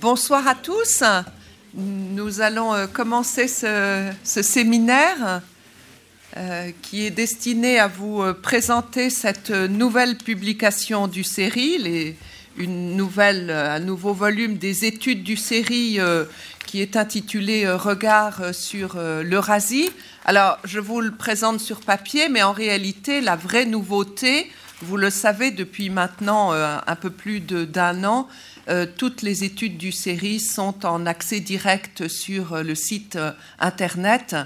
bonsoir à tous. Nous allons euh, commencer ce, séminaire euh, qui est destiné à vous euh, présenter cette nouvelle publication du série, une nouvelle, un nouveau volume des études du série qui est intitulé Regard sur l'Eurasie. Alors, je vous le présente sur papier, mais en réalité, la vraie nouveauté, vous le savez depuis maintenant un peu plus d'un an, euh, toutes les études du série sont en accès direct sur euh, le site euh, Internet.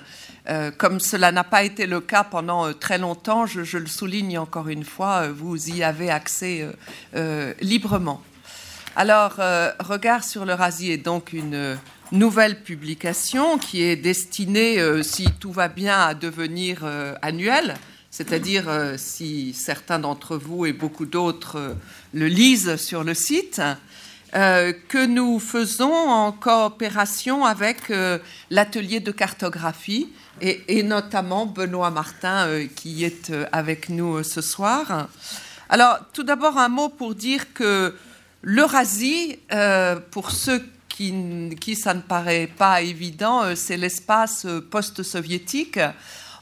comme cela n'a pas été le cas pendant très longtemps, je, le souligne encore une fois, vous y avez accès librement. Alors, Regard sur l'Eurasie est donc une nouvelle publication qui est destinée, si tout va bien, à devenir annuelle, c'est-à-dire si certains d'entre vous et beaucoup d'autres le lisent sur le site. Euh, que nous faisons en coopération avec euh, l'atelier de cartographie et, notamment Benoît Martin euh, qui est avec nous ce soir. Alors tout d'abord un mot pour dire que l'Eurasie, pour ceux qui, ça ne paraît pas évident, c'est l'espace post-soviétique.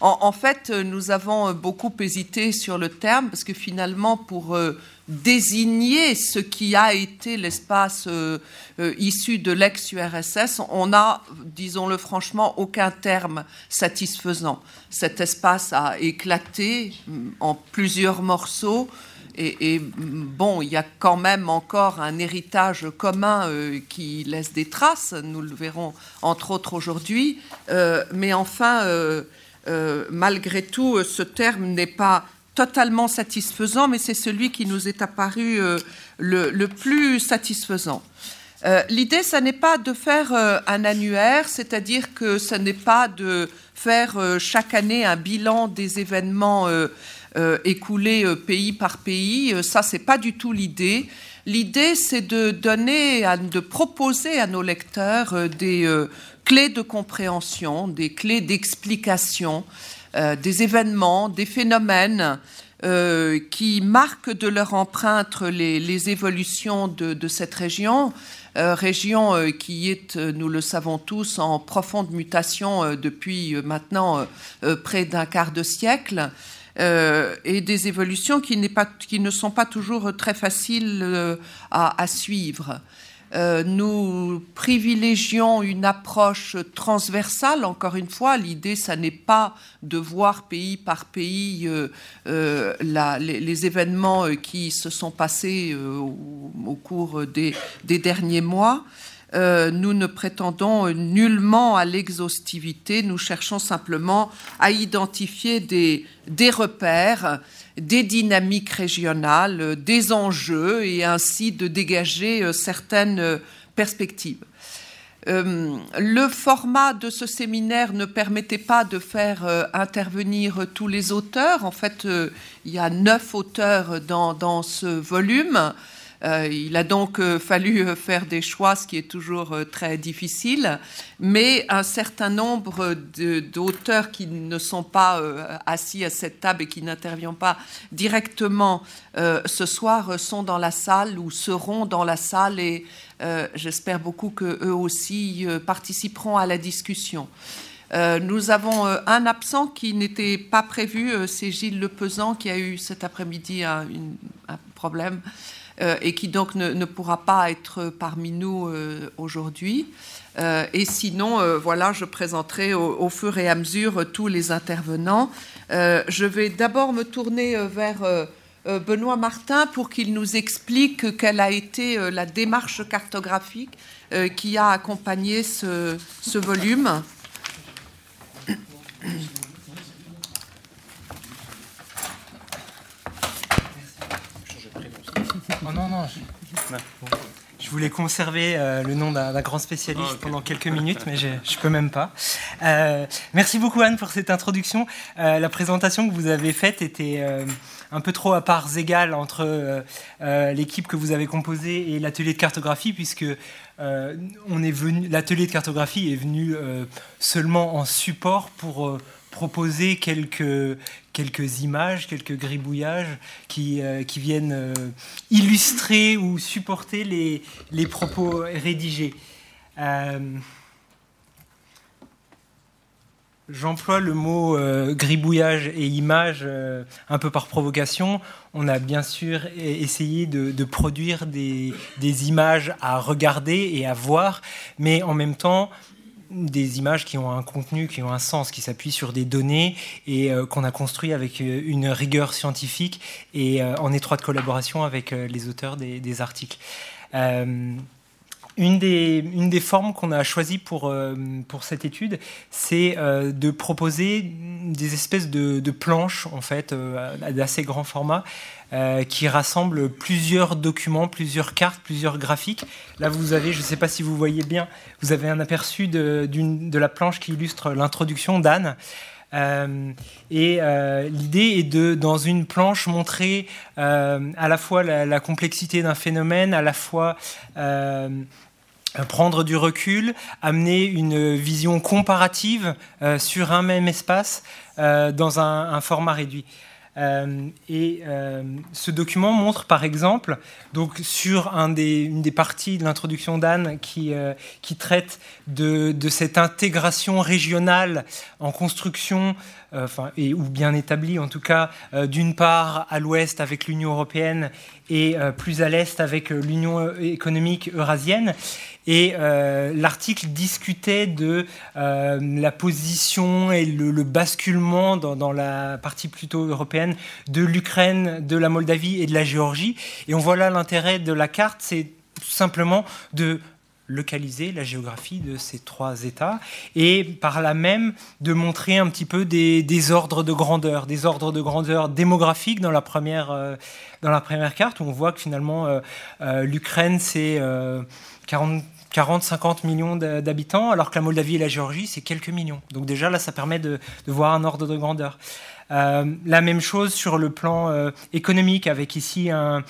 En, fait, nous avons beaucoup hésité sur le terme parce que finalement, pour désigner ce qui a été l'espace euh, euh, issu de l'ex-URSS, on n'a, disons-le franchement, aucun terme satisfaisant. Cet espace a éclaté mm, en plusieurs morceaux. Et, mm, bon, il y a quand même encore un héritage commun euh, qui laisse des traces, nous le verrons entre autres aujourd'hui. mais enfin, malgré tout, ce terme n'est pas totalement satisfaisant, mais c'est celui qui nous est apparu euh, le, plus satisfaisant. Euh, l'idée, ce n'est pas de faire euh, un annuaire, c'est-à-dire que ce n'est pas de faire chaque année un bilan des événements écoulés pays par pays. ça, c'est pas du tout l'idée. L'idée, c'est de donner, de proposer à nos lecteurs des clés de compréhension, des clés d'explication euh, des événements, des phénomènes euh, qui marquent de leur empreinte les, évolutions de, cette région, euh, région qui est, nous le savons tous, en profonde mutation depuis maintenant près d'un quart de siècle. et des évolutions qui, ne sont pas toujours très faciles à, suivre. Euh, nous privilégions une approche transversale. Encore une fois, l'idée, ça n'est pas de voir pays par pays euh, euh, les, événements qui se sont passés au, cours des, derniers mois. Nous ne prétendons nullement à l'exhaustivité, nous cherchons simplement à identifier des, repères des dynamiques régionales, euh, des enjeux et ainsi de dégager euh, certaines euh, perspectives. le format de ce séminaire ne permettait pas de faire intervenir tous les auteurs. En fait, il y a neuf auteurs dans ce volume. Euh, il a donc euh, fallu euh, faire des choix, ce qui est toujours très difficile, mais un certain nombre d'auteurs qui ne sont pas assis à cette table et qui n'interviennent pas directement ce soir sont dans la salle ou seront dans la salle et j'espère beaucoup qu'eux aussi participeront à la discussion. nous avons un absent qui n'était pas prévu, c'est Gilles Lepesant qui a eu cet après-midi un, problème. Euh, et qui donc ne, pourra pas être parmi nous euh, aujourd'hui. Euh, et sinon, voilà, je présenterai au, fur et à mesure tous les intervenants. je vais d'abord me tourner vers Benoît Martin pour qu'il nous explique quelle a été la démarche cartographique qui a accompagné ce, ce volume. Oh non. Je, voulais conserver euh, le nom d'un grand spécialiste ah, pendant quelques minutes, mais je ne peux même pas. Euh, merci beaucoup Anne pour cette introduction. Euh, la présentation que vous avez faite était un peu trop à parts égales entre l'équipe que vous avez composée et l'atelier de cartographie, puisque on est venu, l'atelier de cartographie est venu seulement en support pour proposer quelques, quelques images, quelques gribouillages qui, qui viennent illustrer ou supporter les, les propos rédigés. J'emploie le mot euh, gribouillage et image euh, un peu par provocation. On a bien sûr e-, essayé de, produire des, images à regarder et à voir, mais en même temps des images qui ont un contenu, qui ont un sens, qui s'appuient sur des données et euh, qu'on a construit avec une rigueur scientifique et en étroite collaboration avec les auteurs des articles. Une des, formes qu'on a choisies pour, euh, cette étude, c'est euh, de proposer des espèces de, planches, en fait, euh, d'assez grand format, qui rassemblent plusieurs documents, plusieurs cartes, plusieurs graphiques. Là, vous avez, je ne sais pas si vous voyez bien, vous avez un aperçu de la planche qui illustre l'introduction d'Anne. Et l'idée est de, dans une planche, montrer à la fois la, complexité d'un phénomène, à la fois prendre du recul, amener une vision comparative euh, sur un même espace euh, dans un, format réduit. Euh, et ce document montre par exemple, donc sur une des parties de l'introduction d'Anne qui, qui traite de, cette intégration régionale en construction, enfin, et, ou bien établie en tout cas, d'une part à l'ouest avec l'Union européenne et plus à l'est avec l'Union économique eurasienne. Et euh, l'article discutait de euh, la position et le, basculement dans, la partie plutôt européenne de l'Ukraine, de la Moldavie et de la Géorgie. Et on voit là l'intérêt de la carte, c'est tout simplement de localiser la géographie de ces trois États et par là même de montrer un petit peu des, ordres de grandeur, des ordres de grandeur démographiques dans la première, euh, dans la première carte où on voit que finalement l'Ukraine c'est 40-50 millions d'habitants, alors que la Moldavie et la Géorgie, c'est quelques millions. Donc déjà, là, ça permet de, voir un ordre de grandeur. Euh, la même chose sur le plan euh, économique, avec ici un,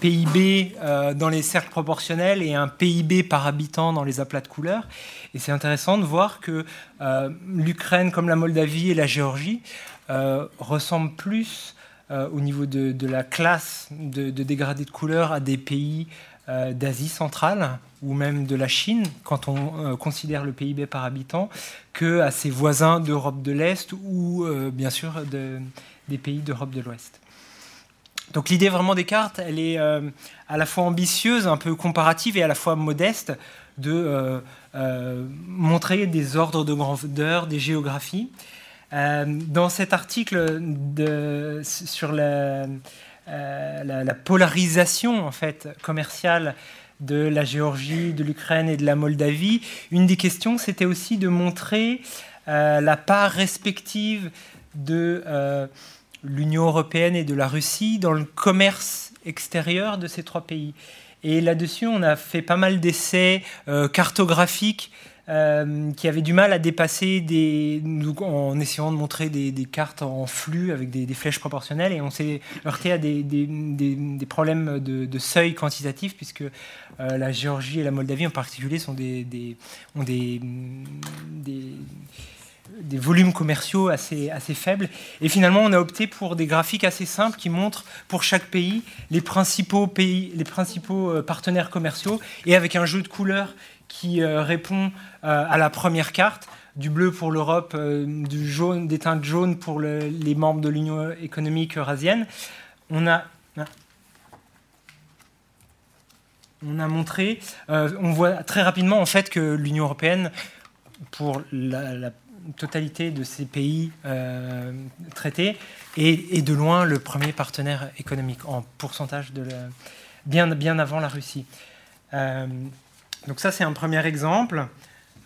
PIB euh, dans les cercles proportionnels et un PIB par habitant dans les aplats de couleurs. Et c'est intéressant de voir que l'Ukraine, comme la Moldavie et la Géorgie, ressemblent plus au niveau de, la classe de, de dégradé de couleurs à des pays d'Asie centrale ou même de la Chine, quand on euh, considère le PIB par habitant, que ses voisins d'Europe de l'Est ou euh, bien sûr des pays d'Europe de l'Ouest. Donc l'idée vraiment des cartes, elle est à la fois ambitieuse, un peu comparative et à la fois modeste de montrer des ordres de grandeur, des géographies. dans cet article de, sur la, euh, la, polarisation en fait commerciale de la Géorgie, de l'Ukraine et de la Moldavie. Une des questions, c'était aussi de montrer euh, la part respective de euh, l'Union européenne et de la Russie dans le commerce extérieur de ces trois pays. Et là-dessus, on a fait pas mal d'essais cartographiques euh, qui avait du mal à dépasser des, en essayant de montrer des, cartes en flux avec des, flèches proportionnelles et on s'est heurté à des, des problèmes de, seuil quantitatif puisque euh, la Géorgie et la Moldavie en particulier sont des, ont des, des volumes commerciaux assez, assez faibles. Et finalement, on a opté pour des graphiques assez simples qui montrent pour chaque pays les principaux, pays, les principaux euh, partenaires commerciaux et avec un jeu de couleurs qui euh, répond euh, à la première carte, du bleu pour l'Europe, euh, du jaune, des teintes jaunes pour les membres de l'Union économique eurasienne. On a, on a montré, on voit très rapidement en fait que l'Union européenne, pour la, totalité de ces pays traités, est, de loin le premier partenaire économique en pourcentage de bien, bien avant la Russie. Donc ça, c'est un premier exemple.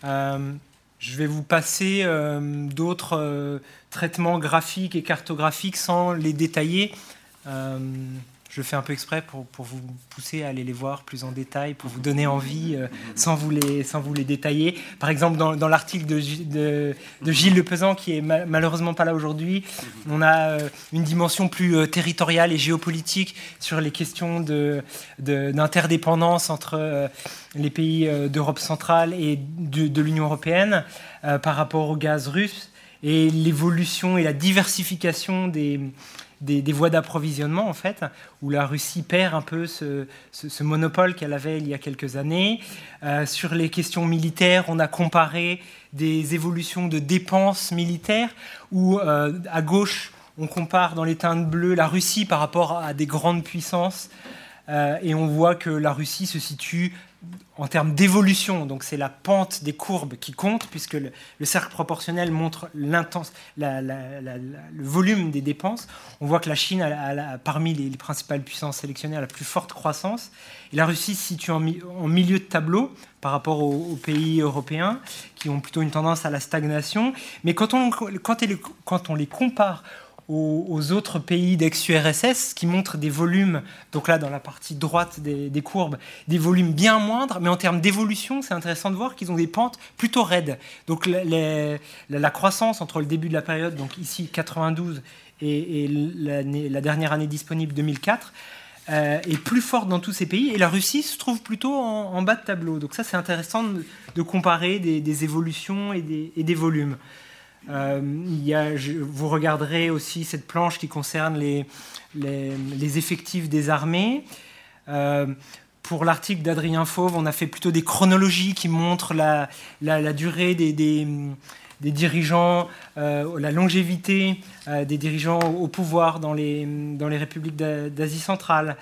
Euh, je vais vous passer euh, d'autres euh, traitements graphiques et cartographiques sans les détailler je fais un peu exprès pour, pour, vous pousser à aller les voir plus en détail, pour vous donner envie euh, sans, vous les, sans vous les détailler. Par exemple, dans, dans l'article de, de, de, Gilles Lepesant, qui est malheureusement pas là aujourd'hui, on a euh, une dimension plus euh, territoriale et géopolitique sur les questions d'interdépendance entre les pays d'Europe centrale et de, de l'Union européenne par rapport au gaz russe et l'évolution et la diversification des, des, voies d'approvisionnement, en fait, où la Russie perd un peu ce, monopole qu'elle avait il y a quelques années. Euh, sur les questions militaires, on a comparé des évolutions de dépenses militaires, où euh, à gauche, on compare dans les teintes bleues la Russie par rapport à des grandes puissances, euh, et on voit que la Russie se situe en termes d'évolution, donc c'est la pente des courbes qui compte, puisque le, cercle proportionnel montre le volume des dépenses. On voit que la Chine, parmi les, principales puissances sélectionnées, a la plus forte croissance. Et la Russie se situe en, milieu de tableau par rapport aux, pays européens, qui ont plutôt une tendance à la stagnation. Mais quand on les compare aux, autres pays d'ex-URSS qui montrent des volumes, donc là dans la partie droite des, courbes, des volumes bien moindres, mais en termes d'évolution, c'est intéressant de voir qu'ils ont des pentes plutôt raides. Donc la, croissance entre le début de la période, donc ici 92 et, la dernière année disponible 2004, euh, est plus forte dans tous ces pays et la Russie se trouve plutôt en, bas de tableau. Donc ça c'est intéressant de, comparer des, évolutions et des volumes. Euh, vous regarderez aussi cette planche qui concerne les, effectifs des armées. Euh, pour l'article d'Adrien Fauve, on a fait plutôt des chronologies qui montrent la, durée des, dirigeants, euh, la longévité des dirigeants au, pouvoir dans les, républiques d'Asie centrale.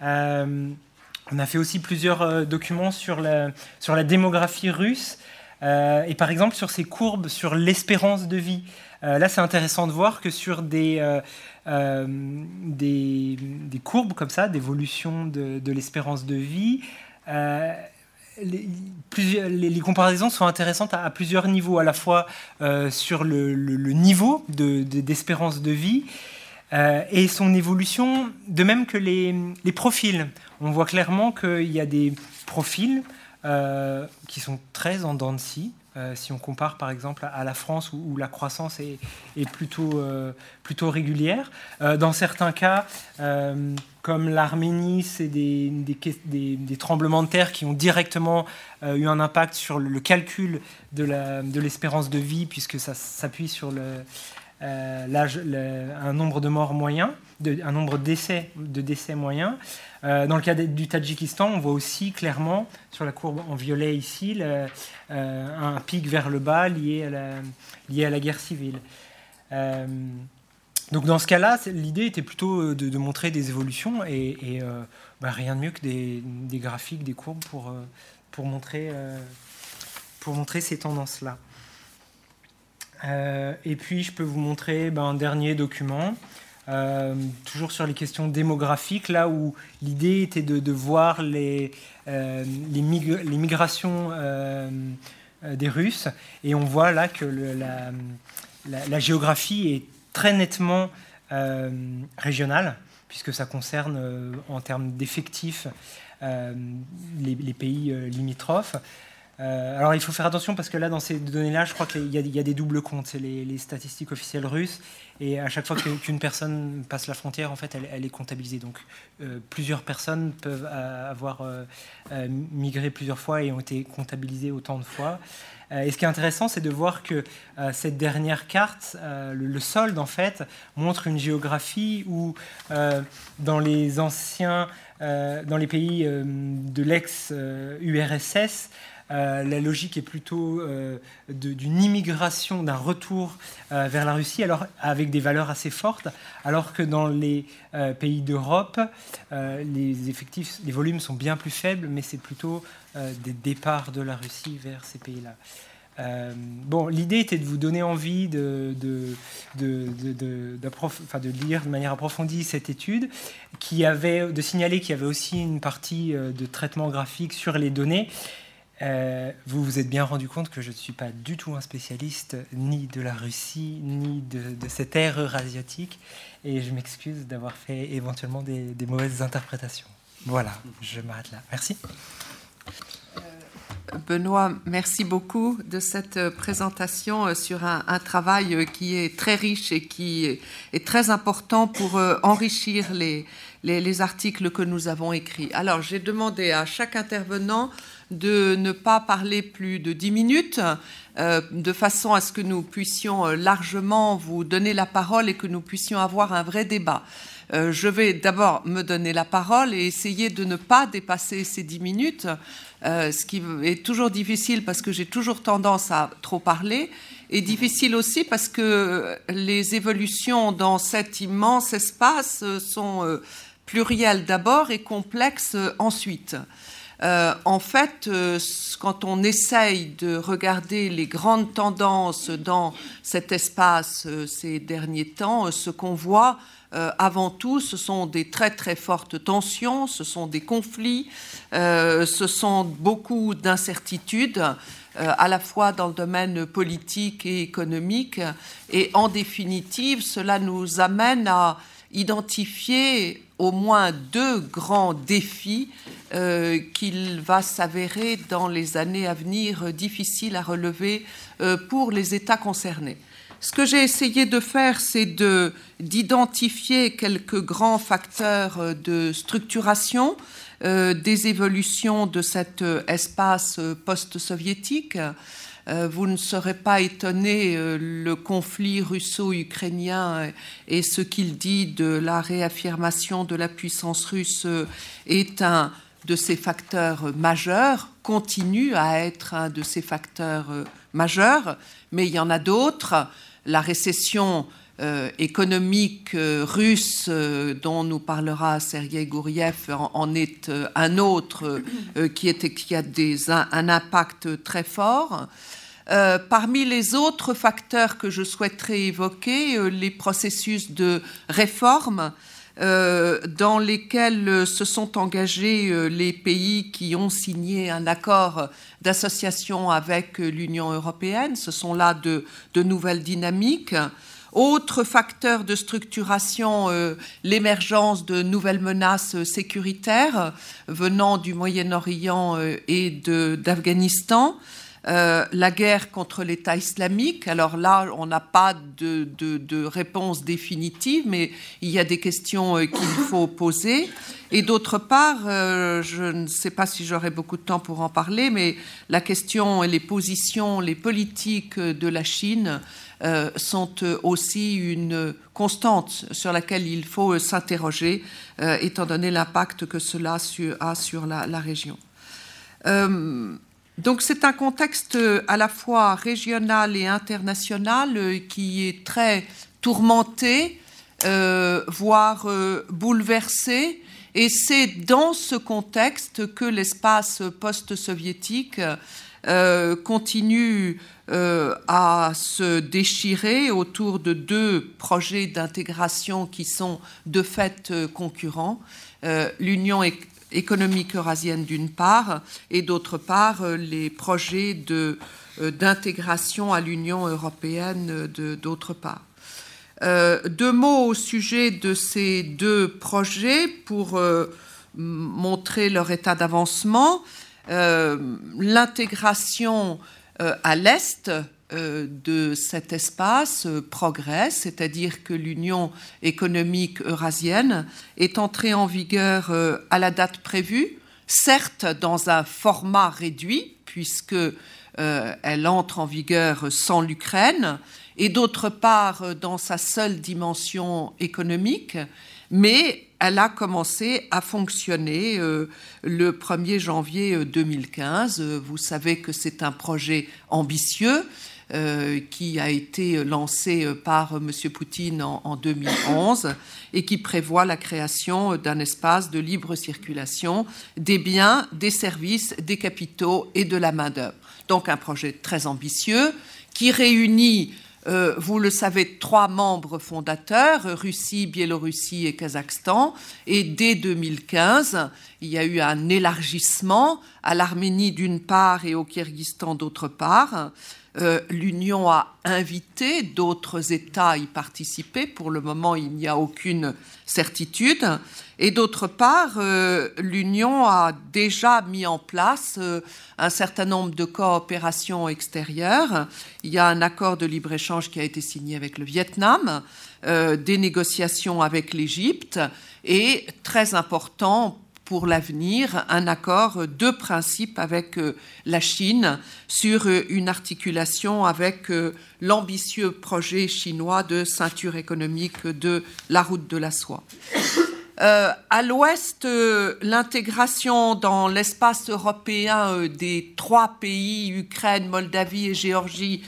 on a fait aussi plusieurs documents sur la démographie russe. Euh, et par exemple, sur ces courbes, sur l'espérance de vie, euh, là, c'est intéressant de voir que sur des, euh, des, courbes comme ça, d'évolution de, l'espérance de vie, les, comparaisons sont intéressantes à, plusieurs niveaux, à la fois sur le, niveau d'espérance de, vie et son évolution, de même que les, les profils. On voit clairement qu'il y a des profils euh, qui sont très en dents de scie. Euh, si on compare par exemple à la France où, la croissance est, plutôt, euh, plutôt régulière. dans certains cas, comme l'Arménie, c'est des, tremblements de terre qui ont directement eu un impact sur le, calcul de l'espérance de, vie, puisque ça s'appuie sur le, un nombre de morts moyen, un nombre de décès, de décès moyens. Euh, dans le cas du Tadjikistan, on voit aussi clairement, sur la courbe en violet ici, euh, un pic vers le bas lié à la, guerre civile. Euh, donc dans ce cas-là, l'idée était plutôt de, montrer des évolutions et, bah, rien de mieux que des, graphiques, des courbes pour, montrer, pour montrer ces tendances-là. Et puis je peux vous montrer ben, un dernier document euh, toujours sur les questions démographiques, là où l'idée était de, voir les, euh, migrations euh, des Russes. Et on voit là que la, géographie est très nettement régionale, puisque ça concerne en termes d'effectifs les, pays limitrophes. Euh, alors il faut faire attention parce que là, dans ces données-là, je crois qu'il y, a des doubles comptes. C'est les, statistiques officielles russes. Et à chaque fois qu'une personne passe la frontière, en fait, elle, est comptabilisée. Donc euh, plusieurs personnes peuvent euh, avoir migré plusieurs fois et ont été comptabilisées autant de fois. et ce qui est intéressant, c'est de voir que cette dernière carte, le, solde, en fait, montre une géographie où, dans les anciens, dans les pays de l'ex-URSS, euh, la logique est plutôt euh, d'une immigration, d'un retour euh, vers la Russie, alors avec des valeurs assez fortes, alors que dans les pays d'Europe, les effectifs, les volumes sont bien plus faibles, mais c'est plutôt des départs de la Russie vers ces pays-là. bon, l'idée était de vous donner envie de, de, de, de, lire de manière approfondie cette étude, qui avait, de signaler qu'il y avait aussi une partie de traitement graphique sur les données euh, vous vous êtes bien rendu compte que je ne suis pas du tout un spécialiste ni de la Russie, ni de, cette ère eurasiatique, et je m'excuse d'avoir fait éventuellement des, mauvaises interprétations. Voilà, je m'arrête là. Merci. Euh, Benoît, merci beaucoup de cette présentation sur un, travail qui est très riche et qui est très important pour enrichir les, articles que nous avons écrits. Alors, j'ai demandé à chaque intervenant de ne pas parler plus de 10 minutes, euh, de façon à ce que nous puissions euh, largement vous donner la parole et que nous puissions avoir un vrai débat. Euh, je vais d'abord me donner la parole et essayer de ne pas dépasser ces 10 minutes, ce qui est toujours difficile parce que j'ai toujours tendance à trop parler, et difficile aussi parce que les évolutions dans cet immense espace sont plurielles d'abord et complexes ensuite. Euh, en fait, euh, quand on essaye de regarder les grandes tendances dans cet espace euh, ces derniers temps, ce qu'on voit avant tout, ce sont des très très fortes tensions, ce sont des conflits, ce sont beaucoup d'incertitudes. à la fois dans le domaine politique et économique. Et en définitive, cela nous amène à identifier au moins deux grands défis euh, qu'il va s'avérer dans les années à venir difficiles à relever euh, pour les États concernés. Ce que j'ai essayé de faire, c'est d'identifier quelques grands facteurs euh, de structuration des évolutions de cet espace post-soviétique. Euh, vous ne serez pas étonné, euh, le conflit russo-ukrainien et ce qu'il dit de la réaffirmation de la puissance russe euh, est un de ces facteurs majeurs, continue à être un de ces facteurs majeurs, mais il y en a d'autres. La récession économique russe dont nous parlera Sergei Gouriev en, est un autre qui, qui a des, un, impact très fort. Euh, parmi les autres facteurs que je souhaiterais évoquer, euh, les processus de réforme euh, dans lesquels se sont engagés les pays qui ont signé un accord d'association avec l'Union européenne. Ce sont là de, nouvelles dynamiques. Autre facteur de structuration, l'émergence de nouvelles menaces sécuritaires venant du Moyen-Orient et d'Afghanistan. Euh, la guerre contre l'État islamique. Alors là, on n'a pas de, réponse définitive, mais il y a des questions euh, qu'il faut poser. Et d'autre part, euh, je ne sais pas si j'aurai beaucoup de temps pour en parler, mais la question et les positions, les politiques de la Chine sont aussi une constante sur laquelle il faut s'interroger, étant donné l'impact que cela a sur la, la région. Donc c'est un contexte euh, à la fois régional et international euh, qui est très tourmenté, euh, voire bouleversé. Et c'est dans ce contexte que l'espace post-soviétique continue à se déchirer autour de deux projets d'intégration qui sont de fait concurrents. L'Union économique eurasienne d'une part, et d'autre part euh, les projets euh, d'intégration à l'Union européenne d'autre part. Euh, deux mots au sujet de ces deux projets pour montrer leur état d'avancement. L'intégration à l'Est euh, de cet espace euh, progresse, c'est-à-dire que l'Union économique eurasienne est entrée en vigueur euh, à la date prévue, certes dans un format réduit, puisque elle entre en vigueur sans l'Ukraine, et d'autre part dans sa seule dimension économique, mais elle a commencé à fonctionner le 1er janvier 2015. Vous savez que c'est un projet ambitieux euh, qui a été lancé euh, par M. Poutine en, 2011 et qui prévoit la création d'un espace de libre circulation des biens, des services, des capitaux et de la main-d'œuvre. Donc un projet très ambitieux qui réunit euh, vous le savez, trois membres fondateurs, Russie, Biélorussie et Kazakhstan. Et dès 2015, il y a eu un élargissement à l'Arménie d'une part et au Kyrgyzstan d'autre part. Euh, L'Union a invité d'autres États à y participer. Pour le moment, il n'y a aucune certitude. Et d'autre part, euh, l'Union a déjà mis en place euh, un certain nombre de coopérations extérieures. Il y a un accord de libre-échange qui a été signé avec le Vietnam, des négociations avec l'Égypte et, très important pour l'avenir un accord de principe avec euh, la Chine sur euh, une articulation avec euh, l'ambitieux projet chinois de ceinture économique de la route de la soie. à l'ouest, l'intégration dans l'espace européen des trois pays, Ukraine, Moldavie et Géorgie,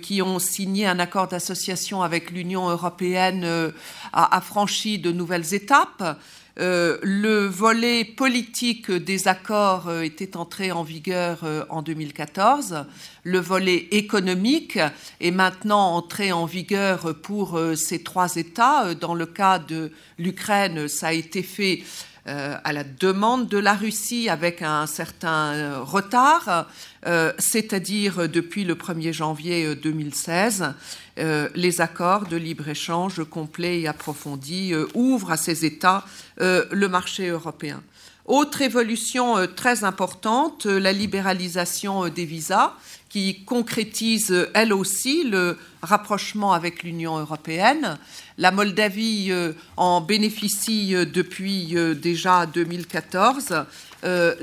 qui ont signé un accord d'association avec l'Union européenne, a, franchi de nouvelles étapes. Euh, le volet politique des accords euh, était entré en vigueur euh, en 2014. Le volet économique est maintenant entré en vigueur pour ces trois États. Dans le cas de l'Ukraine, ça a été fait à la demande de la Russie avec un certain euh, retard, euh, c'est-à-dire depuis le 1er janvier 2016, les accords de libre-échange complets et approfondis ouvrent à ces États le marché européen. Autre évolution très importante, la libéralisation des visas qui concrétise elle aussi le rapprochement avec l'Union européenne. La Moldavie euh, en bénéficie euh, depuis euh, déjà 2014.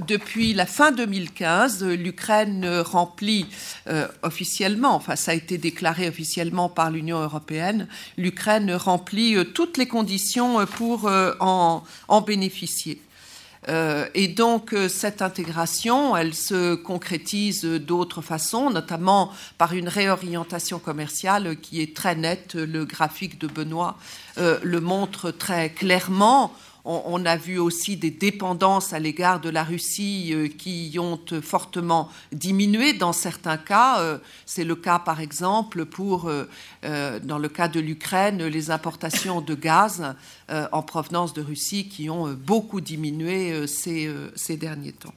depuis la fin 2015, l'Ukraine remplit officiellement, enfin ça a été déclaré officiellement par l'Union européenne, l'Ukraine remplit toutes les conditions pour en bénéficier. Euh, et donc euh, cette intégration, elle se concrétise d'autres façons, notamment par une réorientation commerciale qui est très nette. Le graphique de Benoît euh, le montre très clairement on, a vu aussi des dépendances à l'égard de la Russie euh, qui ont fortement diminué dans certains cas. Euh, c'est le cas, par exemple, pour, euh, dans le cas de l'Ukraine, les importations de gaz en provenance de Russie qui ont beaucoup diminué ces derniers temps.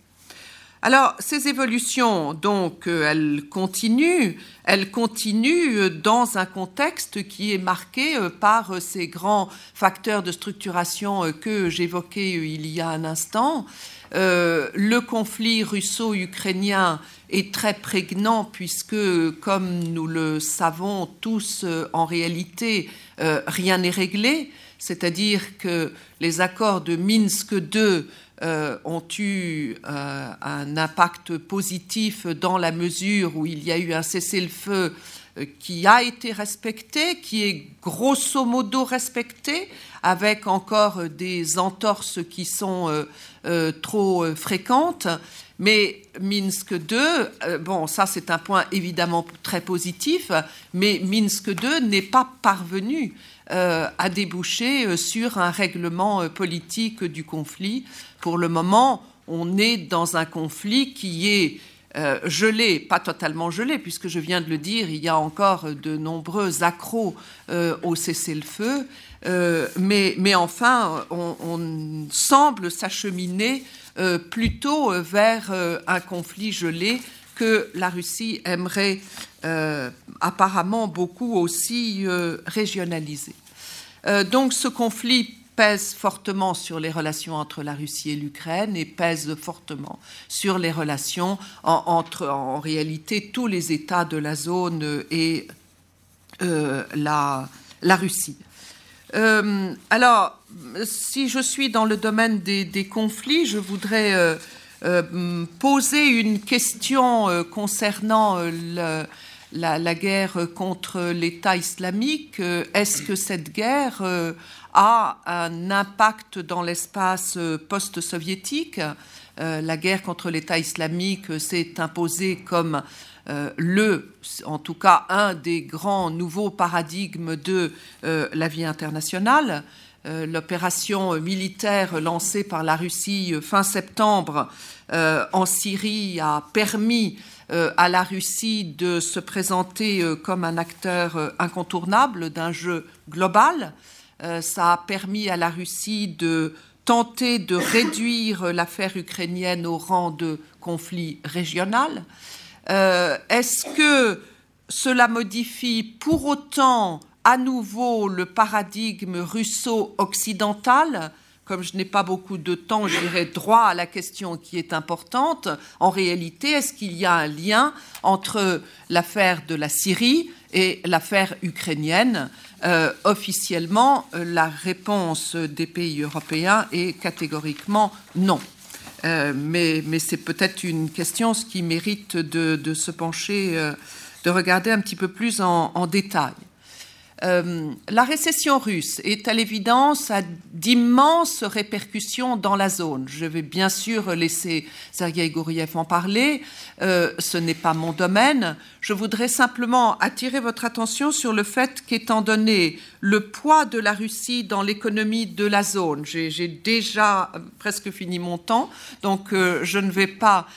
Alors, ces évolutions, donc, euh, elles continuent. Elles continuent euh, dans un contexte qui est marqué euh, par ces grands facteurs de structuration que j'évoquais il y a un instant. le conflit russo-ukrainien est très prégnant puisque, comme nous le savons tous, en réalité, rien n'est réglé. C'est-à-dire que les accords de Minsk II euh, ont eu euh, un impact positif dans la mesure où il y a eu un cessez-le-feu euh, qui a été respecté, qui est grosso modo respecté, avec encore des entorses qui sont trop fréquentes. Mais Minsk II, bon, ça c'est un point évidemment très positif, mais Minsk II n'est pas parvenu euh, a débouché euh, sur un règlement euh, politique du conflit. Pour le moment, on est dans un conflit qui est gelé, pas totalement gelé, puisque je viens de le dire, il y a encore de nombreux accros au cessez-le-feu, mais, mais, enfin, on semble s'acheminer plutôt vers un conflit gelé que la Russie aimerait apparemment beaucoup aussi régionaliser. Euh, donc ce conflit pèse fortement sur les relations entre la Russie et l'Ukraine et pèse fortement sur les relations entre, en réalité, tous les États de la zone et euh, la, Russie. Euh, alors, si je suis dans le domaine des, conflits, je voudrais poser une question concernant le, la, guerre contre l'État islamique, euh, est-ce que cette guerre euh, a un impact dans l'espace euh, post-soviétique? La guerre contre l'État islamique s'est imposée comme le, en tout cas un des grands nouveaux paradigmes de la vie internationale. L'opération militaire lancée par la Russie fin septembre en Syrie a permis euh, à la Russie de se présenter euh, comme un acteur euh, incontournable d'un jeu global. Ça a permis à la Russie de tenter de réduire l'affaire ukrainienne au rang de conflit régional Est-ce que cela modifie pour autant à nouveau le paradigme russo-occidental comme je n'ai pas beaucoup de temps, j'irai droit à la question qui est importante. En réalité, est-ce qu'il y a un lien entre l'affaire de la Syrie et l'affaire ukrainienne? Euh, Officiellement, la réponse des pays européens est catégoriquement non. Euh, mais, c'est peut-être une question qui mérite de, se pencher, euh, de regarder un petit peu plus en détail. Euh, la récession russe est à l'évidence à d'immenses répercussions dans la zone. Je vais bien sûr laisser Sergei Gouriev en parler. Euh, ce n'est pas mon domaine. Je voudrais simplement attirer votre attention sur le fait qu'étant donné le poids de la Russie dans l'économie de la zone, j'ai déjà presque fini mon temps, donc euh, je ne vais pas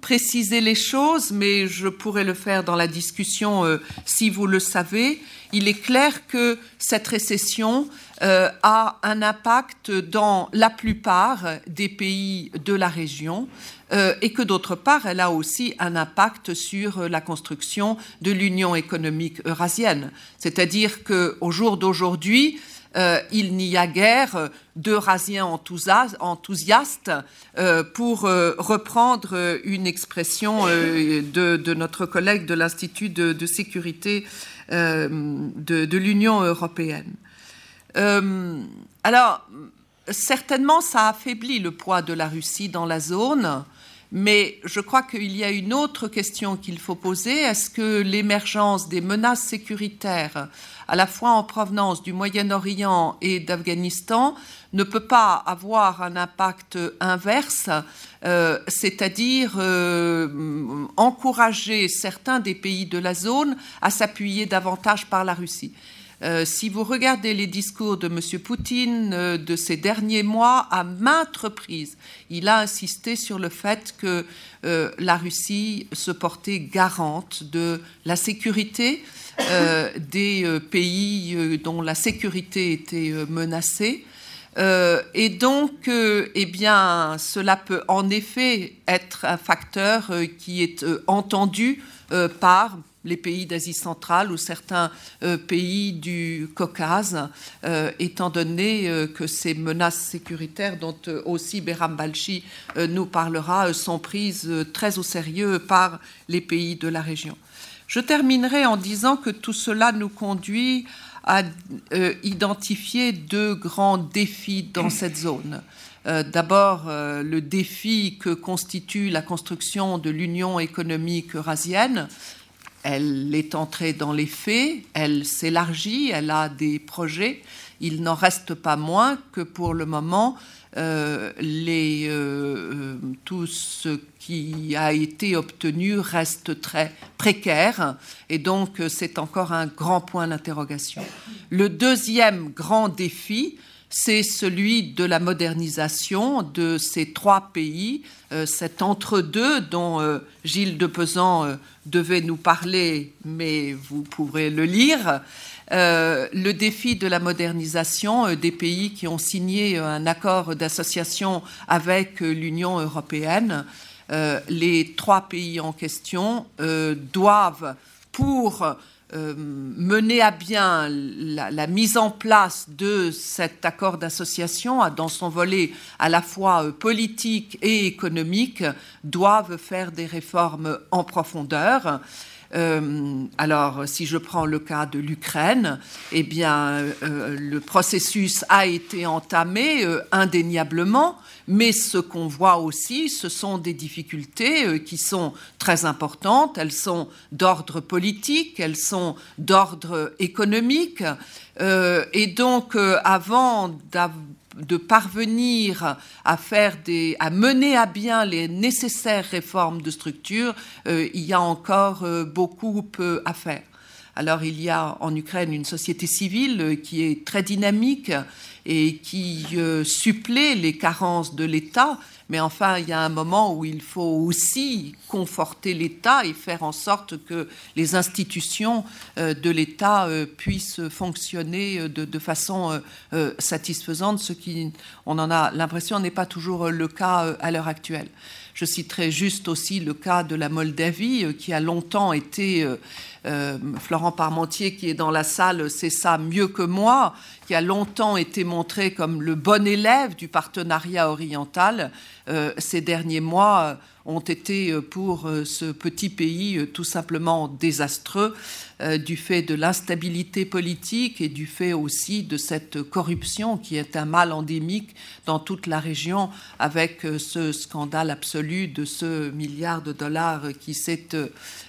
préciser les choses, mais je pourrais le faire dans la discussion si vous le savez. Il est clair que cette récession euh, a un impact dans la plupart des pays de la région euh, et que d'autre part, elle a aussi un impact sur la construction de l'Union économique eurasienne. C'est-à-dire qu'au jour d'aujourd'hui, euh, il n'y a guère d'Eurasiens enthousiastes, pour reprendre une expression de, notre collègue de l'Institut de, sécurité de, l'Union européenne. Euh, alors, certainement, ça affaiblit le poids de la Russie dans la zone, mais je crois qu'il y a une autre question qu'il faut poser. Est-ce que l'émergence des menaces sécuritaires, à la fois en provenance du Moyen-Orient et d'Afghanistan, ne peut pas avoir un impact inverse euh, c'est-à-dire euh, encourager certains des pays de la zone à s'appuyer davantage par la Russie? Euh, si vous regardez les discours de M. Poutine de ces derniers mois, à maintes reprises, il a insisté sur le fait que la Russie se portait garante de la sécurité des pays dont la sécurité était menacée. Euh, et donc, euh, eh bien, cela peut en effet être un facteur euh, qui est entendu par les pays d'Asie centrale ou certains pays du Caucase, étant donné que ces menaces sécuritaires dont aussi Behram Balchi nous parlera sont prises très au sérieux par les pays de la région. Je terminerai en disant que tout cela nous conduit a euh, identifié deux grands défis dans cette zone. Euh, d'abord, euh, le défi que constitue la construction de l'Union économique eurasienne. Elle est entrée dans les faits, elle s'élargit, elle a des projets. Il n'en reste pas moins que pour le moment, euh, les, euh, tout ce qui a été obtenu reste très précaire et donc euh, c'est encore un grand point d'interrogation. Le deuxième grand défi, c'est celui de la modernisation de ces trois pays, cet entre-deux dont Gilles de Pesan devait nous parler, mais vous pourrez le lire. Euh, le défi de la modernisation euh, des pays qui ont signé euh, un accord d'association avec l'Union européenne. les trois pays en question doivent, pour mener à bien la, mise en place de cet accord d'association dans son volet à la fois politique et économique, doivent faire des réformes en profondeur. Euh, alors, si je prends le cas de l'Ukraine, eh bien, euh, le processus a été entamé euh, indéniablement, mais ce qu'on voit aussi, ce sont des difficultés qui sont très importantes. Elles sont d'ordre politique, elles sont d'ordre économique. et donc, avant d'avoir de parvenir à faire des, à mener à bien les nécessaires réformes de structure, euh, il y a encore euh, beaucoup peu à faire. Alors il y a en Ukraine une société civile euh, qui est très dynamique et qui supplée les carences de l'État, Mais enfin, il y a un moment où il faut aussi conforter l'État et faire en sorte que les institutions de l'État puissent fonctionner de, façon satisfaisante, ce qui, on en a l'impression, n'est pas toujours le cas à l'heure actuelle. Je citerai juste aussi le cas de la Moldavie, euh, qui a longtemps été, euh, euh, Florent Parmentier qui est dans la salle, c'est ça mieux que moi, qui a longtemps été montré comme le bon élève du partenariat oriental. ces derniers mois, ont été euh, pour euh, ce petit pays euh, tout simplement désastreux du fait de l'instabilité politique et du fait aussi de cette corruption qui est un mal endémique dans toute la région avec ce scandale absolu de ce milliard de dollars qui s'est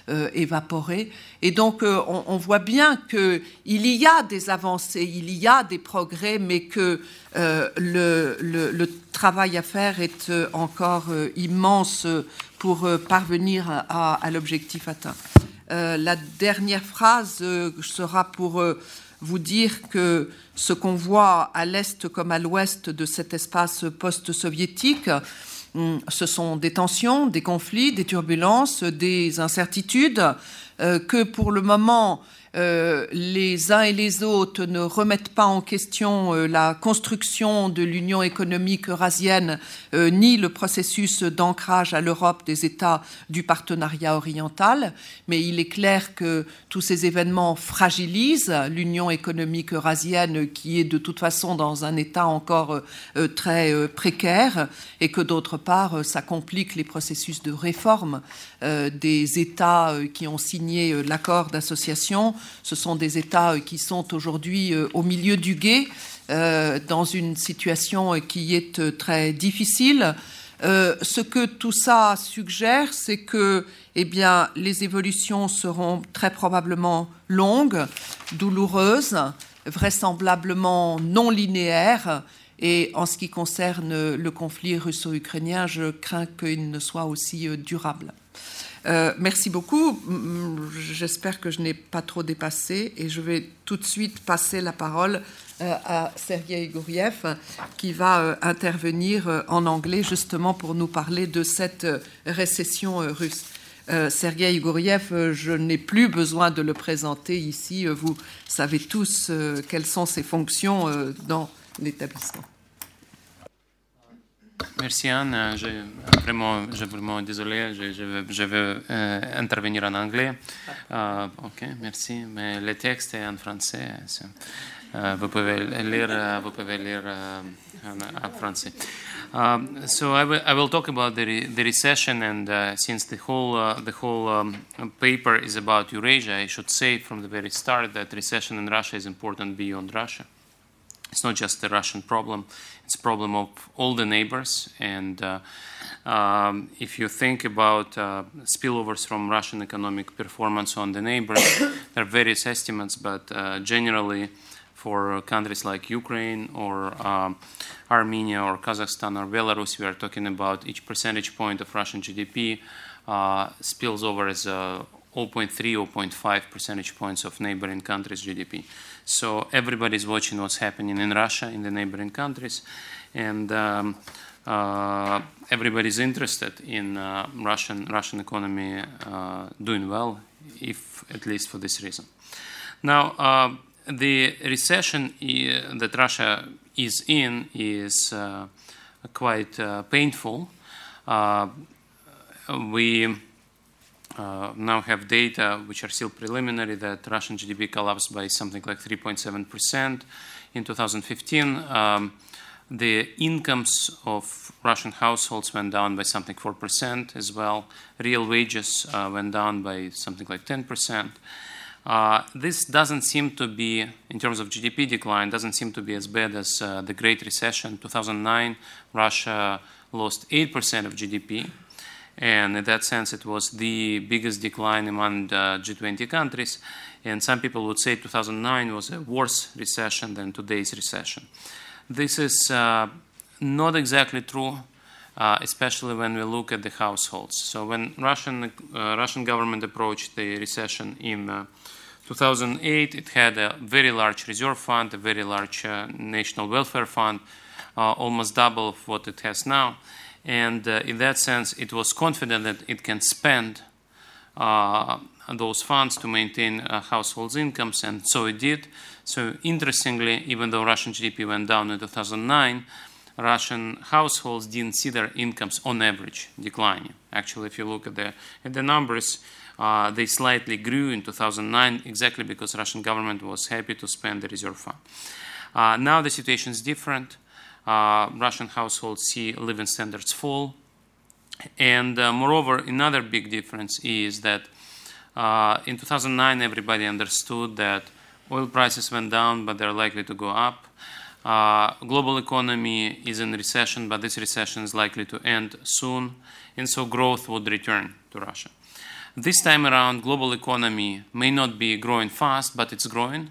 évaporé. Et donc on, voit bien qu'il y a des avancées, il y a des progrès, mais que le, le, travail à faire est encore immense pour euh, parvenir à, l'objectif atteint. Euh, la dernière phrase euh, sera pour vous dire que ce qu'on voit à l'est comme à l'ouest de cet espace post-soviétique, hum, ce sont des tensions, des conflits, des turbulences, des incertitudes, que pour le moment euh, les uns et les autres ne remettent pas en question euh, la construction de l'Union économique eurasienne euh, ni le processus d'ancrage à l'Europe des États du partenariat oriental, mais il est clair que tous ces événements fragilisent l'Union économique eurasienne qui est de toute façon dans un état encore très précaire et que d'autre part ça complique les processus de réforme des États qui ont signé l'accord d'association ce sont des États euh, qui sont aujourd'hui euh, au milieu du guet, euh, dans une situation qui est très difficile. ce que tout ça suggère, c'est que eh bien, les évolutions seront très probablement longues, douloureuses, vraisemblablement non linéaires. Et en ce qui concerne le conflit russo-ukrainien, je crains qu'il ne soit aussi durable. Euh, merci beaucoup. J'espère que je n'ai pas trop dépassé et je vais tout de suite passer la parole euh, à Sergei Gouriev qui va euh, intervenir en anglais justement pour nous parler de cette récession russe. Sergei Gouriev, je n'ai plus besoin de le présenter ici. Vous savez tous quelles sont ses fonctions dans l'établissement. Merci Anne. Je, vraiment, je vraiment désolé, je, je vais, je vais euh, intervenir en anglais. Uh, ok, merci. Mais le texte est en français. Uh, vous pouvez lire, vous pouvez lire uh, en, en, français. so I will, I will talk about the, re, the recession, and uh, since the whole uh, the whole um, paper is about Eurasia, I should say from the very start that recession in Russia is important beyond Russia. It's not just a Russian problem; it's a problem of all the neighbors. And uh, um, if you think about uh, spillovers from Russian economic performance on the neighbors, there are various estimates, but uh, generally, for countries like Ukraine or um, Armenia or Kazakhstan or Belarus, we are talking about each percentage point of Russian GDP uh, spills over as 0.3, 0.5 percentage points of neighboring countries' GDP. So everybody's watching what's happening in Russia, in the neighboring countries, and um, uh, everybody's interested in uh, Russian Russian economy uh, doing well, if at least for this reason. Now, uh, the recession that Russia is in is uh, quite uh, painful. we uh, now have data which are still preliminary that Russian GDP collapsed by something like 3.7% in 2015. Um, the incomes of Russian households went down by something 4% as well. Real wages uh, went down by something like 10%. Uh, this doesn't seem to be, in terms of GDP decline, doesn't seem to be as bad as uh, the Great Recession. 2009, Russia lost 8% of GDP. And in that sense, it was the biggest decline among the G20 countries. And some people would say 2009 was a worse recession than today's recession. This is uh, not exactly true, uh, especially when we look at the households. So when Russian uh, Russian government approached the recession in uh, 2008, it had a very large reserve fund, a very large uh, national welfare fund, uh, almost double of what it has now And uh, in that sense, it was confident that it can spend uh, those funds to maintain uh, households' incomes, and so it did. So, interestingly, even though Russian GDP went down in 2009, Russian households didn't see their incomes on average declining. Actually, if you look at the, at the numbers, uh, they slightly grew in 2009 exactly because Russian government was happy to spend the reserve fund. Uh, now the situation is different. Uh, Russian households see living standards fall. And uh, moreover, another big difference is that uh, in 2009, everybody understood that oil prices went down, but they're likely to go up. Uh, global economy is in recession, but this recession is likely to end soon, and so growth would return to Russia. This time around, global economy may not be growing fast, but it's growing.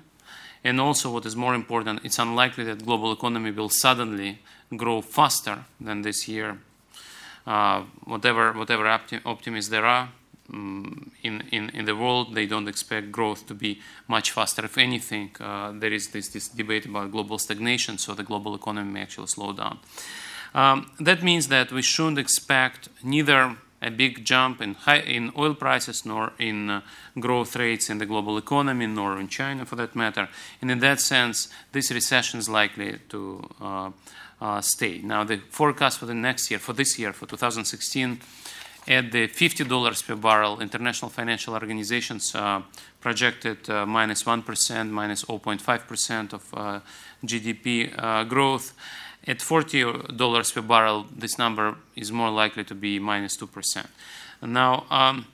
And also, what is more important, it's unlikely that global economy will suddenly grow faster than this year. Uh, whatever whatever optim- optimists there are um, in, in, in the world, they don't expect growth to be much faster. If anything, uh, there is this, this debate about global stagnation, so the global economy may actually slow down. Um, that means that we shouldn't expect neither a big jump in, high, in oil prices, nor in uh, growth rates in the global economy, nor in China for that matter. And in that sense, this recession is likely to uh, uh, stay. Now, the forecast for the next year, for this year, for 2016, at the $50 per barrel, international financial organizations uh, projected uh, minus 1, minus 0.5% of uh, GDP growth. At $40 per barrel, this number is more likely to be minus 2%. Now, um,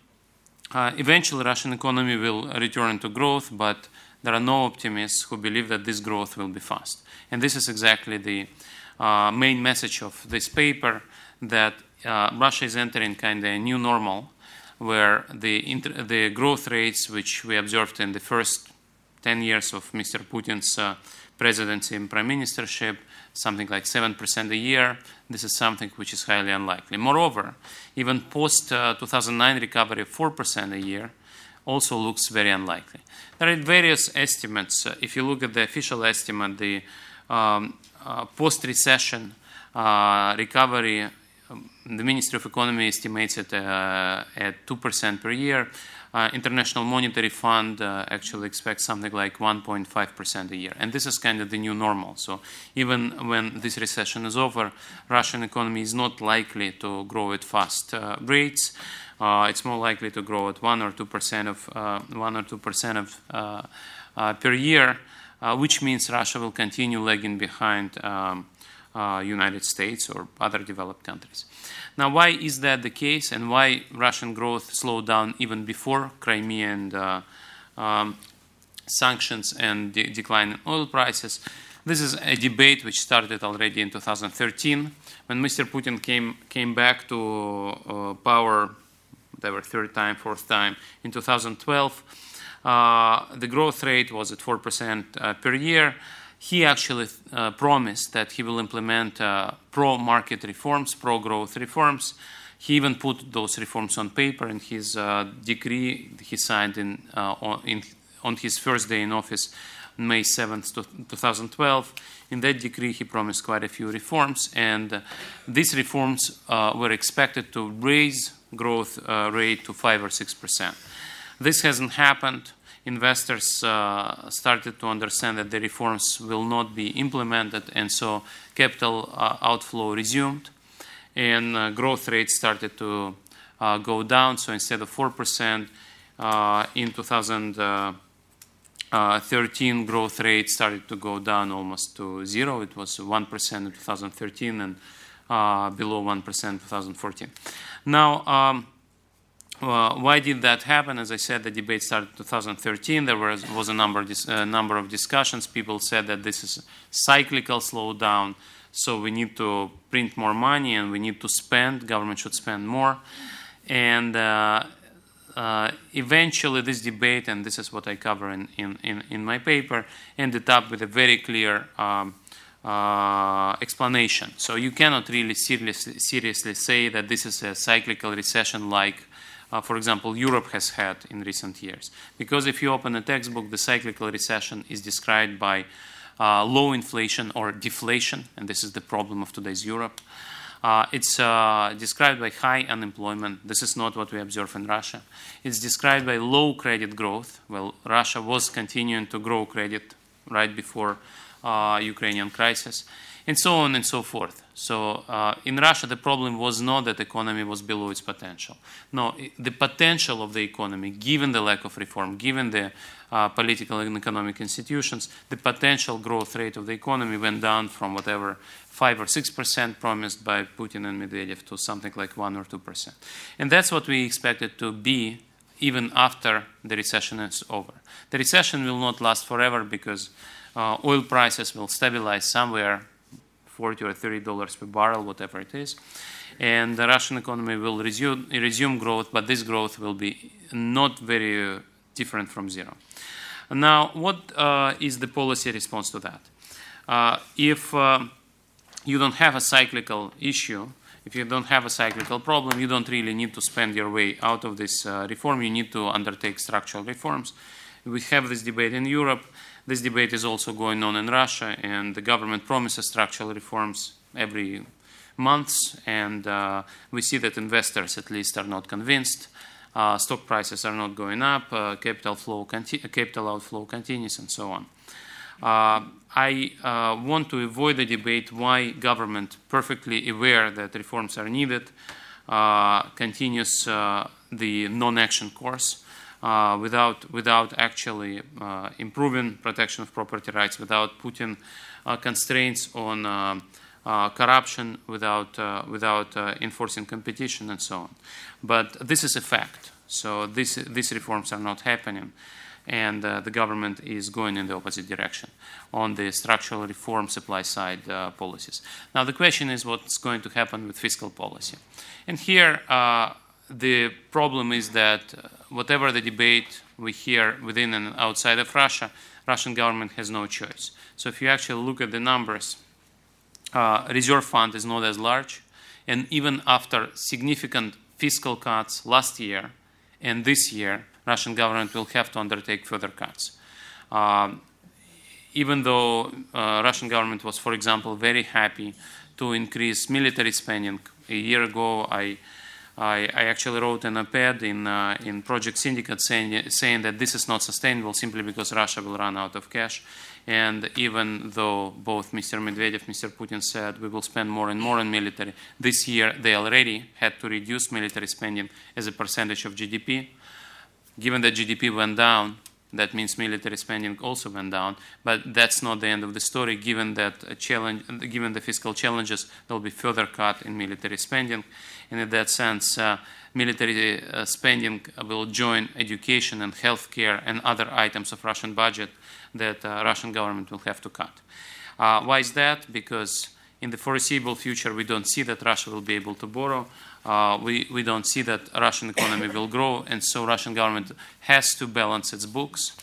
uh, eventually, Russian economy will return to growth, but there are no optimists who believe that this growth will be fast. And this is exactly the uh, main message of this paper that uh, Russia is entering kind of a new normal, where the inter- the growth rates which we observed in the first 10 years of Mr. Putin's uh, presidency and prime ministership something like 7% a year, this is something which is highly unlikely. Moreover, even post uh, 2009 recovery of 4% a year also looks very unlikely. There are various estimates. Uh, if you look at the official estimate, the um, uh, post recession uh, recovery, um, the Ministry of Economy estimates it uh, at 2% per year. Uh, International Monetary Fund uh, actually expects something like 1.5% a year. And this is kind of the new normal. So even when this recession is over, Russian economy is not likely to grow at fast uh, rates. Uh, it's more likely to grow at 1 or 2% of, uh, 1 or 2% of, uh, per year, which means Russia will continue lagging behind um, United States or other developed countries. Now, why is that the case, and why Russian growth slowed down even before Crimea and uh, um, sanctions and de- decline in oil prices? This is a debate which started already in 2013 when Mr. Putin came came back to uh, power, whatever third time, fourth time in 2012. Uh, the growth rate was at four percent uh, per year he actually uh, promised that he will implement uh, pro market reforms, pro growth reforms. He even put those reforms on paper in his uh, decree he signed in, uh, on, in, on, his first day in office, May 7th, 2012. In that decree, he promised quite a few reforms, and uh, these reforms uh, were expected to raise growth rate to 5 or 6 percent. This hasn't happened investors uh, started to understand that the reforms will not be implemented, and so capital uh, outflow resumed, and uh, growth rates started to uh, go down. So instead of 4% uh, in 2013, growth rate started to go down almost to zero. It was 1% in 2013 and below 1% in 2014. Now, um, why did that happen? As I said, the debate started in 2013. There was, was a number, uh, number of discussions. People said that this is cyclical slowdown, so we need to print more money and we need to spend. Government should spend more. And uh, uh eventually, this debate, and this is what I cover in, in, in, in my paper, ended up with a very clear um, uh, explanation. So you cannot really seriously, seriously say that this is a cyclical recession like uh, for example, Europe has had in recent years. Because if you open a textbook, the cyclical recession is described by uh, low inflation or deflation, and this is the problem of today's Europe. Uh, it's uh, described by high unemployment. This is not what we observe in Russia. It's described by low credit growth. Well, Russia was continuing to grow credit right before uh, Ukrainian crisis, and so on and so forth. So uh, in Russia, the problem was not that the economy was below its potential. No, the potential of the economy, given the lack of reform, given the uh, political and economic institutions, the potential growth rate of the economy went down from whatever five or six percent promised by Putin and Medvedev to something like one or two percent, and that's what we expected to be even after the recession is over. The recession will not last forever because uh, oil prices will stabilize somewhere 40 or 30 dollars per barrel, whatever it is. And the Russian economy will resume, resume growth, but this growth will be not very uh, different from zero. Now, what uh, is the policy response to that? Uh, if uh, you don't have a cyclical issue, if you don't have a cyclical problem, you don't really need to spend your way out of this uh, reform. You need to undertake structural reforms. We have this debate in Europe. This debate is also going on in Russia, and the government promises structural reforms every month, and uh, we see that investors, at least, are not convinced. Uh, stock prices are not going up, uh, capital flow, capital outflow continues, and so on. Uh, I uh, want to avoid the debate why government, perfectly aware that reforms are needed, uh, continues the non-action course uh, without, without actually uh, improving protection of property rights, without putting uh, constraints on corruption, without, without enforcing competition, and so on. But this is a fact. So this, these reforms are not happening and uh, the government is going in the opposite direction on the structural reform supply side uh, policies. Now, the question is what's going to happen with fiscal policy. And here, uh, the problem is that uh, whatever the debate we hear within and outside of Russia, Russian government has no choice. So if you actually look at the numbers, uh, reserve fund is not as large, and even after significant fiscal cuts last year and this year, Russian government will have to undertake further cuts. Uh, even though uh, Russian government was, for example, very happy to increase military spending a year ago, I I, I actually wrote an op-ed in, uh, in Project Syndicate saying, saying that this is not sustainable simply because Russia will run out of cash. And even though both Mr. Medvedev, and Mr. Putin said we will spend more and more on military, this year they already had to reduce military spending as a percentage of GDP. Given that GDP went down, that means military spending also went down, but that's not the end of the story. Given that challenge, given the fiscal challenges, there will be further cut in military spending, and in that sense, uh, military uh, spending will join education and healthcare and other items of Russian budget that uh, Russian government will have to cut. Uh, why is that? Because in the foreseeable future, we don't see that Russia will be able to borrow. Uh, we, we don't see that Russian economy will grow, and so Russian government has to balance its books.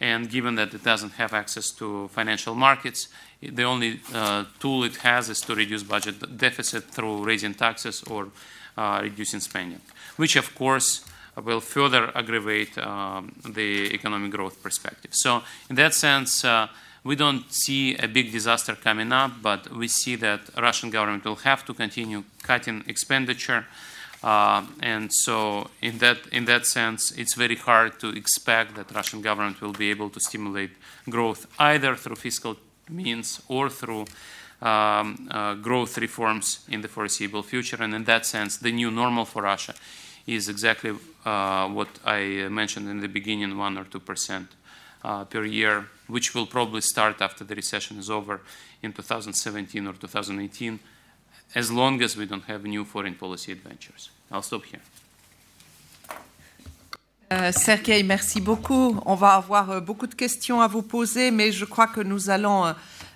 And given that it doesn't have access to financial markets, the only uh, tool it has is to reduce budget deficit through raising taxes or uh, reducing spending, which of course will further aggravate um, the economic growth perspective. So, in that sense, uh, we don't see a big disaster coming up, but we see that Russian government will have to continue cutting expenditure. Uh, and so, in that in that sense, it's very hard to expect that Russian government will be able to stimulate growth either through fiscal means or through um, uh, growth reforms in the foreseeable future. And in that sense, the new normal for Russia is exactly uh, what I mentioned in the beginning, one or two percent uh, per year, which will probably start after the recession is over in 2017 or 2018, as long as we don't have new foreign policy adventures. I'll stop here. Euh, Sergei, merci beaucoup. On va avoir euh, beaucoup de questions à vous poser, mais je crois que nous allons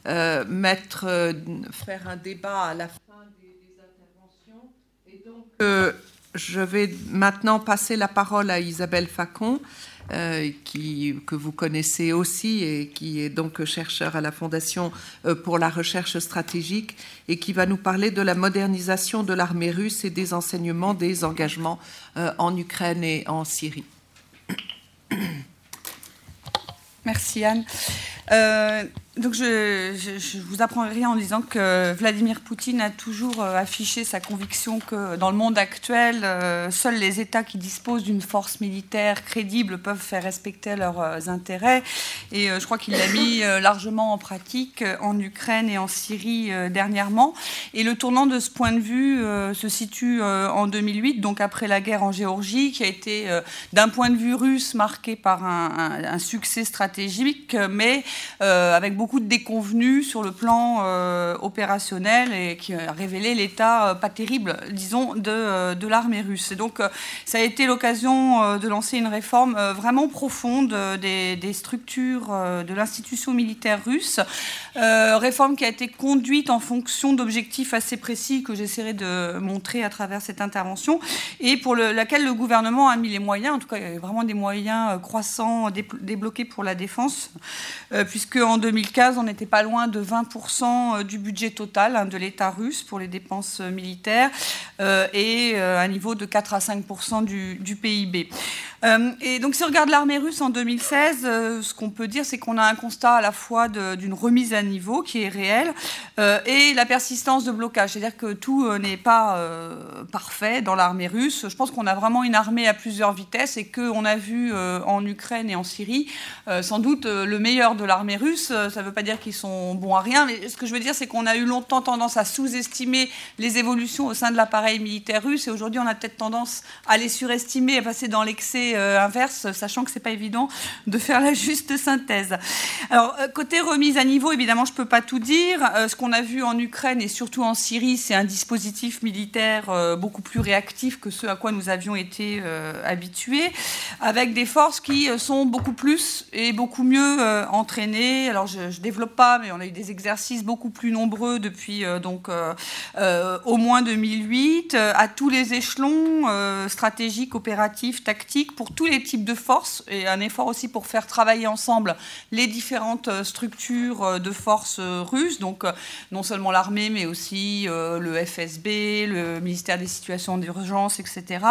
euh, mettre, faire un débat à la fin des, interventions. Et donc, je vais maintenant passer la parole à Isabelle Facon, qui, que vous connaissez aussi et qui est donc chercheur à la Fondation pour la recherche stratégique et qui va nous parler de la modernisation de l'armée russe et des enseignements des engagements en Ukraine et en Syrie. Merci Anne. Euh, donc je, je, vous apprends rien en disant que Vladimir Poutine a toujours euh, affiché sa conviction que dans le monde actuel, euh, seuls les États qui disposent d'une force militaire crédible peuvent faire respecter leurs intérêts. Et je crois qu'il l'a mis largement en pratique en Ukraine et en Syrie dernièrement. Et le tournant de ce point de vue se situe en 2008, donc après la guerre en Géorgie, qui a été d'un point de vue russe marqué par un, un, un succès stratégique, mais avec beaucoup de déconvenus sur le plan euh, opérationnel et qui a révélé l'état euh, pas terrible, disons, de, euh, de l'armée russe. Et donc, ça a été l'occasion de lancer une réforme vraiment profonde des, des structures de l'institution militaire russe, réforme qui a été conduite en fonction d'objectifs assez précis que j'essaierai de montrer à travers cette intervention et pour laquelle le gouvernement a mis les moyens, en tout cas, il y a vraiment des moyens croissants débloqués pour la défense, puisque en 2015, on n'était pas loin de 20% euh, du budget total hein, de l'État russe pour les dépenses euh, militaires euh, et un niveau de 4 à 5% du, PIB. Et donc, si on regarde l'armée russe en 2016, euh, ce qu'on peut dire, c'est qu'on a un constat à la fois d'une remise à niveau qui est réelle et la persistance de blocage. C'est-à-dire que tout n'est pas parfait dans l'armée russe. Je pense qu'on a vraiment une armée à plusieurs vitesses et qu'on a vu en Ukraine et en Syrie sans doute le meilleur de l'armée russe. Ça ne veut pas dire qu'ils sont bons à rien, mais ce que je veux dire, c'est qu'on a eu longtemps tendance à sous-estimer les évolutions au sein de l'appareil militaire russe et aujourd'hui, on a peut-être tendance à les surestimer, à passer dans l'excès euh, inverse, sachant que c'est pas évident de faire la juste synthèse. Alors euh, côté remise à niveau, évidemment, je peux pas tout dire. Euh, ce qu'on a vu en Ukraine et surtout en Syrie, c'est un dispositif militaire beaucoup plus réactif que ce à quoi nous avions été habitués, avec des forces qui sont beaucoup plus et beaucoup mieux entraînées. Alors je, ne développe pas, mais on a eu des exercices beaucoup plus nombreux depuis donc au moins 2008 à tous les échelons stratégiques, opératifs, tactiques pour tous les types de forces et un effort aussi pour faire travailler ensemble les différentes euh, structures euh, de forces euh, russes, donc non seulement l'armée, mais aussi le FSB, le ministère des situations d'urgence, etc.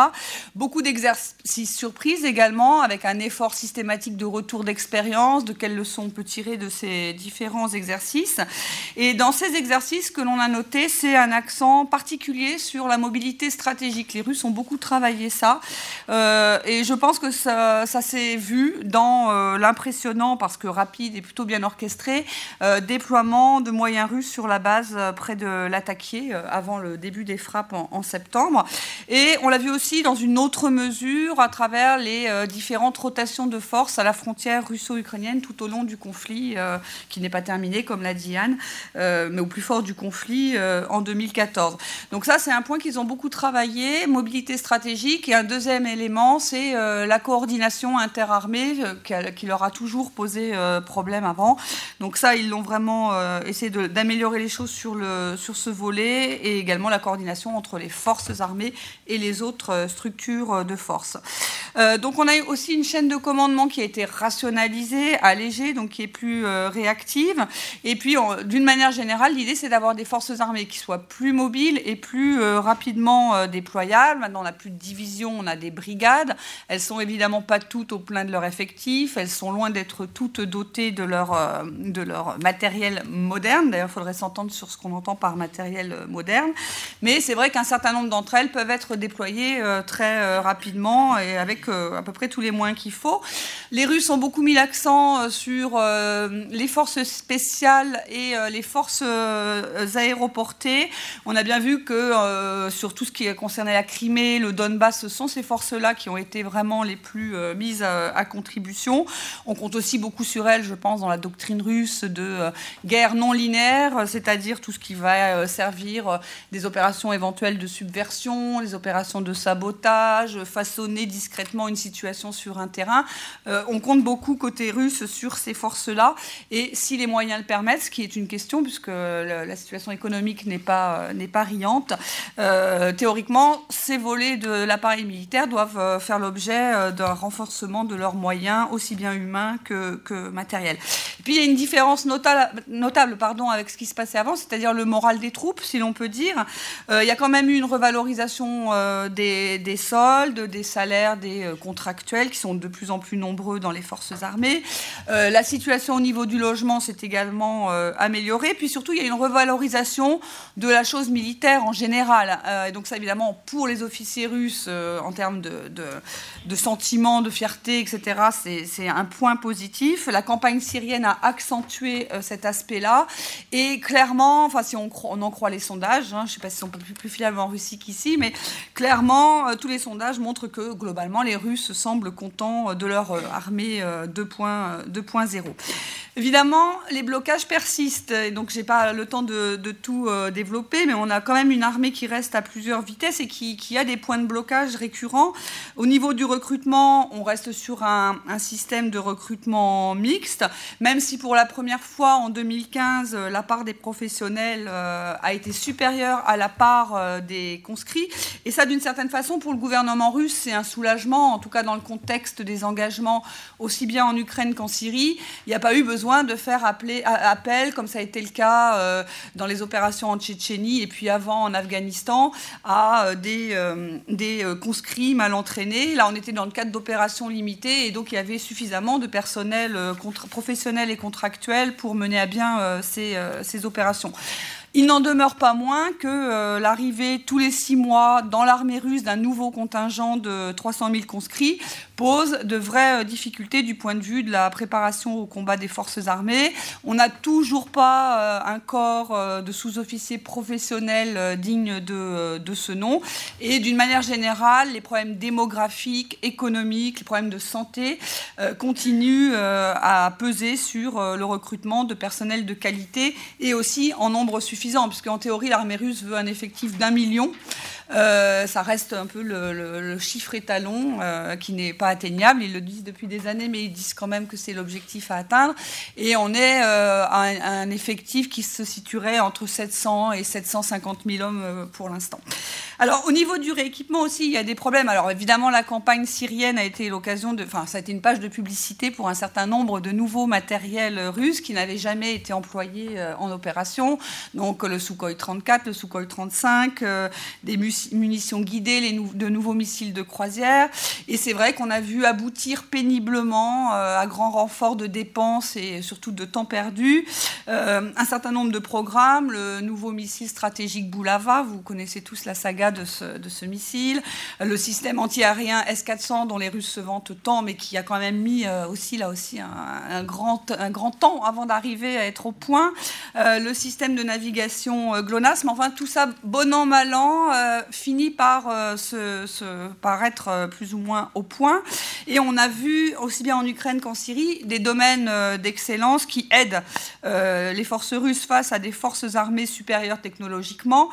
Beaucoup d'exercices surprises également, avec un effort systématique de retour d'expérience, de quelles leçons on peut tirer de ces différents exercices. Et dans ces exercices, ce que l'on a noté, c'est un accent particulier sur la mobilité stratégique. Les Russes ont beaucoup travaillé ça, et je pense que ça, s'est vu dans euh, l'impressionnant, parce que rapide et plutôt bien orchestré, euh, déploiement de moyens russes sur la base euh, près de l'Attaquier avant le début des frappes en, septembre. Et on l'a vu aussi dans une autre mesure à travers les différentes rotations de forces à la frontière russo-ukrainienne tout au long du conflit, qui n'est pas terminé, comme l'a dit Anne, mais au plus fort du conflit en 2014. Donc ça, c'est un point qu'ils ont beaucoup travaillé, mobilité stratégique. Et un deuxième élément, c'est euh, la coordination interarmée euh, qui leur a toujours posé euh, problème avant. Donc ça, ils l'ont vraiment essayé d'améliorer les choses sur, le, sur ce volet et également la coordination entre les forces armées et les autres structures de force. donc on a aussi une chaîne de commandement qui a été rationalisée, allégée, donc qui est plus réactive. Et puis, d'une manière générale, l'idée c'est d'avoir des forces armées qui soient plus mobiles et plus rapidement déployables. Maintenant, on n'a plus de divisions, on a des brigades. Elles sont évidemment pas toutes au plein de leur effectif, elles sont loin d'être toutes dotées de leur, euh, de leur matériel moderne. D'ailleurs, il faudrait s'entendre sur ce qu'on entend par matériel euh, moderne. Mais c'est vrai qu'un certain nombre d'entre elles peuvent être déployées euh, très rapidement et avec à peu près tous les moyens qu'il faut. Les Russes ont beaucoup mis l'accent sur les forces spéciales et les forces aéroportées. On a bien vu que sur tout ce qui concernait la Crimée, le Donbass, ce sont ces forces-là qui ont été vraiment les plus euh, mises à, contribution. On compte aussi beaucoup sur elles, je pense, dans la doctrine russe de euh, guerre non linéaire, c'est-à-dire tout ce qui va euh, servir des opérations éventuelles de subversion, les opérations de sabotage, façonner discrètement une situation sur un terrain. on compte beaucoup côté russe sur ces forces-là. Et si les moyens le permettent, ce qui est une question, puisque la situation économique n'est pas, pas riante, théoriquement, ces volets de l'appareil militaire doivent faire l'objet euh, d'un renforcement de leurs moyens, aussi bien humains que matériels. Puis il y a une différence notable, pardon, avec ce qui se passait avant, c'est-à-dire le moral des troupes, si l'on peut dire. il y a quand même eu une revalorisation des, des, soldes, des salaires des contractuels qui sont de plus en plus nombreux dans les forces armées. la situation au niveau du logement s'est également améliorée. Puis surtout, il y a une revalorisation de la chose militaire en général. et donc ça, évidemment, pour les officiers russes, en termes de, de, de sentiments, de fierté, etc., c'est un point positif. La campagne syrienne a accentué euh, cet aspect-là. Et clairement, enfin, si on, en croit les sondages, hein, je ne sais pas si sont plus, plus fiables en Russie qu'ici, mais clairement, euh, tous les sondages montrent que globalement, les Russes semblent contents de leur euh, armée 2.0. Évidemment, les blocages persistent, et donc j'ai pas le temps de, tout développer, mais on a quand même une armée qui reste à plusieurs vitesses et qui, qui, a des points de blocage récurrents. Au niveau du recrutement, on reste sur un, système de recrutement mixte, même si pour la première fois en 2015, la part des professionnels euh, a été supérieure à la part euh, des conscrits. Et ça, d'une certaine façon, pour le gouvernement russe, c'est un soulagement, en tout cas dans le contexte des engagements aussi bien en Ukraine qu'en Syrie. Il n'y a pas eu besoin de faire appel, comme ça a été le cas euh, dans les opérations en Tchétchénie et puis avant en Afghanistan, à des, des conscrits mal entraînés. Là, on était dans le cadre d'opérations limitées et donc il y avait suffisamment de personnel euh, professionnel et contractuel pour mener à bien euh, ces, euh, ces opérations. Il n'en demeure pas moins que euh, l'arrivée tous les six mois dans l'armée russe d'un nouveau contingent de 300 000 conscrits pose de vraies euh, difficultés du point de vue de la préparation au combat des forces armées. On n'a toujours pas euh, un corps de sous-officiers professionnels digne de, ce nom. Et d'une manière générale, les problèmes démographiques, économiques, les problèmes de santé continuent à peser sur le recrutement de personnel de qualité et aussi en nombre suffisant suffisant, puisqu'en théorie, l'armée russe veut un effectif d'un million. Euh, ça reste un peu le, chiffre étalon euh, qui n'est pas atteignable. Ils le disent depuis des années, mais ils disent quand même que c'est l'objectif à atteindre. Et on est euh, à un, effectif qui se situerait entre 700 et 750 000 hommes pour l'instant. Alors, au niveau du rééquipement aussi, il y a des problèmes. Alors, évidemment, la campagne syrienne a été l'occasion de. Enfin, ça a été une page de publicité pour un certain nombre de nouveaux matériels russes qui n'avaient jamais été employés en opération. Donc, le Sukhoi 34, le Sukhoi 35, des mus munitions guidées, les de nouveaux missiles de croisière. Et c'est vrai qu'on a vu aboutir péniblement, euh, à grand renfort de dépenses et surtout de temps perdu, euh, un certain nombre de programmes. Le nouveau missile stratégique Boulava, vous connaissez tous la saga de ce, missile. Le système anti-aérien S-400 dont les Russes se vantent tant, mais qui a quand même mis euh, aussi là aussi un, grand, un grand temps avant d'arriver à être au point. le système de navigation GLONASS, mais enfin tout ça, bon an, mal an, finit par, euh, se, être euh, plus ou moins au point. Et on a vu, aussi bien en Ukraine qu'en Syrie, des domaines euh, d'excellence qui aident les forces russes face à des forces armées supérieures technologiquement,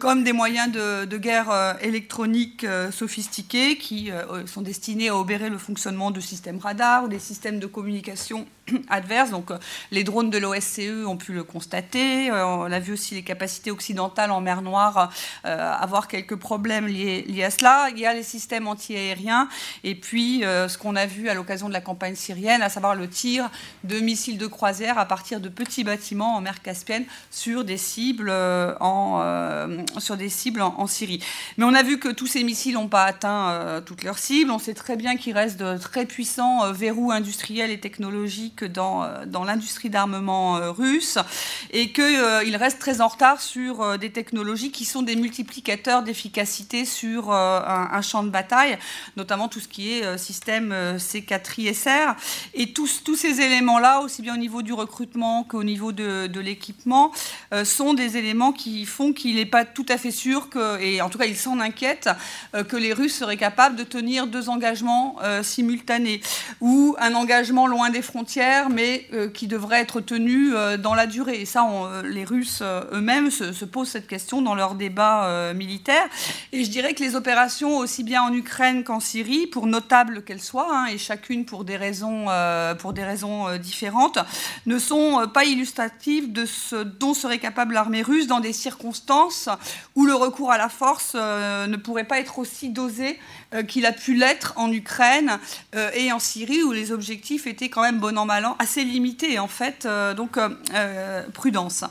comme des moyens de, guerre électronique sophistiqués qui sont destinés à obérer le fonctionnement de systèmes radars ou des systèmes de communication adverses. Donc les drones de l'OSCE ont pu le constater. on a vu aussi les capacités occidentales en mer Noire avoir quelques problèmes liés, à cela. Il y a les systèmes antiaériens et puis euh, ce qu'on a vu à l'occasion de la campagne syrienne, à savoir le tir de missiles de croisière à partir de petits bâtiments en mer Caspienne sur des cibles, euh, en, euh, sur des cibles en, Syrie. Mais on a vu que tous ces missiles n'ont pas atteint toutes leurs cibles. On sait très bien qu'il reste de très puissants verrous industriels et technologiques dans, dans l'industrie d'armement russe et qu'il reste très en retard sur des technologies qui sont des multiplicateurs d'efficacité sur euh, un, champ de bataille, notamment tout ce qui est euh, système euh, C4ISR. Et tous, tous ces éléments-là, aussi bien au niveau du recrutement qu'au niveau de, l'équipement, sont des éléments qui font qu'il n'est pas tout à fait sûr, que, et en tout cas il s'en inquiète, que les Russes seraient capables de tenir deux engagements simultanés, ou un engagement loin des frontières, mais qui devrait être tenu dans la durée. Et ça, les Russes eux-mêmes se, se, posent cette question dans leur débat militaire et je dirais que les opérations, aussi bien en Ukraine qu'en Syrie, pour notables qu'elles soient, hein, et chacune pour des raisons, euh, euh, différentes, ne sont euh, pas illustratives de ce dont serait capable l'armée russe dans des circonstances où le recours à la force ne pourrait pas être aussi dosé qu'il a pu l'être en Ukraine et en Syrie, où les objectifs étaient quand même bon an mal an assez limités en fait. donc prudence.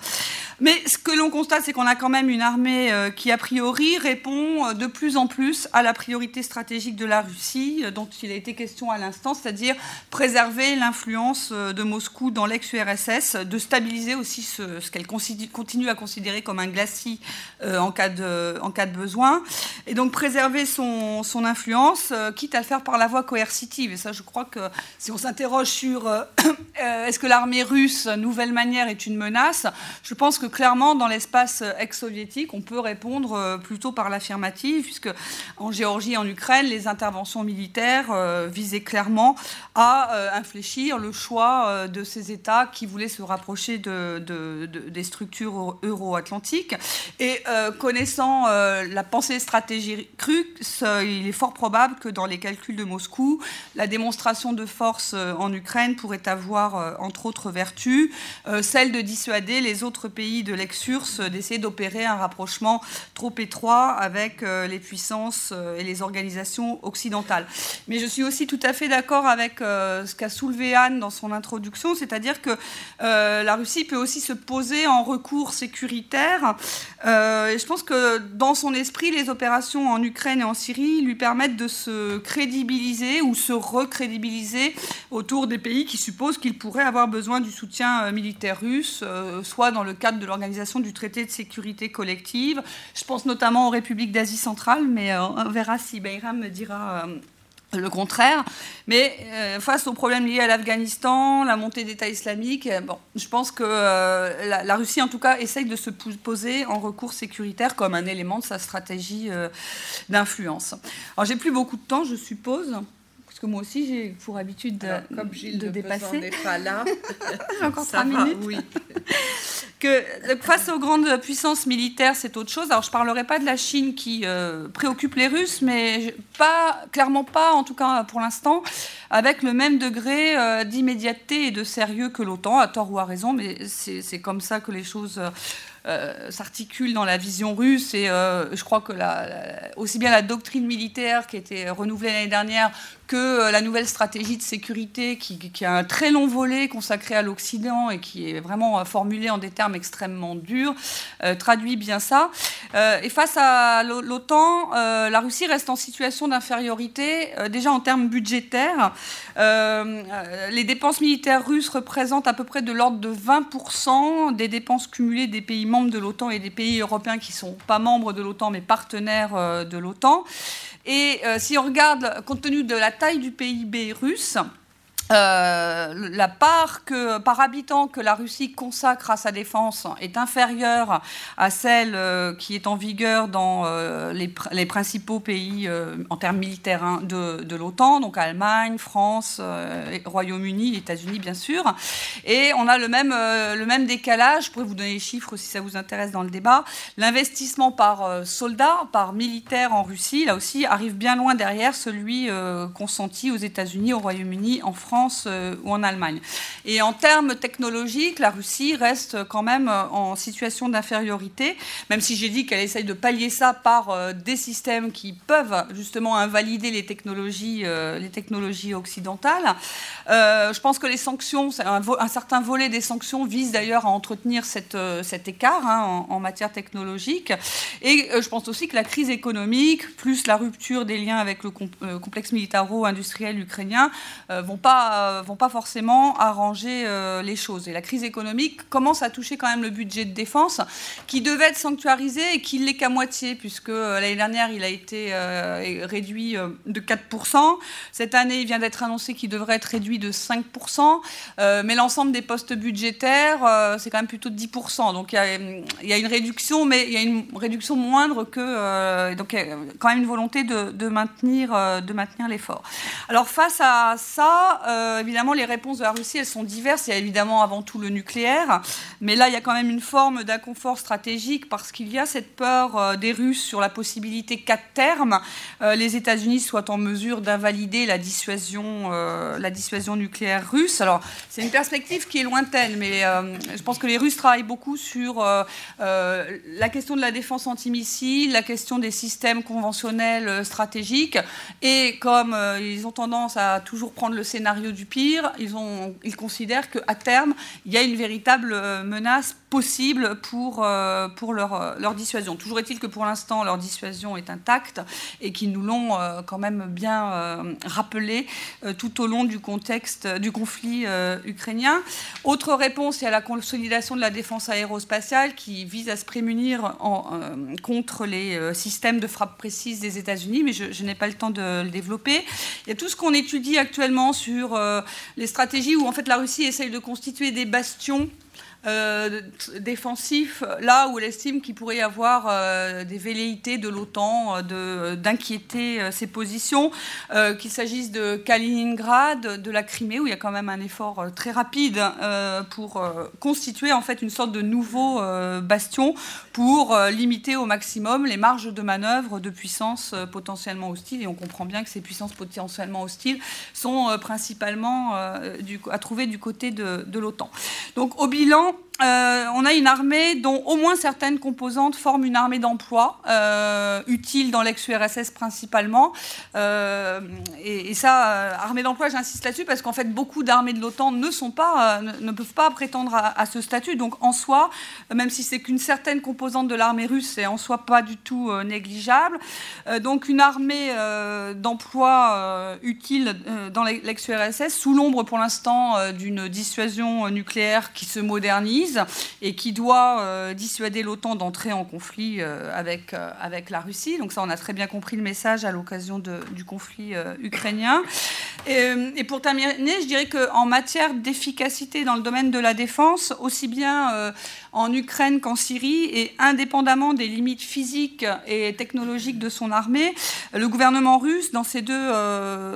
Mais ce que l'on constate, c'est qu'on a quand même une armée euh, qui, a priori, répond euh, de plus en plus à la priorité stratégique de la Russie, euh, dont il a été question à l'instant, c'est-à-dire préserver l'influence de Moscou dans l'ex-URSS, de stabiliser aussi ce, qu'elle continue à considérer comme un glacis en, cas de, en cas de besoin, et donc préserver son, son influence, quitte à le faire par la voie coercitive. Et ça, je crois que si on s'interroge sur est-ce que l'armée russe, nouvelle manière, est une menace, je pense que clairement, dans l'espace ex-soviétique, on peut répondre euh, plutôt par l'affirmative, puisque en Géorgie et en Ukraine, les interventions militaires euh, visaient clairement à euh, infléchir le choix de ces États qui voulaient se rapprocher de, des structures euro-atlantiques. Et connaissant la pensée stratégique russe, il est fort probable que dans les calculs de Moscou, la démonstration de force en Ukraine pourrait avoir, entre autres vertus, celle de dissuader les autres pays de l'ex-URSS d'essayer d'opérer un rapprochement trop étroit avec euh, les puissances euh, et les organisations occidentales. Mais je suis aussi tout à fait d'accord avec euh, ce qu'a soulevé Anne dans son introduction, c'est-à-dire que la Russie peut aussi se poser en recours sécuritaire. Et je pense que dans son esprit, les opérations en Ukraine et en Syrie lui permettent de se crédibiliser ou se recrédibiliser autour des pays qui supposent qu'ils pourraient avoir besoin du soutien militaire russe, soit dans le cadre de l'organisation du traité de sécurité collective. Je pense notamment aux républiques d'Asie centrale, mais euh, on verra si Bayram me dira euh, le contraire. Mais euh, face aux problèmes liés à l'Afghanistan, la montée d'État islamique, bon, je pense que la, Russie, en tout cas, essaye de se poser en recours sécuritaire comme un élément de sa stratégie d'influence. Alors, j'ai plus beaucoup de temps, je suppose. Que moi aussi, j'ai pour habitude de, comme Gilles de, dépasser. n'est pas là, j'ai encore trois minutes. Oui. que face aux grandes puissances militaires, c'est autre chose. Alors, je ne parlerai pas de la Chine qui euh, préoccupe les Russes, mais pas, clairement pas, en tout cas pour l'instant, avec le même degré euh, d'immédiateté et de sérieux que l'OTAN, à tort ou à raison, mais c'est comme ça que les choses. Euh, s'articulent dans la vision russe et je crois que la, aussi bien la doctrine militaire qui a été renouvelée l'année dernière euh, la nouvelle stratégie de sécurité, qui, a un très long volet consacré à l'Occident et qui est vraiment euh, formulé en des termes extrêmement durs, euh, traduit bien ça. et face à l'OTAN, la Russie reste en situation d'infériorité, déjà en termes budgétaires. les dépenses militaires russes représentent à peu près de l'ordre de 20% des dépenses cumulées des pays membres de l'OTAN et des pays européens qui ne sont pas membres de l'OTAN mais partenaires de l'OTAN. Et si on regarde, compte tenu de la taille du PIB russe, euh, la part par habitant que la Russie consacre à sa défense est inférieure à celle euh, qui est en vigueur dans euh, les, principaux pays en termes militaires hein, de, l'OTAN, donc Allemagne, France, Royaume-Uni, États-Unis bien sûr. Et on a le même, le même décalage, je pourrais vous donner les chiffres si ça vous intéresse dans le débat. L'investissement par soldat, par militaire en Russie, là aussi, arrive bien loin derrière celui consenti aux États-Unis, au Royaume-Uni, en France euh, ou en Allemagne. Et en termes technologiques, la Russie reste quand même euh, en situation d'infériorité, même si j'ai dit qu'elle essaye de pallier ça par euh, des systèmes qui peuvent justement invalider les technologies, les technologies occidentales. je pense que les sanctions, un, certain volet des sanctions vise d'ailleurs à entretenir cet écart hein, en, matière technologique. Et je pense aussi que la crise économique, plus la rupture des liens avec le complexe militaro-industriel ukrainien, vont pas euh, vont pas forcément arranger euh, les choses. Et la crise économique commence à toucher quand même le budget de défense, qui devait être sanctuarisé et qui l'est qu'à moitié, puisque euh, l'année dernière, il a été réduit de 4%. Cette année, il vient d'être annoncé qu'il devrait être réduit de 5%. mais l'ensemble des postes budgétaires, c'est quand même plutôt de 10%. Donc il y, a, une réduction, mais il y a une réduction moindre que... donc il y a quand même une volonté de, maintenir, de maintenir l'effort. Alors face à ça, euh, évidemment, les réponses de la Russie, elles sont diverses. Il y a évidemment avant tout le nucléaire, mais là, il y a quand même une forme d'inconfort stratégique parce qu'il y a cette peur euh, des Russes sur la possibilité qu'à terme, les États-Unis soient en mesure d'invalider la dissuasion, la dissuasion nucléaire russe. Alors, c'est une perspective qui est lointaine, mais je pense que les Russes travaillent beaucoup sur la question de la défense antimissile, la question des systèmes conventionnels stratégiques, et comme ils ont tendance à toujours prendre le scénario du pire. Ils, ont, ils considèrent qu'à terme, il y a une véritable euh, menace possible pour, euh, pour leur, euh, leur dissuasion. Toujours est-il que pour l'instant, leur dissuasion est intacte et qu'ils nous l'ont quand même bien rappelé tout au long du contexte du conflit ukrainien. Autre réponse, y a la consolidation de la défense aérospatiale qui vise à se prémunir contre les systèmes de frappe précise des États-Unis, mais je, je n'ai pas le temps de le développer. Il y a tout ce qu'on étudie actuellement sur euh, les stratégies où en fait la Russie essaye de constituer des bastions euh, défensif, là où elle estime qu'il pourrait y avoir euh, des velléités de l'OTAN euh, d'inquiéter ses positions, qu'il s'agisse de Kaliningrad, de la Crimée, où il y a quand même un effort très rapide pour constituer en fait une sorte de nouveau bastion pour limiter au maximum les marges de manœuvre de puissances potentiellement hostiles. Et on comprend bien que ces puissances potentiellement hostiles sont principalement à trouver du côté de, de l'OTAN. Donc au bilan, you. Euh, on a une armée dont au moins certaines composantes forment une armée d'emploi, euh, utile dans l'ex-URSS principalement. Euh, et, ça, armée d'emploi, j'insiste là-dessus parce qu'en fait, beaucoup d'armées de l'OTAN ne sont pas, ne, peuvent pas prétendre à, ce statut. Donc, en soi, même si c'est qu'une certaine composante de l'armée russe, c'est en soi pas du tout négligeable. donc, une armée d'emploi utile dans l'ex-URSS, sous l'ombre pour l'instant d'une dissuasion nucléaire qui se modernise et qui doit euh, dissuader l'OTAN d'entrer en conflit euh, avec, euh, avec la Russie. Donc ça, on a très bien compris le message à l'occasion du conflit ukrainien. Et, pour terminer, je dirais qu'en matière d'efficacité dans le domaine de la défense, aussi bien en Ukraine qu'en Syrie, et indépendamment des limites physiques et technologiques de son armée, le gouvernement russe, dans ces deux,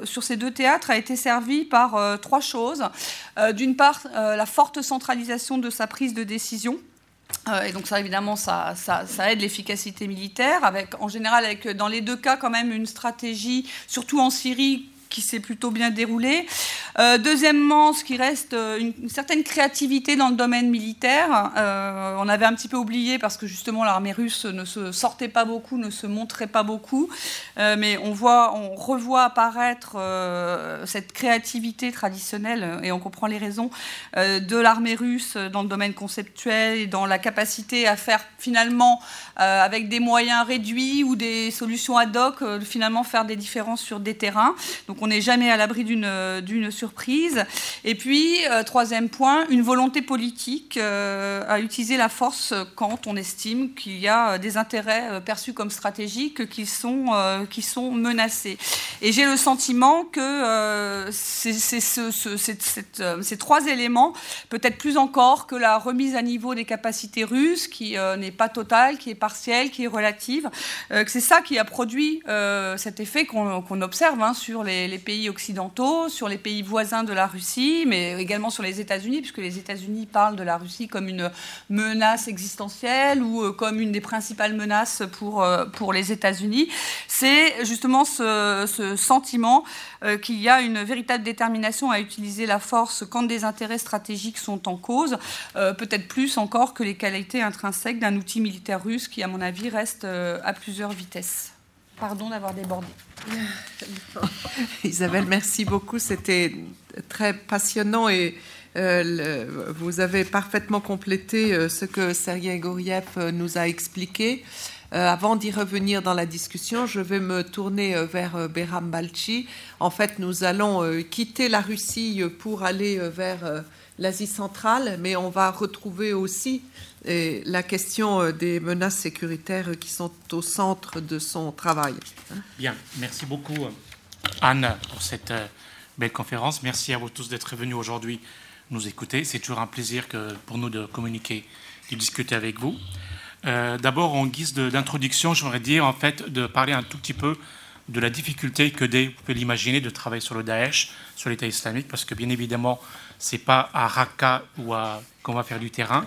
sur ces deux théâtres, a été servi par trois choses. D'une part, la forte centralisation de sa prise de décision. Euh, et donc ça, évidemment, ça, ça, ça aide l'efficacité militaire, avec en général, avec dans les deux cas quand même une stratégie, surtout en Syrie, qui s'est plutôt bien déroulé. Euh, deuxièmement, ce qui reste euh, une, certaine créativité dans le domaine militaire. Euh, on avait un petit peu oublié parce que justement l'armée russe ne se sortait pas beaucoup, ne se montrait pas beaucoup, mais on voit, on revoit apparaître cette créativité traditionnelle et on comprend les raisons de l'armée russe dans le domaine conceptuel et dans la capacité à faire finalement avec des moyens réduits ou des solutions ad hoc finalement faire des différences sur des terrains. Donc donc on n'est jamais à l'abri d'une surprise. Et puis, euh, troisième point, une volonté politique euh, à utiliser la force quand on estime qu'il y a des intérêts euh, perçus comme stratégiques qui sont, menacés. Et j'ai le sentiment que ces trois éléments, peut-être plus encore que la remise à niveau des capacités russes, qui n'est pas totale, qui est partielle, qui est relative, que c'est ça qui a produit cet effet qu'on observe hein, sur les les, pays occidentaux, sur les pays voisins de la Russie, mais également sur les États-Unis, puisque les États-Unis parlent de la Russie comme une menace existentielle ou euh, comme une des principales menaces pour, euh, pour les États-Unis. C'est justement ce, sentiment euh, qu'il y a une véritable détermination à utiliser la force quand des intérêts stratégiques sont en cause, peut-être plus encore que les qualités intrinsèques d'un outil militaire russe qui, à mon avis, reste à plusieurs vitesses. Pardon d'avoir débordé. Isabelle, merci beaucoup. C'était très passionnant et euh, vous avez parfaitement complété euh, ce que Sergei Goriev euh, nous a expliqué. avant d'y revenir dans la discussion, je vais me tourner vers Behram Balchi. En fait, nous allons quitter la Russie pour aller vers l'Asie centrale, mais on va retrouver aussi la question des menaces sécuritaires qui sont au centre de son travail. Bien, merci beaucoup Anne pour cette euh, belle conférence. Merci à vous tous d'être venus aujourd'hui nous écouter. C'est toujours un plaisir pour nous de communiquer, de discuter avec vous. Euh, d'abord, en guise d'introduction, j'aimerais dire en fait de parler un tout petit peu de la difficulté que vous pouvez l'imaginer, de travailler sur le Daesh, sur l'État islamique, parce que bien évidemment, c'est pas à Raqqa qu'on va faire du terrain,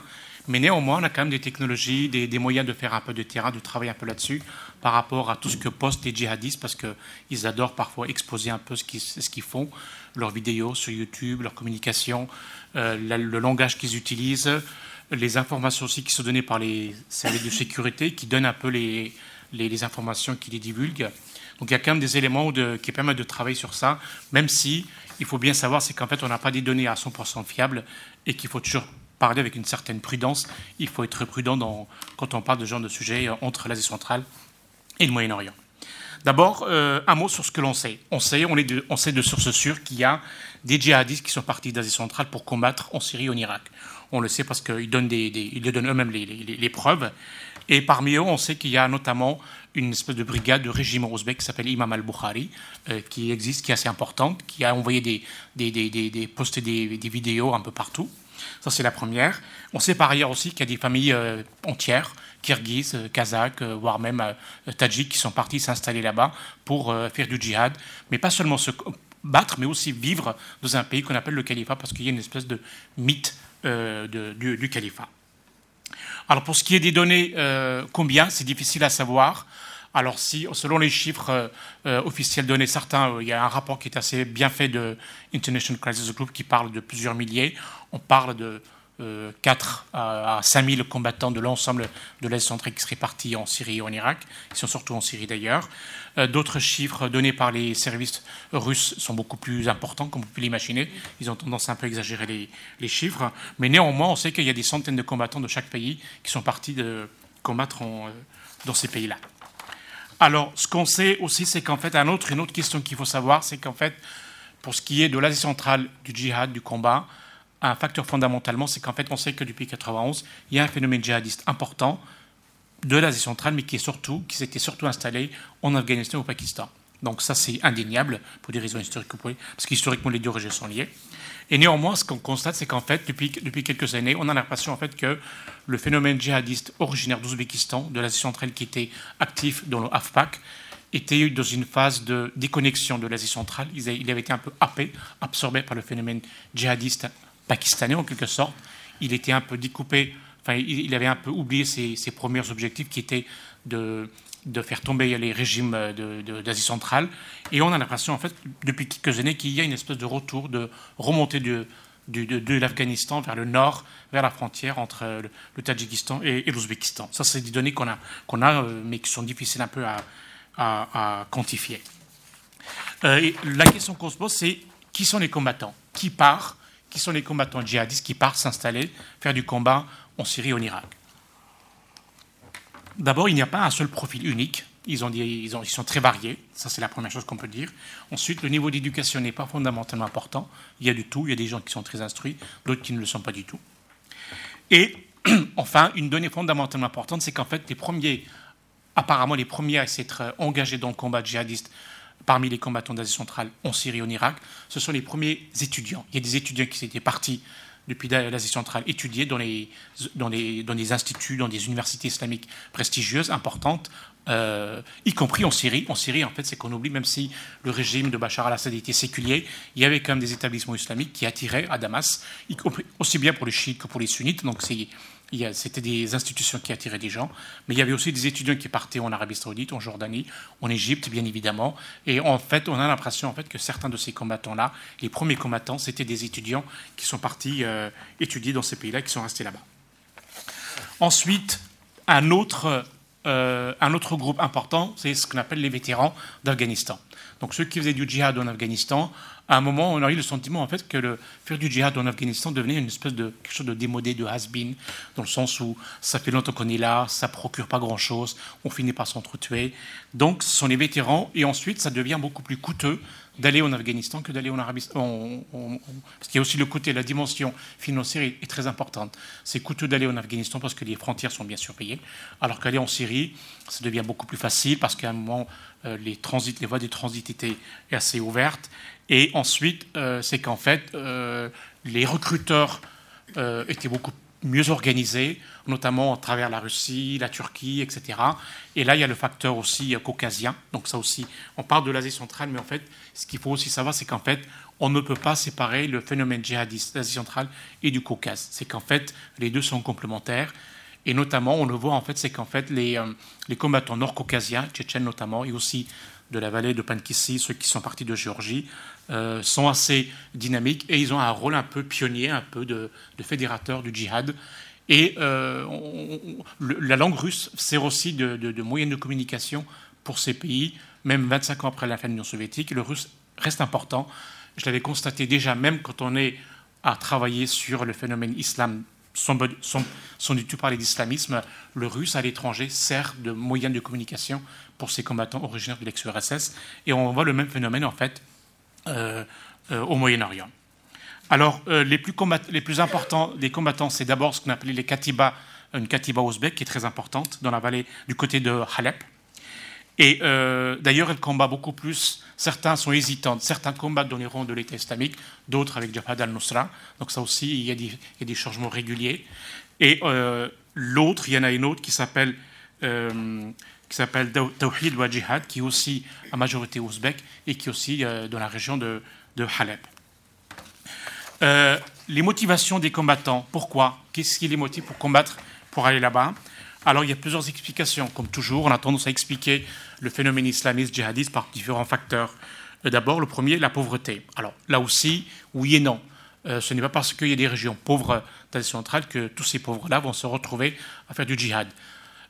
mais néanmoins, on a quand même des technologies, des, moyens de faire un peu de terrain, de travailler un peu là-dessus par rapport à tout ce que postent les djihadistes, parce qu'ils adorent parfois exposer un peu ce qu'ils font, leurs vidéos sur YouTube, leur communication, euh, le langage qu'ils utilisent, les informations aussi qui sont données par les services de sécurité, qui donnent un peu les, informations, qui les divulguent. Donc il y a quand même des éléments qui permettent de travailler sur ça, même si il faut bien savoir, c'est qu'en fait, on n'a pas des données à 100% fiables et qu'il faut toujours parler avec une certaine prudence. Il faut être prudent quand on parle de ce genre de sujet euh, entre l'Asie centrale et le Moyen-Orient. D'abord, euh, un mot sur ce que l'on sait. On sait, on, de, on sait de source sûre qu'il y a des djihadistes qui sont partis d'Asie centrale pour combattre en Syrie et en Irak. On le sait parce qu'ils donnent, eux-mêmes les, preuves. Et parmi eux, on sait qu'il y a notamment une espèce de brigade de régime ouzbek qui s'appelle Imam al-Bukhari, euh, qui existe, qui est assez importante, qui a envoyé des, des, des posté des, vidéos un peu partout. Ça, c'est la première. On sait par ailleurs aussi qu'il y a des familles euh, entières, kirghizes, euh, kazakhs, euh, voire même tadjiks, qui sont partis s'installer là-bas pour faire du djihad, mais pas seulement se battre, mais aussi vivre dans un pays qu'on appelle le califat, parce qu'il y a une espèce de mythe du, califat. Alors pour ce qui est des données, combien, c'est difficile à savoir. Alors si, selon les chiffres officiels donnés, certains, il y a un rapport qui est assez bien fait de International Crisis Group qui parle de plusieurs milliers. On parle de 4 euh, à 5 000 combattants de l'ensemble de l'Est centrale qui seraient partis en Syrie et en Irak. Ils sont surtout en Syrie d'ailleurs. Euh, d'autres chiffres donnés par les services russes sont beaucoup plus importants, comme vous pouvez l'imaginer. Ils ont tendance à un peu exagérer les, chiffres. Mais néanmoins, on sait qu'il y a des centaines de combattants de chaque pays qui sont partis de combattre euh, dans ces pays-là. Alors, ce qu'on sait aussi, c'est qu'en fait, une autre question qu'il faut savoir, c'est qu'en fait, pour ce qui est de l'Asie centrale, du djihad, du combat, un facteur fondamentalement, c'est qu'en fait, on sait que depuis 1991, il y a un phénomène djihadiste important de l'Asie centrale, mais qui s'était surtout installé en Afghanistan et au Pakistan. Donc ça, c'est indéniable pour des raisons historiques, parce qu'historiquement, les deux régions sont liées. Et néanmoins, ce qu'on constate, c'est qu'en fait, depuis, quelques années, on a l'impression en fait que le phénomène djihadiste originaire d'Ouzbékistan, de l'Asie centrale, qui était actif dans le AFPAC, était dans une phase de déconnexion de l'Asie centrale. Il avait été un peu happé, absorbé par le phénomène djihadiste pakistanais en quelque sorte. Il était un peu découpé, enfin, il avait un peu oublié ses, premiers objectifs qui étaient de, de faire tomber les régimes d'Asie centrale. Et on a l'impression, en fait, depuis quelques années, qu'il y a une espèce de retour, de remontée de, l'Afghanistan vers le nord, vers la frontière entre le, Tadjikistan et, l'Ouzbékistan. Ça, c'est des données qu'on a, qu'on a euh, mais qui sont difficiles un peu à, à, quantifier. Euh, la question qu'on se pose, c'est qui sont les combattants? Qui part? Qui sont les combattants djihadistes qui partent s'installer, faire du combat en Syrie et en Irak? D'abord, il n'y a pas un seul profil unique. Ils, ont ils, ils sont très variés, ça c'est la première chose qu'on peut dire. Ensuite, le niveau d'éducation n'est pas fondamentalement important. Il y a du tout, il y a des gens qui sont très instruits, d'autres qui ne le sont pas du tout. Et enfin, une donnée fondamentalement importante, c'est qu'en fait, les premiers, apparemment les premiers à s'être engagés dans le combat djihadiste parmi les combattants d'Asie centrale en Syrie et en Irak, ce sont les premiers étudiants. Il y a des étudiants qui étaient partis depuis l'Asie centrale étudier dans les, instituts, dans des universités islamiques prestigieuses, importantes, euh, y compris en Syrie. En Syrie, en fait, c'est qu'on oublie, même si le régime de Bachar al-Assad était séculier, il y avait quand même des établissements islamiques qui attiraient à Damas, aussi bien pour les chiites que pour les sunnites. Donc c'est c'était des institutions qui attiraient des gens, mais il y avait aussi des étudiants qui partaient en Arabie Saoudite, en Jordanie, en Égypte, bien évidemment. Et en fait, on a l'impression en fait que certains de ces combattants-là, les premiers combattants, c'était des étudiants qui sont partis euh, étudier dans ces pays-là, qui sont restés là-bas. Ensuite, un autre, euh, un autre groupe important, c'est ce qu'on appelle les vétérans d'Afghanistan. Donc ceux qui faisaient du djihad en Afghanistan à un moment, on a eu le sentiment en fait que le faire du djihad en Afghanistan devenait une espèce de quelque chose de démodé, de has-been, dans le sens où ça fait longtemps qu'on est là, ça procure pas grand-chose, on finit par s'entretuer. Donc, ce sont les vétérans, et ensuite, ça devient beaucoup plus coûteux d'aller en Afghanistan que d'aller en Arabie Saoudite. Parce qu'il y a aussi le côté, la dimension financière est, très importante. C'est coûteux d'aller en Afghanistan parce que les frontières sont bien surpayées, alors qu'aller en Syrie, ça devient beaucoup plus facile parce qu'à un moment, euh, les voies de transit étaient assez ouvertes et ensuite, euh, c'est qu'en fait, euh, les recruteurs euh, étaient beaucoup mieux organisés, notamment à travers la Russie, la Turquie, etc. Et là, il y a le facteur aussi caucasien. Donc ça aussi, on parle de l'Asie centrale, mais en fait, ce qu'il faut aussi savoir, c'est qu'en fait, on ne peut pas séparer le phénomène djihadiste d'Asie centrale et du Caucase. C'est qu'en fait, les deux sont complémentaires. Et notamment, on le voit en fait, c'est qu'en fait, les, les combattants nord-caucasiens, tchétchènes notamment, et aussi de la vallée de Pankissi, ceux qui sont partis de Géorgie, euh, sont assez dynamiques et ils ont un rôle un peu pionnier, un peu de, fédérateur du djihad. Et euh, la langue russe sert aussi de, de, moyen de communication pour ces pays, même 25 ans après la fin de l'Union soviétique. Le russe reste important. Je l'avais constaté déjà, même quand on est à travailler sur le phénomène islam sans, du tout parler d'islamisme, le russe à l'étranger sert de moyen de communication pour ces combattants originaires de l'ex-URSS. Et on voit le même phénomène, en fait, euh, euh, au Moyen-Orient. Alors, euh, les, plus les, plus importants des combattants, c'est d'abord ce qu'on appelait les Katiba, une Katiba ouzbek qui est très importante dans la vallée du côté de Halep. Et d'ailleurs, elle combat beaucoup plus. Certains sont hésitants. Certains combattent dans les rangs de l'État islamique, d'autres avec Jabhat al-Nusra. Donc ça aussi, il y, a des, changements réguliers. Et l'autre, il y en a une autre qui s'appelle qui s'appelle Tawhid wa Jihad, qui est aussi à majorité ouzbek et qui est aussi euh, dans la région de, de Halep. Euh, les motivations des combattants, pourquoi? Qu'est-ce qui les motive pour combattre, pour aller là-bas? Alors, il y a plusieurs explications. Comme toujours, on a tendance à expliquer le phénomène islamiste djihadiste par différents facteurs. Euh, d'abord, le premier, la pauvreté. Alors, là aussi, oui et non. ce n'est pas parce qu'il y a des régions pauvres d'Asie centrale que tous ces pauvres-là vont se retrouver à faire du djihad.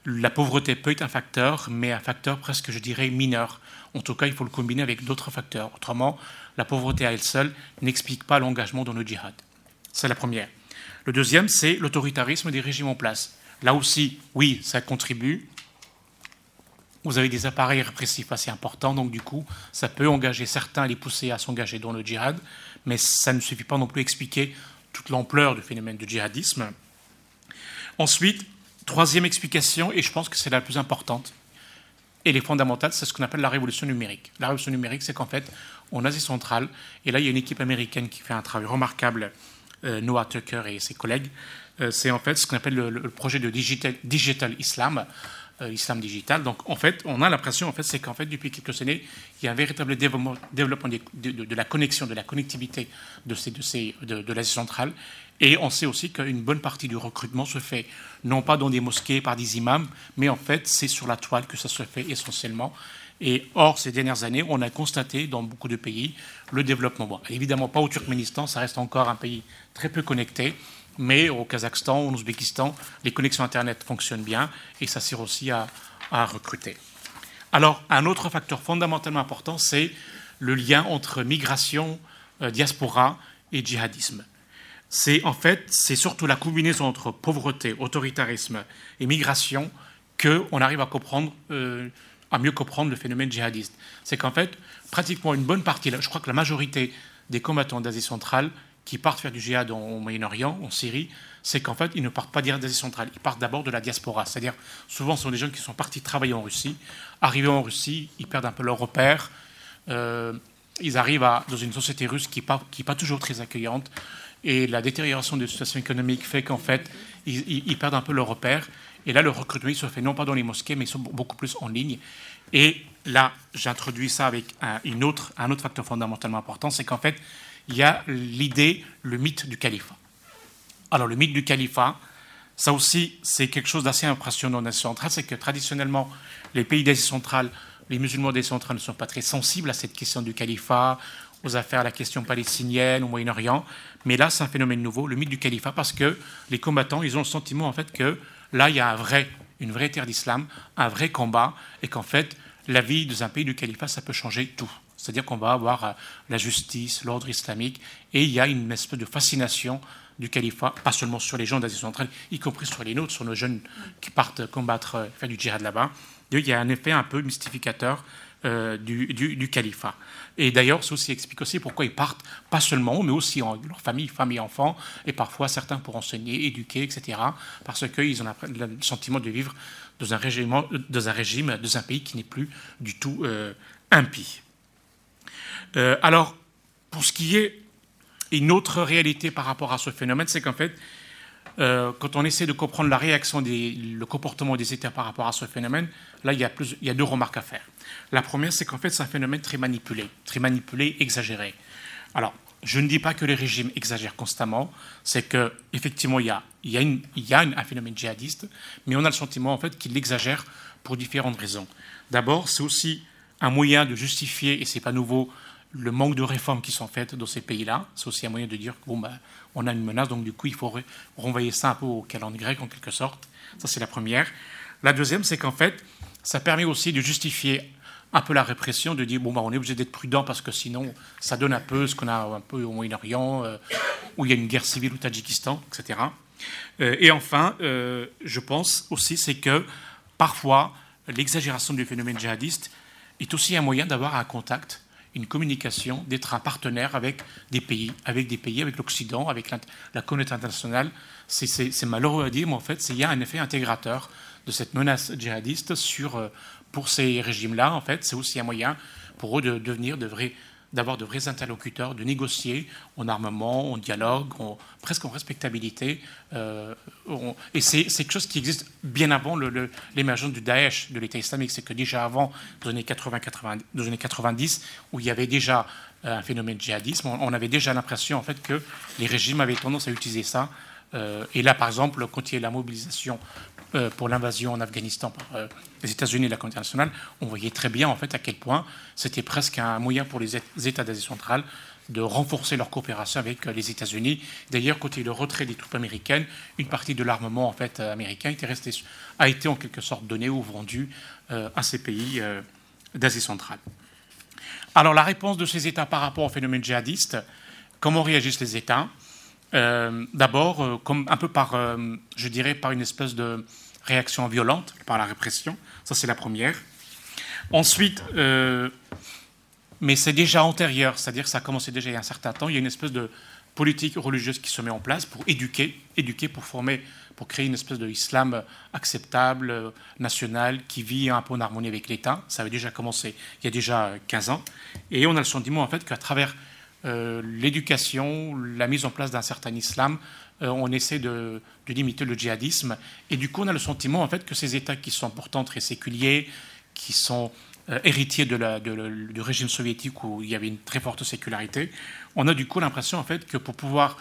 La pauvreté peut être un facteur, mais un facteur presque, je dirais, mineur. En tout cas, il faut le combiner avec d'autres facteurs. Autrement, la pauvreté à elle seule n'explique pas l'engagement dans le djihad. C'est la première. Le deuxième, c'est l'autoritarisme des régimes en place. Là aussi, oui, ça contribue. Vous avez des appareils répressifs assez importants, donc du coup, ça peut engager certains, les pousser à s'engager dans le djihad, mais ça ne suffit pas non plus à expliquer toute l'ampleur du phénomène du djihadisme. Ensuite, Troisième explication, et je pense que c'est la plus importante, et les fondamentale, c'est ce qu'on appelle la révolution numérique. La révolution numérique, c'est qu'en fait, en Asie centrale, et là, il y a une équipe américaine qui fait un travail remarquable, euh, Noah Tucker et ses collègues, c'est en fait ce qu'on appelle le, projet de digital, digital Islam, euh, Islam digital. Donc, en fait, on a l'impression, en fait, c'est qu'en fait, depuis quelques années, il y a un véritable développement, de, la connexion, de la connectivité de, ces, de, ces, de l'Asie centrale et on sait aussi qu'une bonne partie du recrutement se fait non pas dans des mosquées par des imams, mais en fait c'est sur la toile que ça se fait essentiellement. Et or, ces dernières années, on a constaté dans beaucoup de pays le développement. Bon, évidemment pas au Turkménistan, ça reste encore un pays très peu connecté, mais au Kazakhstan, au Ouzbékistan, les connexions Internet fonctionnent bien et ça sert aussi à, recruter. Alors, un autre facteur fondamentalement important, c'est le lien entre migration, euh, diaspora et djihadisme c'est en fait, c'est surtout la combinaison entre pauvreté, autoritarisme et migration qu'on arrive à euh, à mieux comprendre le phénomène djihadiste. C'est qu'en fait, pratiquement une bonne partie, je crois que la majorité des combattants d'Asie centrale qui partent faire du djihad au Moyen-Orient, en Syrie, c'est qu'en fait, ils ne partent pas direct d'Asie centrale, ils partent d'abord de la diaspora. C'est-à-dire, souvent, ce sont des jeunes qui sont partis travailler en Russie. Arrivés en Russie, ils perdent un peu leur repère. Euh, ils arrivent dans une société russe qui n'est pas toujours très accueillante. Et la détérioration de la situation économique fait qu'en fait, ils, perdent un peu leur repère. Et là, le recrutement se fait non pas dans les mosquées, mais beaucoup plus en ligne. Et là, j'introduis ça avec un, une autre, un autre facteur fondamentalement important, c'est qu'en fait, il y a l'idée, le mythe du califat. Alors, le mythe du califat, ça aussi, c'est quelque chose d'assez impressionnant en Asie centrale, c'est que traditionnellement, les pays d'Asie centrale, les musulmans d'Asie centrale ne sont pas très sensibles à cette question du califat, aux affaires, à la question palestinienne, au Moyen-Orient. Mais là, c'est un phénomène nouveau, le mythe du califat, parce que les combattants, ils ont le sentiment en fait que là, il y a un vrai, une vraie terre d'islam, un vrai combat, et qu'en fait, la vie dans un pays du califat, ça peut changer tout. C'est-à-dire qu'on va avoir euh, la justice, l'ordre islamique, et il y a une espèce de fascination du califat, pas seulement sur les gens d'Asie centrale, y compris sur les nôtres, sur nos jeunes qui partent combattre, euh, faire du djihad là-bas. Il y a un effet un peu mystificateur euh, du, califat. Et d'ailleurs, ceci explique aussi pourquoi ils partent, pas seulement, mais aussi en leur famille, famille, enfants, et parfois certains pour enseigner, éduquer, etc., parce qu'ils ont le sentiment de vivre dans un, régime, dans un pays qui n'est plus du tout impie. Euh, alors, pour ce qui est une autre réalité par rapport à ce phénomène, c'est qu'en fait, euh, quand on essaie de comprendre la réaction, le comportement des États par rapport à ce phénomène, là, il y a, deux remarques à faire. La première, c'est qu'en fait, c'est un phénomène très manipulé, très manipulé, exagéré. Alors, je ne dis pas que les régimes exagèrent constamment, c'est qu'effectivement, il y a, il y a, un phénomène djihadiste, mais on a le sentiment, en fait, qu'il l'exagère pour différentes raisons. D'abord, c'est aussi un moyen de justifier, et c'est pas nouveau, le manque de réformes qui sont faites dans ces pays-là. C'est aussi un moyen de dire bon, ben, a une menace, donc du coup, il faut renvoyer ça un peu au calendrier grec en quelque sorte. Ça, c'est la première. La deuxième, c'est qu'en fait, ça permet aussi de justifier un peu la répression, de dire bon, ben, on est obligé d'être prudent parce que sinon, ça donne un peu ce qu'on a un peu au Moyen-Orient, euh, où il y a une guerre civile au Tadjikistan, etc. Euh, et enfin, euh, je pense aussi, c'est que parfois, l'exagération du phénomène djihadiste est aussi un moyen d'avoir un contact une communication, d'être un partenaire avec des pays, avec des pays, avec l'Occident, avec la communauté internationale. C'est malheureux à dire, mais en fait, il y a un effet intégrateur de cette menace djihadiste sur, euh, pour ces régimes-là. En fait, c'est aussi un moyen pour eux de devenir de vrais d'avoir de vrais interlocuteurs, de négocier en armement, en dialogue, presque en respectabilité. Euh, et c'est quelque chose qui existe bien avant l'émergence du Daesh, de l'État islamique. C'est que déjà avant, dans les années 80, 90, où il y avait déjà euh, un phénomène djihadisme, on, avait déjà l'impression en fait que les régimes avaient tendance à utiliser ça. Euh, et là, par exemple, quand il y a la mobilisation euh, pour l'invasion en Afghanistan par euh, les États-Unis et la communauté internationale, on voyait très bien en fait à quel point c'était presque un moyen pour les États d'Asie centrale de renforcer leur coopération avec euh, les États-Unis. D'ailleurs, côté le retrait des troupes américaines, une partie de l'armement en fait américain a été en quelque sorte donné ou vendu à ces pays d'Asie centrale. Alors, la réponse de ces États par rapport au phénomène djihadiste, comment réagissent les États? D'abord, un peu par, je dirais, par une espèce de réaction violente, par la répression. Ça, c'est la première. Ensuite, mais c'est déjà antérieur, c'est-à-dire que ça a commencé déjà il y a un certain temps. Il y a une espèce de politique religieuse qui se met en place pour éduquer, éduquer pour former, pour créer une espèce d'islam acceptable, national, qui vit un peu en harmonie avec l'État. Ça avait déjà commencé il y a déjà 15 ans. Et on a le sentiment, en fait, qu'à travers euh, l'éducation, la mise en place d'un certain islam, euh, on essaie de, limiter le djihadisme. Et du coup, on a le sentiment en fait que ces États qui sont pourtant très séculiers, qui sont euh, héritiers du régime soviétique où il y avait une très forte sécularité, on a du coup l'impression en fait que pour pouvoir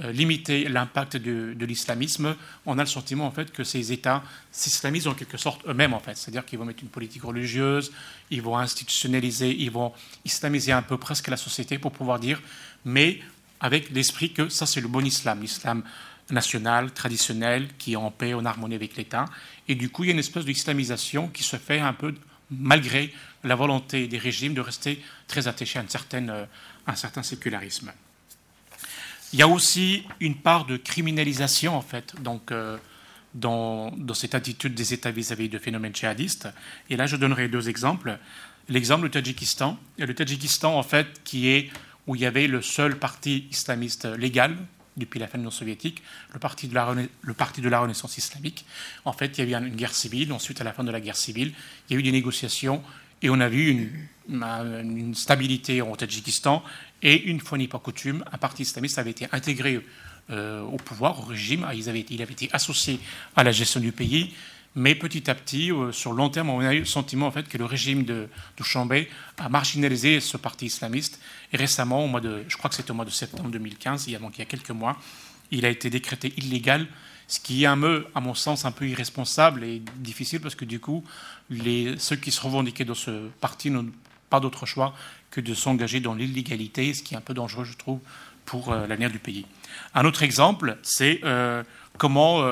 euh, limiter l'impact de, l'islamisme, on a le sentiment en fait que ces États s'islamisent en quelque sorte eux-mêmes en fait, c'est-à-dire qu'ils vont mettre une politique religieuse, ils vont institutionnaliser, ils vont islamiser un peu presque la société pour pouvoir dire, mais avec l'esprit que ça c'est le bon islam, l'islam national, traditionnel, qui est en paix, en harmonie avec l'État, et du coup il y a une espèce d'islamisation qui se fait un peu malgré la volonté des régimes de rester très attachés à, euh, un certain sécularisme. Il y a aussi une part de criminalisation, en fait, donc, euh, dans, cette attitude des États vis-à-vis de phénomènes djihadistes. Et là, je donnerai deux exemples. L'exemple du Tadjikistan. le Tadjikistan, en fait, qui est où il y avait le seul parti islamiste légal depuis la fin de l'Union soviétique, le parti, de la, Renaissance islamique. En fait, il y a eu une guerre civile. Ensuite, à la fin de la guerre civile, il y a eu des négociations et on a vu une, stabilité au Tadjikistan et une fois n'est pas coutume, un parti islamiste avait été intégré euh, au pouvoir, au régime. il avait été associé à la gestion du pays. Mais petit à petit, euh, sur le long terme, on a eu le sentiment en fait, que le régime de, de a marginalisé ce parti islamiste. Et récemment, au mois de, je crois que c'était au mois de septembre 2015, il y a, quelques mois, il a été décrété illégal, ce qui est, un peu, à mon sens, un peu irresponsable et difficile parce que du coup, ceux qui se revendiquaient dans ce parti n'ont pas d'autre choix que de s'engager dans l'illégalité, ce qui est un peu dangereux, je trouve, pour euh, l'avenir du pays. Un autre exemple, c'est euh, comment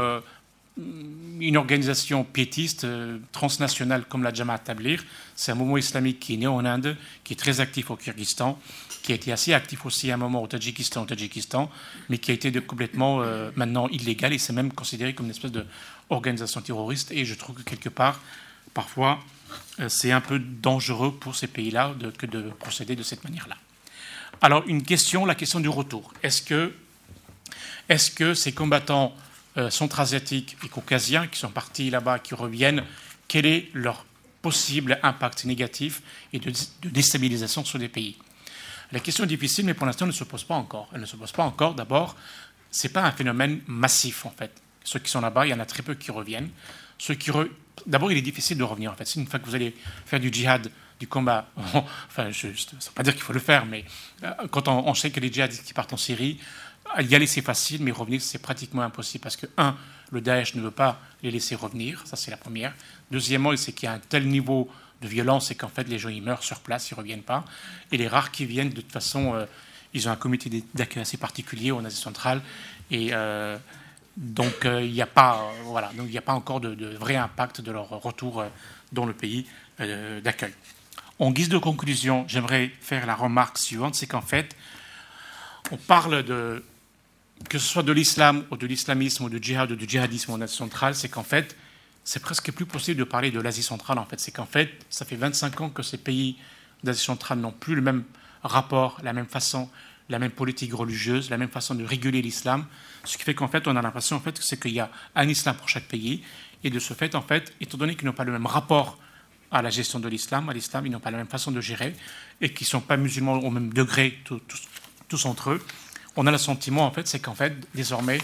une organisation piétiste transnationale comme la Jamaat Tablir, c'est un mouvement islamique qui est né en Inde, qui est très actif au Kyrgyzstan, qui a été assez actif aussi à un moment au Tadjikistan, au Tadjikistan mais qui a été complètement maintenant illégal et c'est même considéré comme une espèce d'organisation terroriste. Et je trouve que quelque part, parfois, euh, c'est un peu dangereux pour ces pays-là que de procéder de cette manière-là. Alors, une question, la question du retour. Est-ce que, est que ces combattants euh, centra-asiatiques et caucasiens qui sont partis là-bas, qui reviennent, quel est leur possible impact négatif et de, déstabilisation sur des pays? La question est difficile, mais pour l'instant, elle ne se pose pas encore. Elle ne se pose pas encore, d'abord, c'est pas un phénomène massif en fait. Ceux qui sont là-bas, il y en a très peu qui reviennent. Ceux qui D'abord, il est difficile de revenir en fait. Une fois que vous allez faire du djihad, du combat, enfin, je ne veux pas dire qu'il faut le faire, mais euh, quand on, sait que les djihadistes qui partent en Syrie, y aller c'est facile, mais revenir c'est pratiquement impossible parce que, un, le Daesh ne veut pas les laisser revenir, ça c'est la première. Deuxièmement, c'est qu'il y a un tel niveau de violence, c'est qu'en fait les gens ils meurent sur place, ils ne reviennent pas. Et les rares qui viennent, de toute façon, euh, ils ont un comité d'accueil assez particulier en Asie centrale. Et euh, donc euh, il n'y a, pas, voilà, donc, il a pas encore de, vrai impact de leur retour dans le pays d'accueil. En guise de conclusion, j'aimerais faire la remarque suivante, c'est qu'en fait, on parle de, que ce soit de l'islam ou de l'islamisme ou du djihad ou du djihadisme en Asie centrale, c'est qu'en fait, c'est presque plus possible de parler de l'Asie centrale, en fait. C'est qu'en fait, ça fait 25 ans que ces pays d'Asie centrale n'ont plus le même rapport, la même façon, la même politique religieuse, la même façon de réguler l'islam. Ce qui fait qu'en fait, on a l'impression en fait, c'est qu'il y a un islam pour chaque pays. Et de ce fait, en fait, étant donné qu'ils n'ont pas le même rapport à la gestion de l'islam, à l'islam, ils n'ont pas la même façon de gérer et qu'ils ne sont pas musulmans au même degré tous, entre eux, on a le sentiment, en fait, c'est qu'en fait, désormais,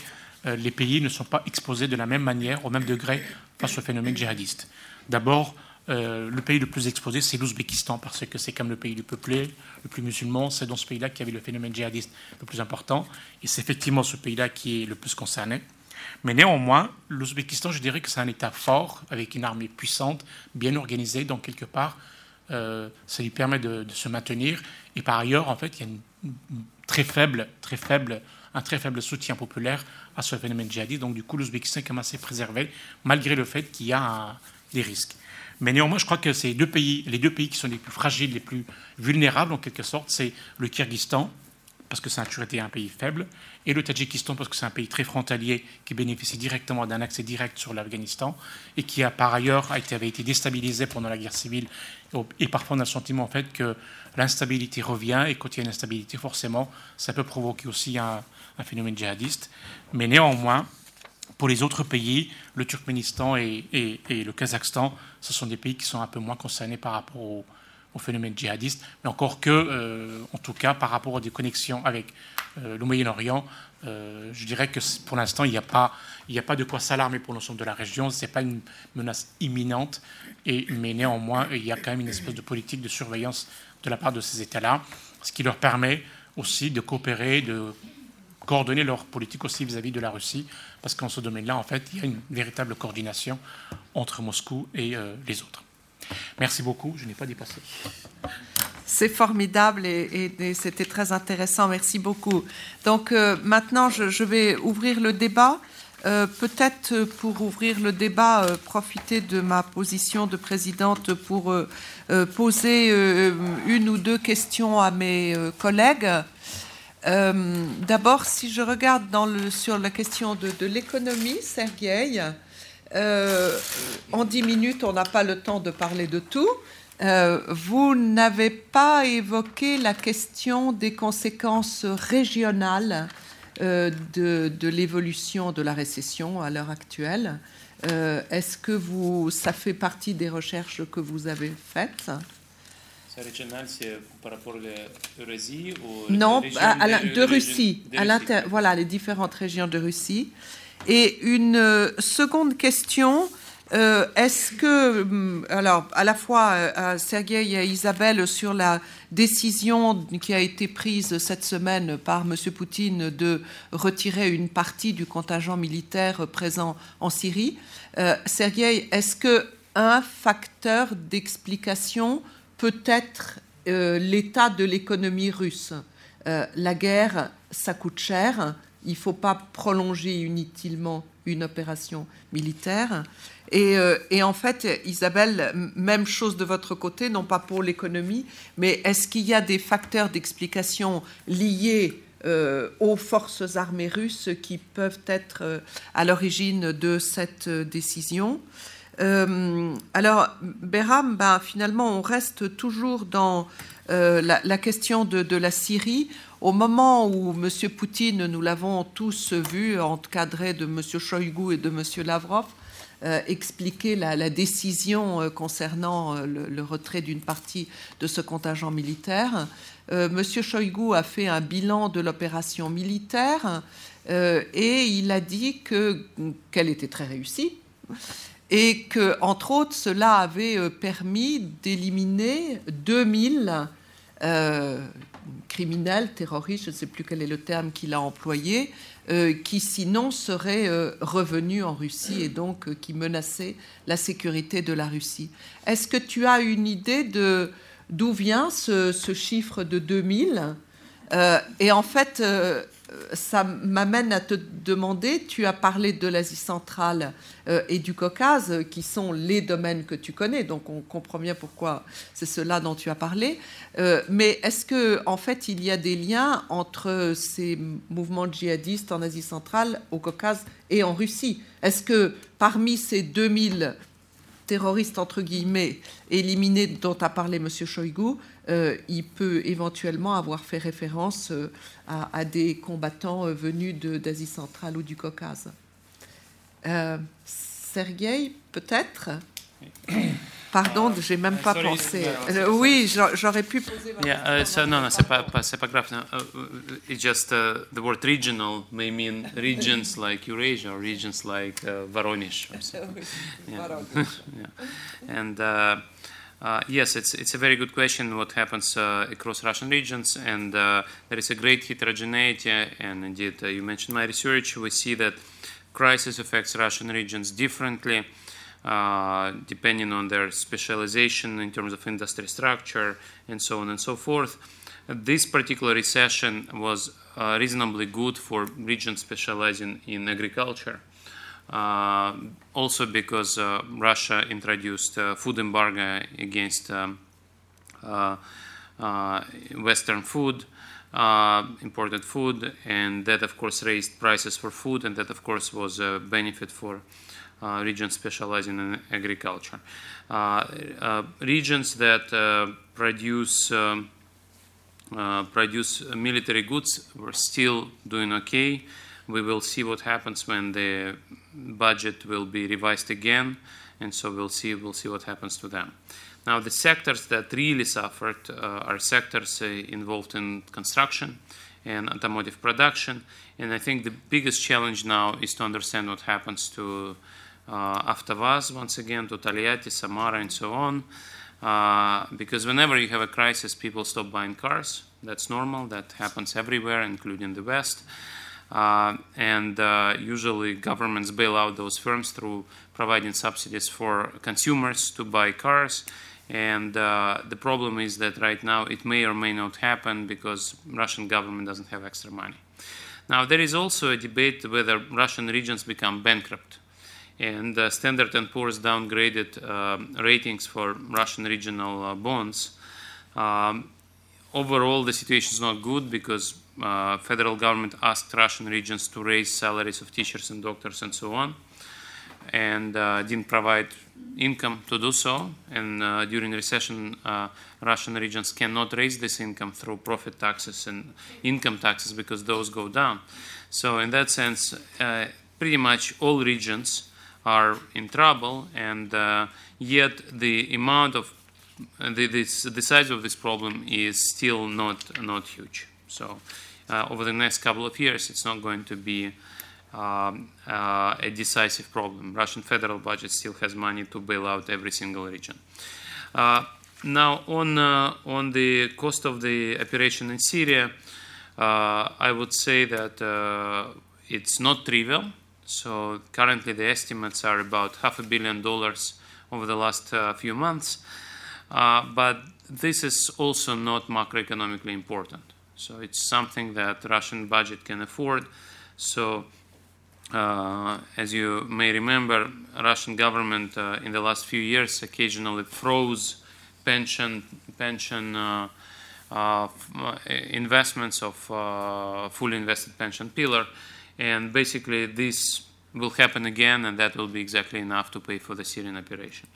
euh, les pays ne sont pas exposés de la même manière, au même degré, face au phénomène djihadiste. D'abord, euh, le pays le plus exposé, c'est l'Ouzbékistan, parce que c'est comme le pays le plus peuplé, le plus musulman. C'est dans ce pays-là qu'il y avait le phénomène djihadiste le plus important. Et c'est effectivement ce pays-là qui est le plus concerné. Mais néanmoins, l'Ouzbékistan, je dirais que c'est un État fort, avec une armée puissante, bien organisée, donc quelque part, euh, ça lui permet de, se maintenir. Et par ailleurs, en fait, il y a une, très faible, très faible, un très faible soutien populaire à ce phénomène djihadiste. Donc, du coup, l'Ouzbékistan est quand même assez préservé, malgré le fait qu'il y a des risques. Mais néanmoins, je crois que ces deux pays, les deux pays qui sont les plus fragiles, les plus vulnérables en quelque sorte, c'est le Kyrgyzstan, parce que ça a toujours été un pays faible, et le Tadjikistan, parce que c'est un pays très frontalier qui bénéficie directement d'un accès direct sur l'Afghanistan, et qui a par ailleurs avait été déstabilisé pendant la guerre civile. Et parfois, on a le sentiment en fait que l'instabilité revient, et quand il y a une instabilité, forcément, ça peut provoquer aussi un, phénomène djihadiste. Mais néanmoins, pour les autres pays, le Turkménistan et, le Kazakhstan, ce sont des pays qui sont un peu moins concernés par rapport au, phénomène djihadiste, mais encore que, euh, en tout cas, par rapport à des connexions avec euh, le Moyen-Orient, euh, je dirais que pour l'instant, il n'y a, pas, de quoi s'alarmer pour l'ensemble de la région. Ce n'est pas une menace imminente, mais néanmoins, il y a quand même une espèce de politique de surveillance de la part de ces États-là, ce qui leur permet aussi de coopérer, de coordonner leur politique aussi vis-à-vis de la Russie, parce qu'en ce domaine-là, en fait, il y a une véritable coordination entre Moscou et euh, les autres. Merci beaucoup, je n'ai pas dépassé. C'est formidable et, c'était très intéressant. Merci beaucoup. Donc euh, maintenant, je, vais ouvrir le débat. Euh, peut-être pour ouvrir le débat, profiter de ma position de présidente pour poser une ou deux questions à mes collègues. Euh, d'abord, si je regarde sur la question de, l'économie, Sergueï, euh, en dix minutes, on n'a pas le temps de parler de tout. Euh, vous n'avez pas évoqué la question des conséquences régionales de, l'évolution de la récession à l'heure actuelle. Est-ce que vous, ça fait partie des recherches que vous avez faites? Régional, c'est par rapport à la Russie ou Non, à, de, Russie. à voilà, les différentes régions de Russie. Et une euh, seconde question. Euh, est-ce que, hum, alors, à la fois euh, à Sergueï et à Isabelle sur la décision qui a été prise cette semaine par M. Poutine de retirer une partie du contingent militaire présent en Syrie, euh, Sergueï, est-ce que un facteur d'explication peut-être euh, l'état de l'économie russe? La guerre, ça coûte cher. Il ne faut pas prolonger inutilement une opération militaire. Euh, et, en fait, Isabelle, même chose de votre côté, non pas pour l'économie, mais est-ce qu'il y a des facteurs d'explication liés aux forces armées russes qui peuvent être à l'origine de cette décision? Euh, alors, Behram, ben, finalement, on reste toujours dans euh, la, question de, la Syrie. Au moment où M. Poutine, nous l'avons tous vu, encadré de M. Shoigu et de M. Lavrov, euh, expliquer la, décision concernant le, retrait d'une partie de ce contingent militaire. M. Shoigu a fait un bilan de l'opération militaire et il a dit qu'elle était très réussie et que, entre autres, cela avait permis d'éliminer 2000 criminels, terroristes, je ne sais plus quel est le terme qu'il a employé, euh, qui sinon seraient euh, revenus en Russie et donc euh, qui menaçaient la sécurité de la Russie. Est-ce que tu as une idée de d'où vient ce, ce, chiffre de 2000 Et en fait, ça m'amène à te demander, tu as parlé de l'Asie centrale euh, et du Caucase, qui sont les domaines que tu connais, donc on comprend bien pourquoi c'est cela dont tu as parlé. Euh, mais est-ce que en fait il y a des liens entre ces mouvements djihadistes en Asie centrale, au Caucase et en Russie? Est-ce que parmi ces 2000 terroristes entre guillemets éliminés dont a parlé M. Shoigu, il peut éventuellement avoir fait référence euh, à, à, des combattants euh, venus d'Asie centrale ou du Caucase. Euh, Sergueï, peut-être? Pardon, uh, j'ai même pas sorry, pensé. Uh, oui, j'aurais pu poser. Yeah, uh, so, non, non, c'est pas, pas, pas grave. No, uh, it's just uh, the word regional may mean regions like Eurasia or regions like uh, Voronezh. yeah. yeah. And Uh, yes, it's, it's a very good question what happens uh, across Russian regions, and uh, there is a great heterogeneity. And indeed, uh, you mentioned my research. We see that crisis affects Russian regions differently, uh, depending on their specialization in terms of industry structure and so on and so forth. This particular recession was uh, reasonably good for regions specializing in agriculture. Uh, also because uh, Russia introduced uh, food embargo against um, Western food, imported food, and that of course raised prices for food, and that of course was a benefit for uh, regions specializing in agriculture. Uh, uh, regions that produce um, produce military goods were still doing okay. We will see what happens when the budget will be revised again, and so we'll see we'll see what happens to them. Now, the sectors that really suffered uh, are sectors uh, involved in construction and automotive production, and I think the biggest challenge now is to understand what happens to uh, once again, to Taliati, Samara, and so on. Uh, because whenever you have a crisis, people stop buying cars. That's normal. That happens everywhere, including the West. Uh, and uh, usually governments bail out those firms through providing subsidies for consumers to buy cars. And uh, the problem is that right now it may or may not happen because Russian government doesn't have extra money. Now there is also a debate whether Russian regions become bankrupt. And uh, Standard & Poor's downgraded uh, ratings for Russian regional uh, bonds. Um, overall, the situation is not good because uh, federal government asked Russian regions to raise salaries of teachers and doctors and so on, and uh, didn't provide income to do so. And uh, during recession, uh, Russian regions cannot raise this income through profit taxes and income taxes because those go down. So in that sense, uh, pretty much all regions are in trouble, and uh, yet the amount of the, this, the size of this problem is still not not huge. So over the next couple of years, it's not going to be um, uh, a decisive problem. Russian federal budget still has money to bail out every single region. Uh, now, on uh, on the cost of the operation in Syria, uh, I would say that uh, it's not trivial. So currently, the estimates are about half a billion dollars over the last few months. but this is also not macroeconomically important. So it's something that Russian budget can afford. So uh, as you may remember, Russian government uh, in the last few years occasionally froze pension pension uh, uh investments of uh, fully invested pension pillar, and basically this will happen again, and that will be exactly enough to pay for the Syrian operation.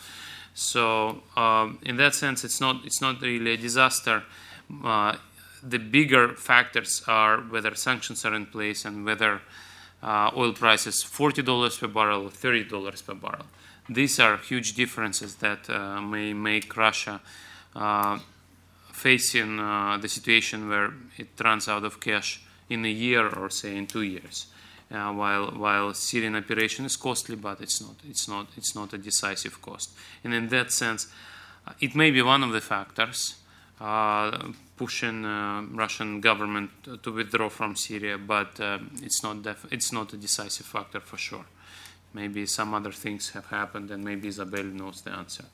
So um, in that sense, it's not it's not really a disaster. The bigger factors are whether sanctions are in place and whether uh, oil prices $40 per barrel or $30 per barrel. These are huge differences that uh, may make Russia uh, facing uh, the situation where it runs out of cash in a year or say in two years. Uh, while while Syrian operation is costly, but it's not it's not it's not a decisive cost. And in that sense, uh, it may be one of the factors pushing uh, Russian government to withdraw from Syria, but uh, it's not it's not a decisive factor for sure. Maybe some other things have happened, and maybe Isabel knows the answer.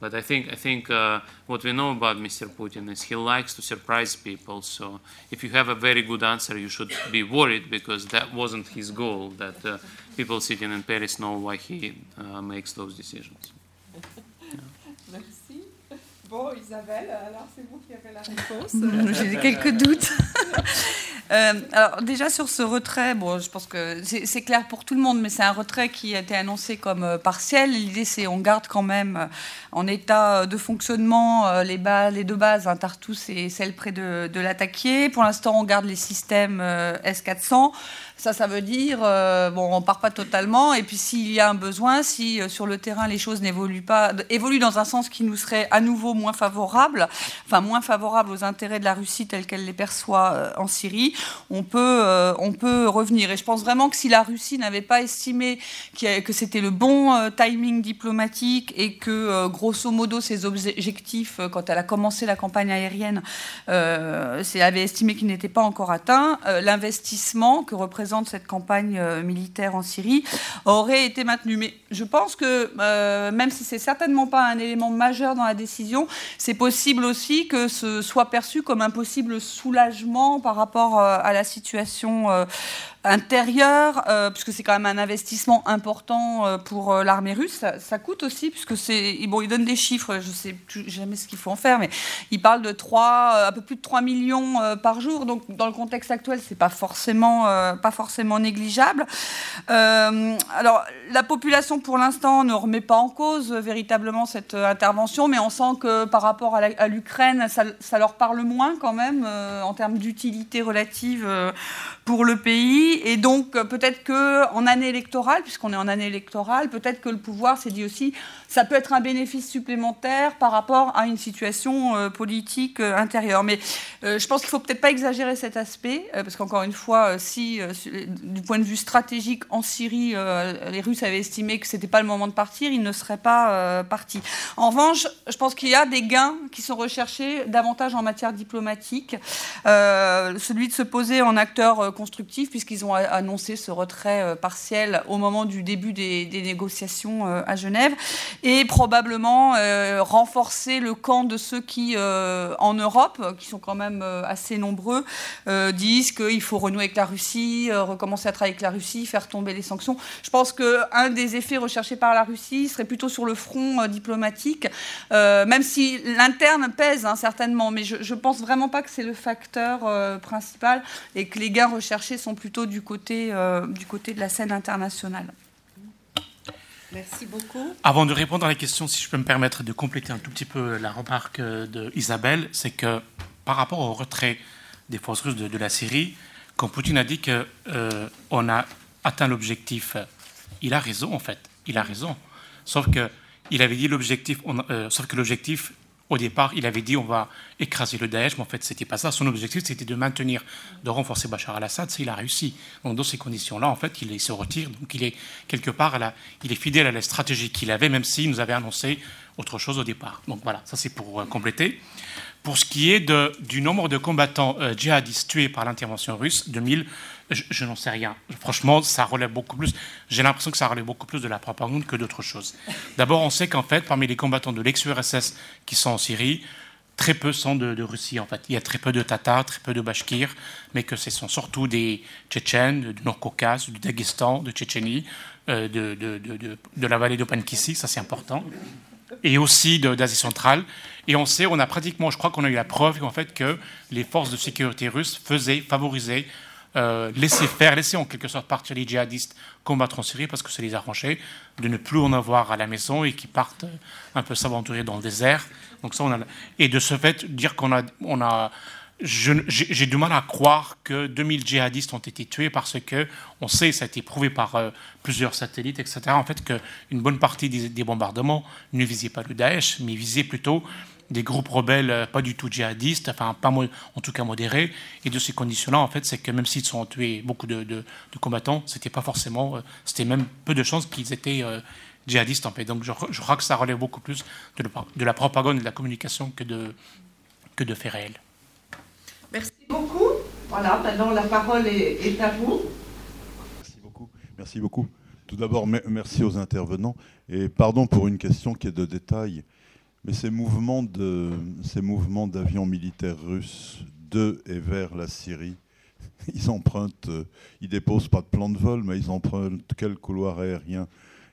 But I think I think uh, what we know about Mr. Putin is he likes to surprise people. So if you have a very good answer, you should be worried because that wasn't his goal. That uh, people sitting in Paris know why he uh, makes those decisions. Yeah. Bon, Isabelle, alors c'est vous qui avez la réponse. J'ai quelques doutes. Euh, alors déjà sur ce retrait, bon, je pense que c'est clair pour tout le monde, mais c'est un retrait qui a été annoncé comme euh, partiel. L'idée, c'est on garde quand même euh, en état de fonctionnement les, les deux bases, hein, Tartus et celle près de, de. Pour l'instant, on garde les systèmes S400. Ça, ça veut dire, euh, bon, on part pas totalement. Et puis, s'il y a un besoin, si euh, sur le terrain les choses n'évoluent pas, évoluent dans un sens qui nous serait à nouveau moins favorable, enfin moins favorable aux intérêts de la Russie tels qu'elle les perçoit euh, en Syrie, on peut, on peut revenir. Et je pense vraiment que si la Russie n'avait pas estimé que c'était le bon timing diplomatique et que, grosso modo, ses objectifs, quand elle a commencé la campagne aérienne, euh, avait estimé qu'ils n'étaient pas encore atteints, l'investissement que représente de cette campagne euh, militaire en Syrie aurait été maintenu. Mais je pense que euh, même si c'est certainement pas un élément majeur dans la décision, c'est possible aussi que ce soit perçu comme un possible soulagement par rapport euh, à la situation intérieur, euh, puisque c'est quand même un investissement important euh, pour euh, l'armée russe. Ça, coûte aussi, puisque c'est bon, il donne des chiffres, je sais jamais ce qu'il faut en faire, mais il parle de 3, un peu plus de 3 millions par jour. Donc, dans le contexte actuel, c'est pas forcément, pas forcément négligeable. alors, la population, pour l'instant, ne remet pas en cause véritablement cette intervention, mais on sent que par rapport à l'Ukraine, ça, leur parle moins quand même en termes d'utilité relative pour le pays. Et donc, peut-être qu'en année électorale, puisqu'on est en année électorale, peut-être que le pouvoir s'est dit aussi, ça peut être un bénéfice supplémentaire par rapport à une situation euh, politique euh, intérieure. Mais euh, je pense qu'il ne faut peut-être pas exagérer cet aspect, parce qu'encore une fois, si du point de vue stratégique en Syrie, les Russes avaient estimé que ce n'était pas le moment de partir, ils ne seraient pas partis. En revanche, je pense qu'il y a des gains qui sont recherchés davantage en matière diplomatique, celui de se poser en acteur constructif, puisqu'ils ont annoncé ce retrait partiel au moment du début des, des négociations à Genève et probablement euh, renforcer le camp de ceux qui, euh, en Europe, qui sont quand même euh, assez nombreux, disent qu'il faut renouer avec la Russie, recommencer à travailler avec la Russie, faire tomber les sanctions. Je pense qu'un des effets recherchés par la Russie serait plutôt sur le front diplomatique, même si l'interne pèse hein, certainement, mais je ne pense vraiment pas que c'est le facteur principal et que les gains recherchés sont plutôt du du côté de la scène internationale. Merci beaucoup. Avant de répondre à la question, si je peux me permettre de compléter un tout petit peu la remarque d'Isabelle, c'est que par rapport au retrait des forces russes de, la Syrie, quand Poutine a dit qu'on euh, a atteint l'objectif, il a raison en fait, il a raison. Sauf que il avait dit l'objectif, euh, sauf que l'objectif au départ, il avait dit on va écraser le Daesh, mais en fait, c'était pas ça. Son objectif, c'était de maintenir, de renforcer Bachar al-Assad. Il a réussi. Donc, dans ces conditions-là, en fait, il, se retire. Donc, il est quelque part, il est fidèle à la stratégie qu'il avait, même s'il nous avait annoncé autre chose au départ. Donc, voilà, ça c'est pour euh, compléter. Pour ce qui est du nombre de combattants euh, djihadistes tués par l'intervention russe, 2000, je, n'en sais rien. Franchement, ça relève beaucoup plus. J'ai l'impression que ça relève beaucoup plus de la propagande que d'autres choses. D'abord, on sait qu'en fait, parmi les combattants de l'ex-URSS qui sont en Syrie, très peu sont de, Russie. En fait, il y a très peu de Tatars, très peu de Bashkirs, mais que ce sont surtout des Tchétchènes, du Nord-Caucase, du Daghestan, de Tchétchénie, euh, de, la vallée de Pankissi, ça c'est important, et aussi d'Asie centrale. Et on sait, on a pratiquement, je crois qu'on a eu la preuve en fait que les forces de sécurité russes faisaient, favorisaient euh, laisser faire, laisser en quelque sorte partir les djihadistes combattre en Syrie parce que ça les arrangeait de ne plus en avoir à la maison et qui partent un peu s'aventurer dans le désert. Donc ça, et de ce fait, dire qu'on a, on a j'ai du mal à croire que 2000 djihadistes ont été tués parce que on sait, ça a été prouvé par euh, plusieurs satellites, etc. En fait, qu'une bonne partie des, des, bombardements ne visaient pas le Daesh, mais visaient plutôt des groupes rebelles pas du tout djihadistes, enfin pas en tout cas modérés. Et de ces conditions-là, en fait, c'est que même s'ils ont tué beaucoup de, de, de combattants, c'était pas forcément, c'était même peu de chances qu'ils étaient djihadistes en fait. Donc je, je, crois que ça relève beaucoup plus de, de la propagande et de la communication que de, que de faits réels. Merci beaucoup. Voilà, maintenant la parole est, à vous. Merci beaucoup. Merci beaucoup. Tout d'abord, merci aux intervenants. Et pardon pour une question qui est de détail, mais ces mouvements, de, ces mouvements d'avions militaires russes de et vers la Syrie, ils empruntent, ils déposent pas de plan de vol, mais ils empruntent quel couloir aérien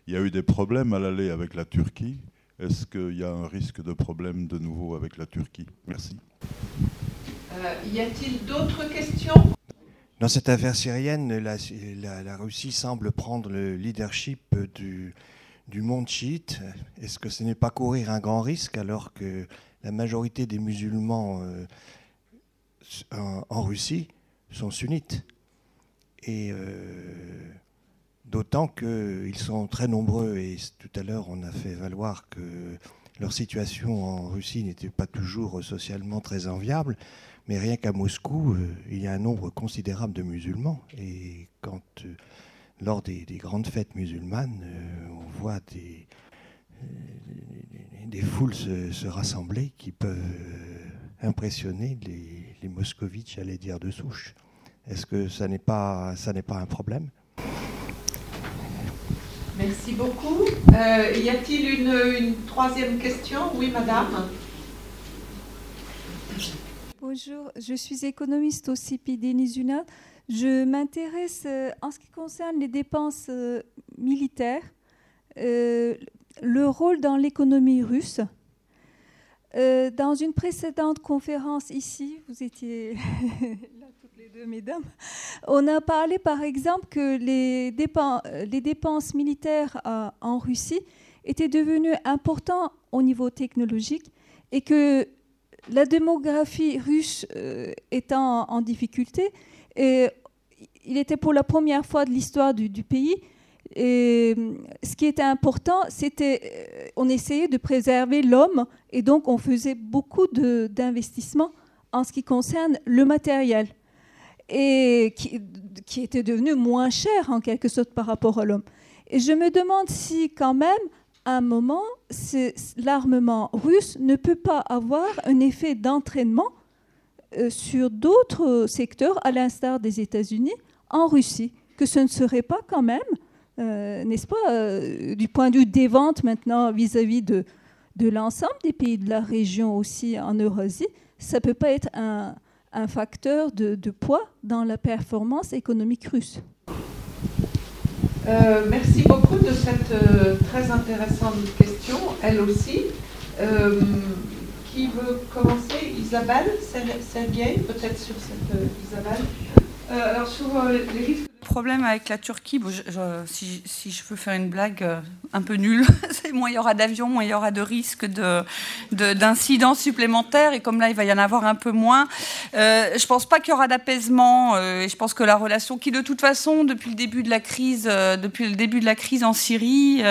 Il y a eu des problèmes à l'aller avec la Turquie. Est-ce qu'il y a un risque de problème de nouveau avec la Turquie? Merci. Euh, y a-t-il d'autres questions? Dans cette affaire syrienne, la, Russie semble prendre le leadership du, du monde chiite. Est-ce que ce n'est pas courir un grand risque alors que la majorité des musulmans euh, en, Russie sont sunnites? Et euh, d'autant qu'ils sont très nombreux, et tout à l'heure on a fait valoir que leur situation en Russie n'était pas toujours socialement très enviable. Mais rien qu'à Moscou, euh, il y a un nombre considérable de musulmans. Et quand, lors des, grandes fêtes musulmanes, euh, on voit des, des foules se, rassembler qui peuvent impressionner les, les moscovites, j'allais dire, de souche. Est-ce que ça n'est pas, ça n'est pas un problème? Merci beaucoup. y a-t-il une, une troisième question? Oui, madame. Bonjour, je suis économiste au CIPI Nizuna. Je m'intéresse euh, en ce qui concerne les dépenses euh, militaires, euh, le rôle dans l'économie russe. dans une précédente conférence ici, vous étiez là toutes les deux, mesdames, on a parlé par exemple que les, dépenses, militaires en Russie étaient devenues importantes au niveau technologique et que la démographie russe étant en difficulté, et il était pour la première fois de l'histoire du, pays. Et ce qui était important, c'était euh, on essayait de préserver l'homme et donc on faisait beaucoup d'investissements en ce qui concerne le matériel et qui, qui, était devenu moins cher en quelque sorte par rapport à l'homme. Et je me demande si quand même un moment, l'armement russe ne peut pas avoir un effet d'entraînement euh, sur d'autres secteurs, à l'instar des États-Unis, en Russie, que ce ne serait pas quand même, euh, n'est-ce pas, euh, du point de vue des ventes maintenant vis-à-vis de, l'ensemble des pays de la région aussi en Eurasie, ça ne peut pas être un, facteur de poids dans la performance économique russe. Euh, merci beaucoup de cette euh, très intéressante question, elle aussi. Euh, qui veut commencer Isabelle Sergei, peut-être sur cette Isabelle. alors sur les risques problème avec la Turquie, si, je veux faire une blague euh, un peu nulle, moins il y aura d'avions, moins il y aura de risques d'incidents de, supplémentaires. Et comme là, il va y en avoir un peu moins, euh, je ne pense pas qu'il y aura d'apaisement. Euh, et je pense que la relation qui, de toute façon, depuis le début de la crise, depuis le début de la crise en Syrie,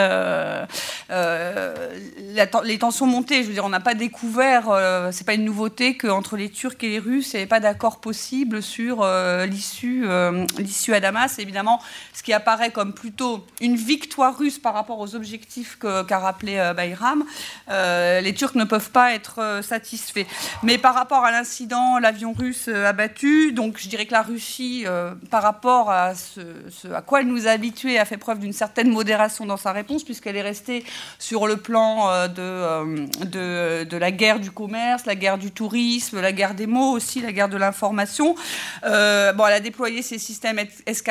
les tensions montaient. Je veux dire, on n'a pas découvert, c'est pas une nouveauté qu'entre les Turcs et les Russes, il n'y avait pas d'accord possible sur l'issue à Damas c'est évidemment ce qui apparaît comme plutôt une victoire russe par rapport aux objectifs qu'a rappelé euh, Bayram. Euh, les Turcs ne peuvent pas être euh, satisfaits. Mais par rapport à l'incident, l'avion russe abattu, donc je dirais que la Russie, par rapport à ce, à quoi elle nous a habitués, a fait preuve d'une certaine modération dans sa réponse, puisqu'elle est restée sur le plan de, de, la guerre du commerce, la guerre du tourisme, la guerre des mots aussi, la guerre de l'information. bon, elle a déployé ses systèmes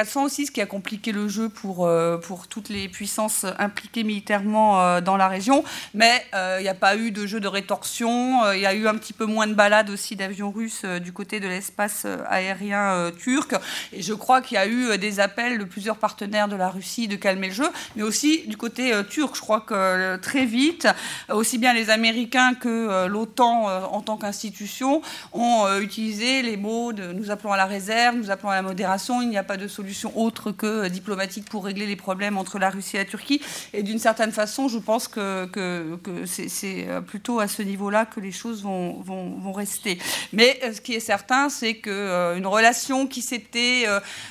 S-400 aussi, ce qui a compliqué le jeu pour, euh, pour toutes les puissances impliquées militairement euh, dans la région. Mais euh, il n'y a pas eu de jeu de rétorsion. Il y a eu un petit peu moins de balades aussi d'avions russes du côté de l'espace aérien turc. Et je crois qu'il y a eu des appels de plusieurs partenaires de la Russie de calmer le jeu, mais aussi du côté turc. Je crois que très vite, aussi bien les Américains que l'OTAN en tant qu'institution ont utilisé les mots de nous appelons à la réserve, nous appelons à la modération, il n'y a pas de solution autre que diplomatique pour régler les problèmes entre la Russie et la Turquie. Et d'une certaine façon, je pense que, c'est plutôt à ce niveau-là que les choses vont, rester. Mais ce qui est certain, c'est qu'une relation qui s'était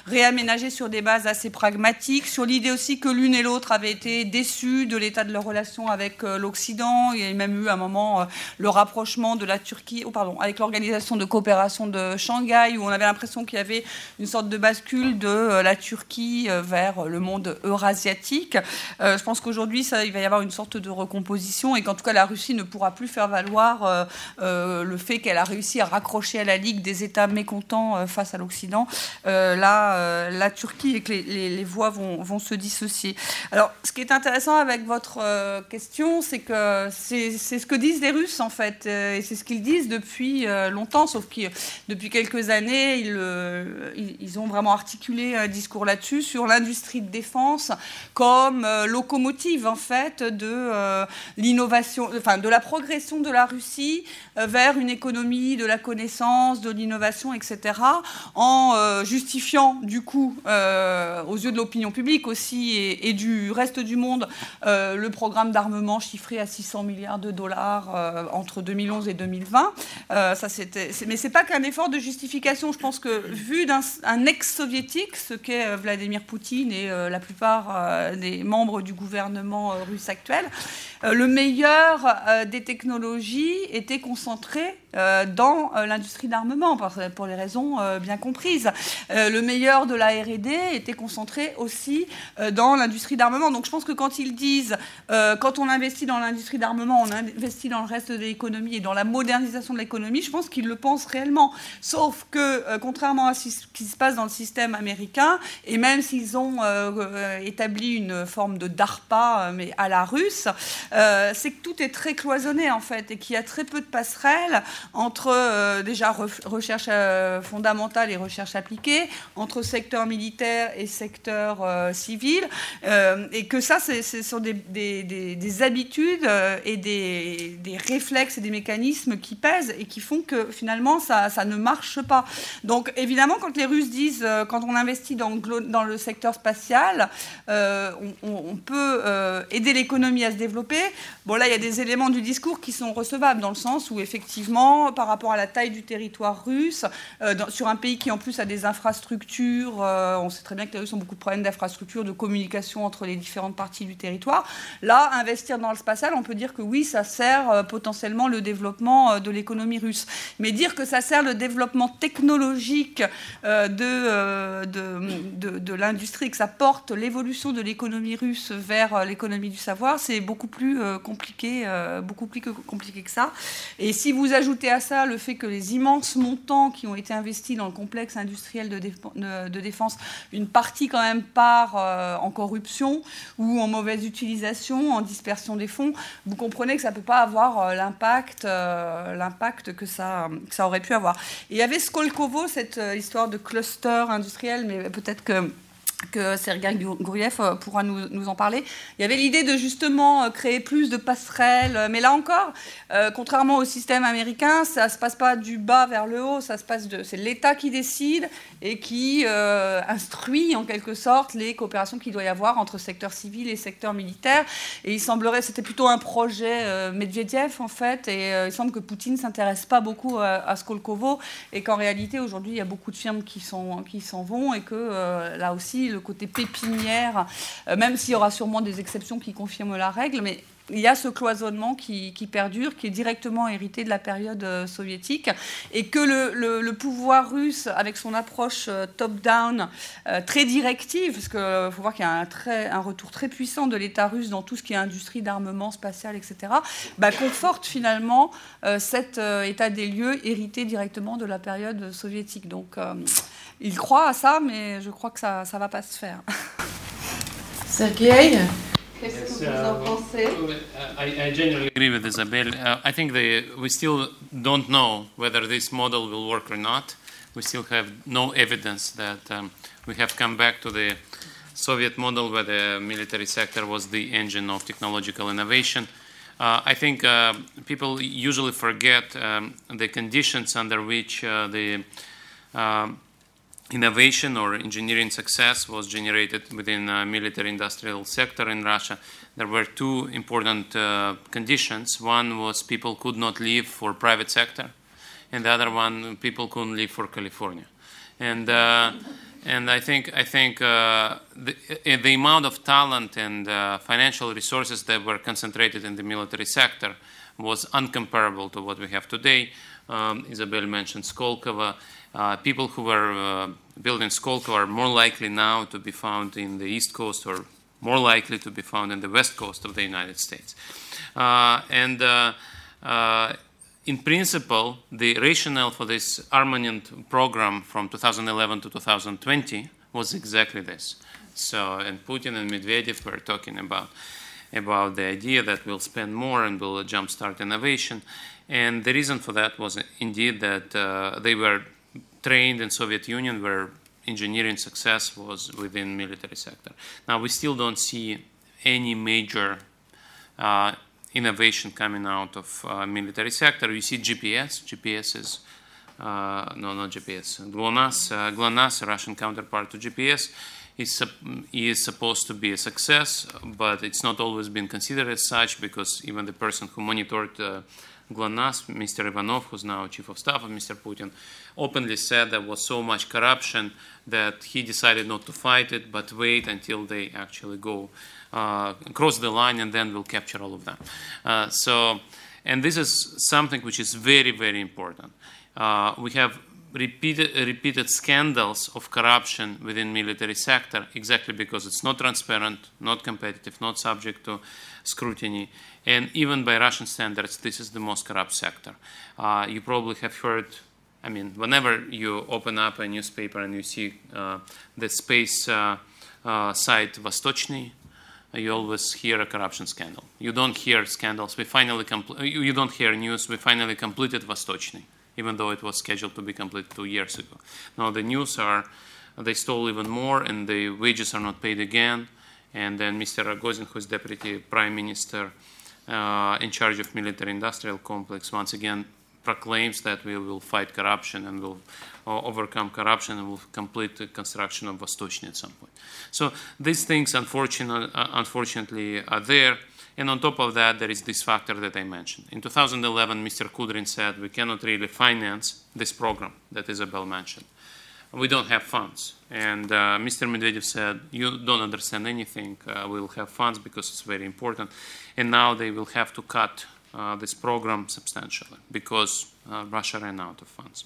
réaménagée sur des bases assez pragmatiques, sur l'idée aussi que l'une et l'autre avaient été déçues de l'état de leur relation avec l'Occident, il y a même eu à un moment le rapprochement de la Turquie, oh pardon, avec l'organisation de coopération de Shanghai, où on avait l'impression qu'il y avait une sorte de bascule de euh, la Turquie euh, vers le monde eurasiatique. Euh, je pense qu'aujourd'hui, il va y avoir une sorte de recomposition et qu'en tout cas, la Russie ne pourra plus faire valoir le fait qu'elle a réussi à raccrocher à la Ligue des États mécontents face à l'Occident. là, la Turquie et que les, voix vont, vont, se dissocier. Alors, ce qui est intéressant avec votre question, c'est que c'est ce que disent les Russes, en fait, et c'est ce qu'ils disent depuis longtemps, sauf que depuis quelques années, ils, ils ont vraiment articulé un discours là-dessus, sur l'industrie de défense comme euh, locomotive, en fait, de euh, l'innovation, enfin, de la progression de la Russie euh, vers une économie de la connaissance, de l'innovation, etc., en justifiant, du coup, aux yeux de l'opinion publique aussi et, du reste du monde, le programme d'armement chiffré à 600 milliards de dollars entre 2011 et 2020. ça, c'était, mais c'est pas qu'un effort de justification. Je pense que vu d'un ex-soviétique, ce qu'est euh, Vladimir Poutine et euh, la plupart euh, des membres du gouvernement russe actuel, le meilleur des technologies était concentré dans l'industrie d'armement, pour les raisons bien comprises. Le meilleur de la RD était concentré aussi dans l'industrie d'armement. Donc je pense que quand ils disent, quand on investit dans l'industrie d'armement, on investit dans le reste de l'économie et dans la modernisation de l'économie, je pense qu'ils le pensent réellement. Sauf que, contrairement à ce qui se passe dans le système américain, et même s'ils ont euh, euh, établi une forme de DARPA, euh, mais à la russe, c'est que tout est très cloisonné en fait, et qu'il y a très peu de passerelles entre déjà recherche fondamentale et recherche appliquée, entre secteur militaire et secteur civil, et que ça, ce sont des, des, habitudes et des, réflexes et des mécanismes qui pèsent et qui font que finalement ça, ça ne marche pas. Donc évidemment, quand les Russes disent, euh, quand on investit dans, le secteur spatial, euh, on, peut euh, aider l'économie à se développer. Bon, là, il y a des éléments du discours qui sont recevables, dans le sens où, effectivement, par rapport à la taille du territoire russe, sur un pays qui, en plus, a des infrastructures, on sait très bien que les Russes ont beaucoup de problèmes d'infrastructures, de communication entre les différentes parties du territoire. Là, investir dans le spatial, on peut dire que oui, ça sert potentiellement le développement de l'économie russe. Mais dire que ça sert le développement technologique euh, euh, de, de, l'industrie, que ça porte l'évolution de l'économie russe vers euh, l'économie du savoir, c'est beaucoup plus compliqué, beaucoup plus compliqué que ça. Et si vous ajoutez à ça le fait que les immenses montants qui ont été investis dans le complexe industriel de, défense, une partie quand même part en corruption ou en mauvaise utilisation, en dispersion des fonds, vous comprenez que ça ne peut pas avoir l'impact, l'impact que ça, ça aurait pu avoir. Et il y avait Skolkovo, cette histoire de cluster industriel, mais peut-être que que Sergei Gouriev euh, pourra nous, en parler. Il y avait l'idée de justement euh, créer plus de passerelles, euh, mais là encore, contrairement au système américain, ça ne se passe pas du bas vers le haut, ça se passe de, c'est l'État qui décide et qui instruit en quelque sorte les coopérations qu'il doit y avoir entre secteur civil et secteur militaire. Et il semblerait, c'était plutôt un projet Medvedev en fait, et il semble que Poutine s'intéresse pas beaucoup à, Skolkovo et qu'en réalité aujourd'hui il y a beaucoup de firmes qui s'en vont et que là aussi le côté pépinière, euh, même s'il y aura sûrement des exceptions qui confirment la règle, mais il y a ce cloisonnement qui, perdure, qui est directement hérité de la période euh, soviétique, et que le, pouvoir russe, avec son approche euh, top-down très directive, parce qu'il faut voir qu'il y a un, retour très puissant de l'État russe dans tout ce qui est industrie d'armement spatial, etc., bah, conforte finalement cet état des lieux hérité directement de la période soviétique. Donc, il croit à ça, mais je crois que ça ne va pas se faire. Sergei Qu'est-ce que vous en uh. I, I generally agree with Isabel. Uh, I think the, we still don't know whether this model will work or not. We still have no evidence that um, we have come back to the Soviet model where the military sector was the engine of technological innovation. Uh, I think uh, people usually forget um, the conditions under which uh, the um, innovation or engineering success was generated within the military industrial sector in Russia, there were two important uh, conditions. One was people could not leave for private sector, and the other one, people couldn't leave for California. And, uh, and I think, I think uh, the, the, amount of talent and uh, financial resources that were concentrated in the military sector was uncomparable to what we have today. Um, Isabel mentioned Skolkovo. Uh, people who were uh, building Skolkovo are more likely now to be found in the East Coast or more likely to be found in the West Coast of the United States. Uh, and uh, uh, in principle, the rationale for this armament program from 2011 to 2020 was exactly this. So, and Putin and Medvedev were talking about about the idea that we'll spend more and we'll jumpstart innovation. And the reason for that was indeed that uh, they were trained in Soviet Union where engineering success was within military sector. Now we still don't see any major uh, innovation coming out of uh, military sector. You see GPS. GPS is uh, no, not GPS. GLONASS, uh, GLONASS, Russian counterpart to GPS, is, is supposed to be a success, but it's not always been considered as such because even the person who monitored uh, GLONASS, Mr. Ivanov, who's now chief of staff of Mr. Putin, openly said there was so much corruption that he decided not to fight it, but wait until they actually go uh, the line and then we'll capture all of them. Uh, so, and this is something which is very, very important. Uh, we have repeated, repeated scandals of corruption within military sector exactly because it's not transparent, not competitive, not subject to scrutiny, and even by Russian standards, this is the most corrupt sector. Uh, you probably have heard. I mean, whenever you open up a newspaper and you see uh, the space uh, uh site Vostochny, you always hear a corruption scandal. You don't hear scandals. We finally compl- you don't hear news. We finally completed Vostochny even though it was scheduled to be completed two years ago. Now the news are they stole even more and the wages are not paid again. And then Mr. Rogozin, who is deputy prime minister uh, in charge of military industrial complex, once again proclaims that we will fight corruption and will uh, overcome corruption and will complete the construction of Vostochny at some point. So these things, unfortunately, uh, unfortunately are there. And on top of that, there is this factor that I mentioned. In 2011, Mr. Kudrin said we cannot really finance this program that Isabel mentioned. We don't have funds. And uh, Mr. Medvedev said, You don't understand anything. Uh, we'll have funds because it's very important. And now they will have to cut uh, this program substantially because uh, Russia ran out of funds.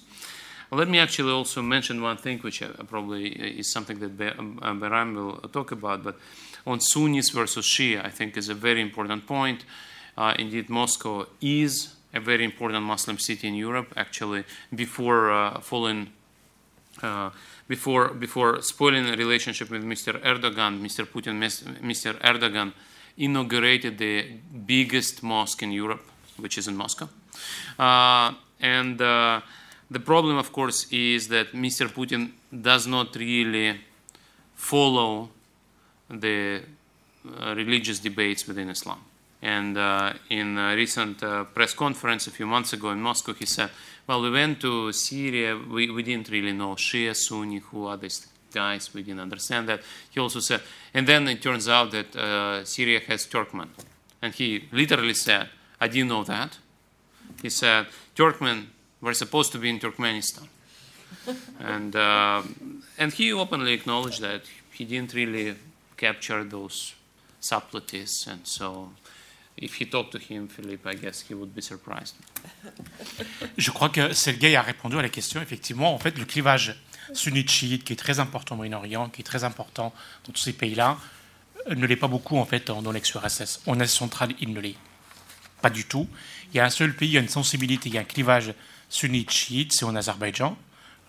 Let me actually also mention one thing, which uh, probably is something that Beram will talk about. But on Sunnis versus Shia, I think is a very important point. Uh, indeed, Moscow is a very important Muslim city in Europe. Actually, before uh, falling, uh, before before spoiling a relationship with Mr. Erdogan, Mr. Putin, Mr. Erdogan inaugurated the biggest mosque in Europe, which is in Moscow, uh, and. Uh, the problem, of course, is that Mr. Putin does not really follow the uh, religious debates within Islam. And uh, in a recent uh, press conference a few months ago in Moscow, he said, Well, we went to Syria, we, we didn't really know Shia, Sunni, who are these guys, we didn't understand that. He also said, and then it turns out that Syria has Turkmen. And he literally said, I didn't know that. He said, Turkmen were supposed to be in Turkmenistan. and, uh, and he openly acknowledged that he didn't really capture those subtleties. And so, if he talked to him, Philippe, I guess he would be surprised. Je crois que Sergei a répondu à la question. Effectivement, en fait, le clivage sunnite-chiite, qui est très important au Moyen-Orient, qui est très important dans tous ces pays-là, ne l'est pas beaucoup en fait dans l'ex-URSS. En Asie centrale, il ne l'est pas du tout. Il y a un seul pays, il y a une sensibilité, il y a un clivage sunnite-chiite, c'est en Azerbaïdjan.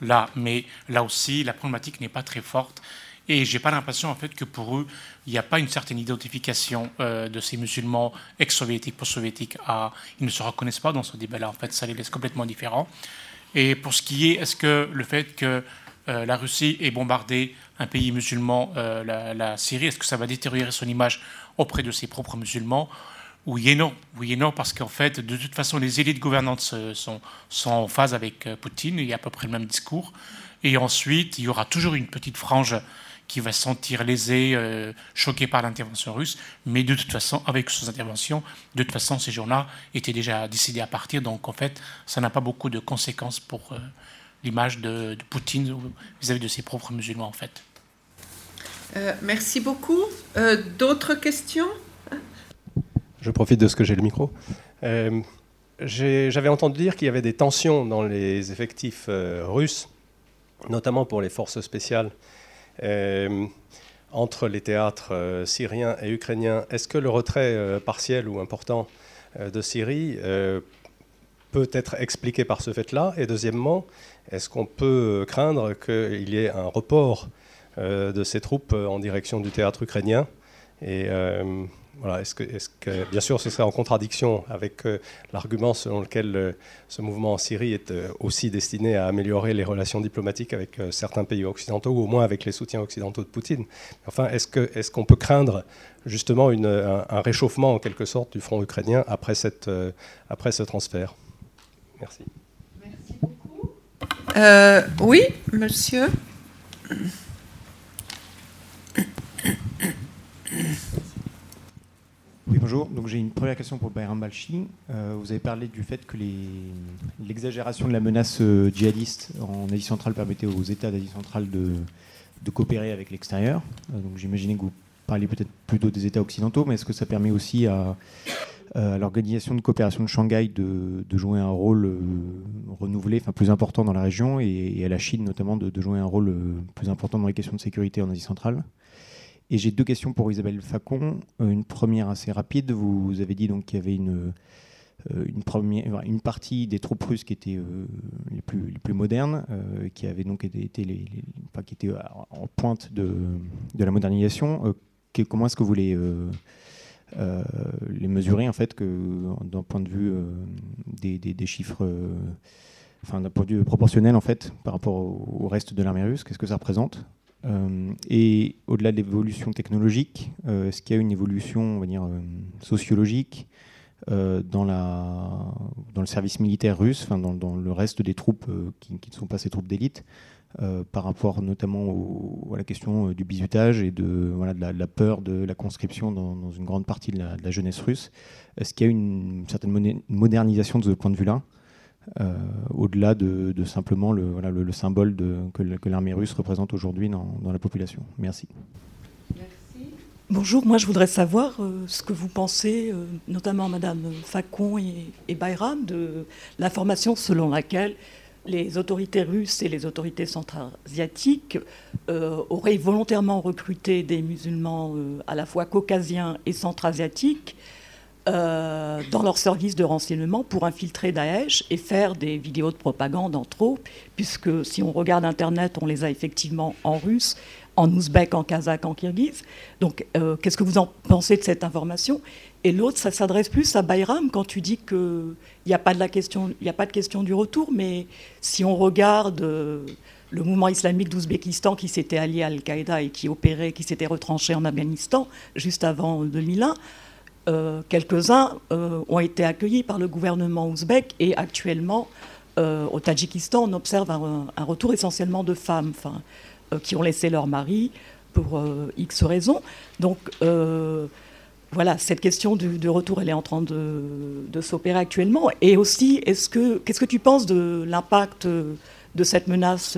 Là, mais là aussi, la problématique n'est pas très forte. Et j'ai pas l'impression en fait que pour eux, il n'y a pas une certaine identification euh, de ces musulmans ex-soviétiques, post-soviétiques. À... Ils ne se reconnaissent pas dans ce débat-là. En fait, ça les laisse complètement différents. Et pour ce qui est, est-ce que le fait que euh, la Russie ait bombardé un pays musulman, euh, la, Syrie, est-ce que ça va détériorer son image auprès de ses propres musulmans? Oui et non. Oui et non, parce qu'en fait, de toute façon, les élites gouvernantes sont en phase avec Poutine. Il y a à peu près le même discours. Et ensuite, il y aura toujours une petite frange qui va se sentir lésée, euh, choquée par l'intervention russe. Mais de toute façon, avec ces interventions, de toute façon, ces gens-là étaient déjà décidés à partir. Donc, en fait, ça n'a pas beaucoup de conséquences pour euh, l'image de, Poutine vis-à-vis de ses propres musulmans, en fait. Euh, merci beaucoup. D'autres questions? Je profite de ce que j'ai le micro. J'avais entendu dire qu'il y avait des tensions dans les effectifs russes, notamment pour les forces spéciales entre les théâtres euh, syriens et ukrainiens, est-ce que le retrait euh, partiel ou important de Syrie peut être expliqué par ce fait-là? Et deuxièmement, est-ce qu'on peut craindre qu'il y ait un report de ces troupes en direction du théâtre ukrainien? Voilà, est-ce que, bien sûr, ce serait en contradiction avec euh, l'argument selon lequel euh, ce mouvement en Syrie est euh, aussi destiné à améliorer les relations diplomatiques avec certains pays occidentaux, ou au moins avec les soutiens occidentaux de Poutine. Enfin, est-ce qu'on peut craindre justement une, un, réchauffement en quelque sorte du front ukrainien après, cette, après ce transfert? Merci. Merci beaucoup. oui, monsieur. Oui, bonjour. Donc j'ai une première question pour Bayram Balchi. Euh, vous avez parlé du fait que l'exagération de la menace euh, djihadiste en Asie centrale permettait aux États d'Asie centrale de, coopérer avec l'extérieur. Euh, donc j'imaginais que vous parliez peut-être plutôt des États occidentaux, mais est-ce que ça permet aussi à, l'organisation de coopération de Shanghai de, jouer un rôle renouvelé, enfin plus important dans la région, et, à la Chine notamment de, de, jouer un rôle plus important dans les questions de sécurité en Asie centrale? Et j'ai deux questions pour Isabelle Facon. Euh, une première assez rapide. Vous avez dit donc qu'il y avait une, euh, une, partie des troupes russes qui étaient euh, les, plus, les plus modernes, qui avaient donc été, les, qui étaient en pointe de, de la modernisation. comment est-ce que vous les, les mesurez en fait que d'un point de vue des, des, chiffres enfin d'un point de vue proportionnel en fait par rapport au reste de l'armée russe, qu'est-ce que ça représente? Et au-delà de l'évolution technologique, euh, est-ce qu'il y a une évolution, on va dire, euh, sociologique dans, le service militaire russe, dans, le reste des troupes qui, ne sont pas ces troupes d'élite, par rapport notamment à la question du bizutage et de, la, peur de la conscription dans, une grande partie de la, jeunesse russe? Est-ce qu'il y a une, une certaine modernisation de ce point de vue-là? euh, au-delà de, simplement le, symbole que, l'armée russe représente aujourd'hui dans, la population. Merci. Bonjour, moi je voudrais savoir euh, ce que vous pensez, euh, notamment Madame Facon et Bayram, de l'information selon laquelle les autorités russes et les autorités centra-asiatiques auraient volontairement recruté des musulmans à la fois caucasiens et centra-asiatiques euh, dans leur service de renseignement pour infiltrer Daesh et faire des vidéos de propagande entre autres, puisque si on regarde Internet, on les a effectivement en russe, en ouzbek, en kazakh, en kirghiz. Donc, euh, qu'est-ce que vous en pensez de cette information? Et l'autre, ça s'adresse plus à Bayram quand tu dis qu'il n'y a, pas de question, a pas de question du retour, mais si on regarde euh, le mouvement islamique d'Ouzbékistan qui s'était allié à Al-Qaïda et qui opérait, qui s'était retranché en Afghanistan juste avant 2001, euh, quelques-uns euh, ont été accueillis par le gouvernement ouzbek et actuellement, euh, au Tadjikistan, on observe un, retour essentiellement de femmes qui ont laissé leur mari pour X raisons. Donc, voilà, cette question du, retour, elle est en train de, s'opérer actuellement. Et aussi, est-ce que, qu'est-ce que tu penses de l'impact de cette menace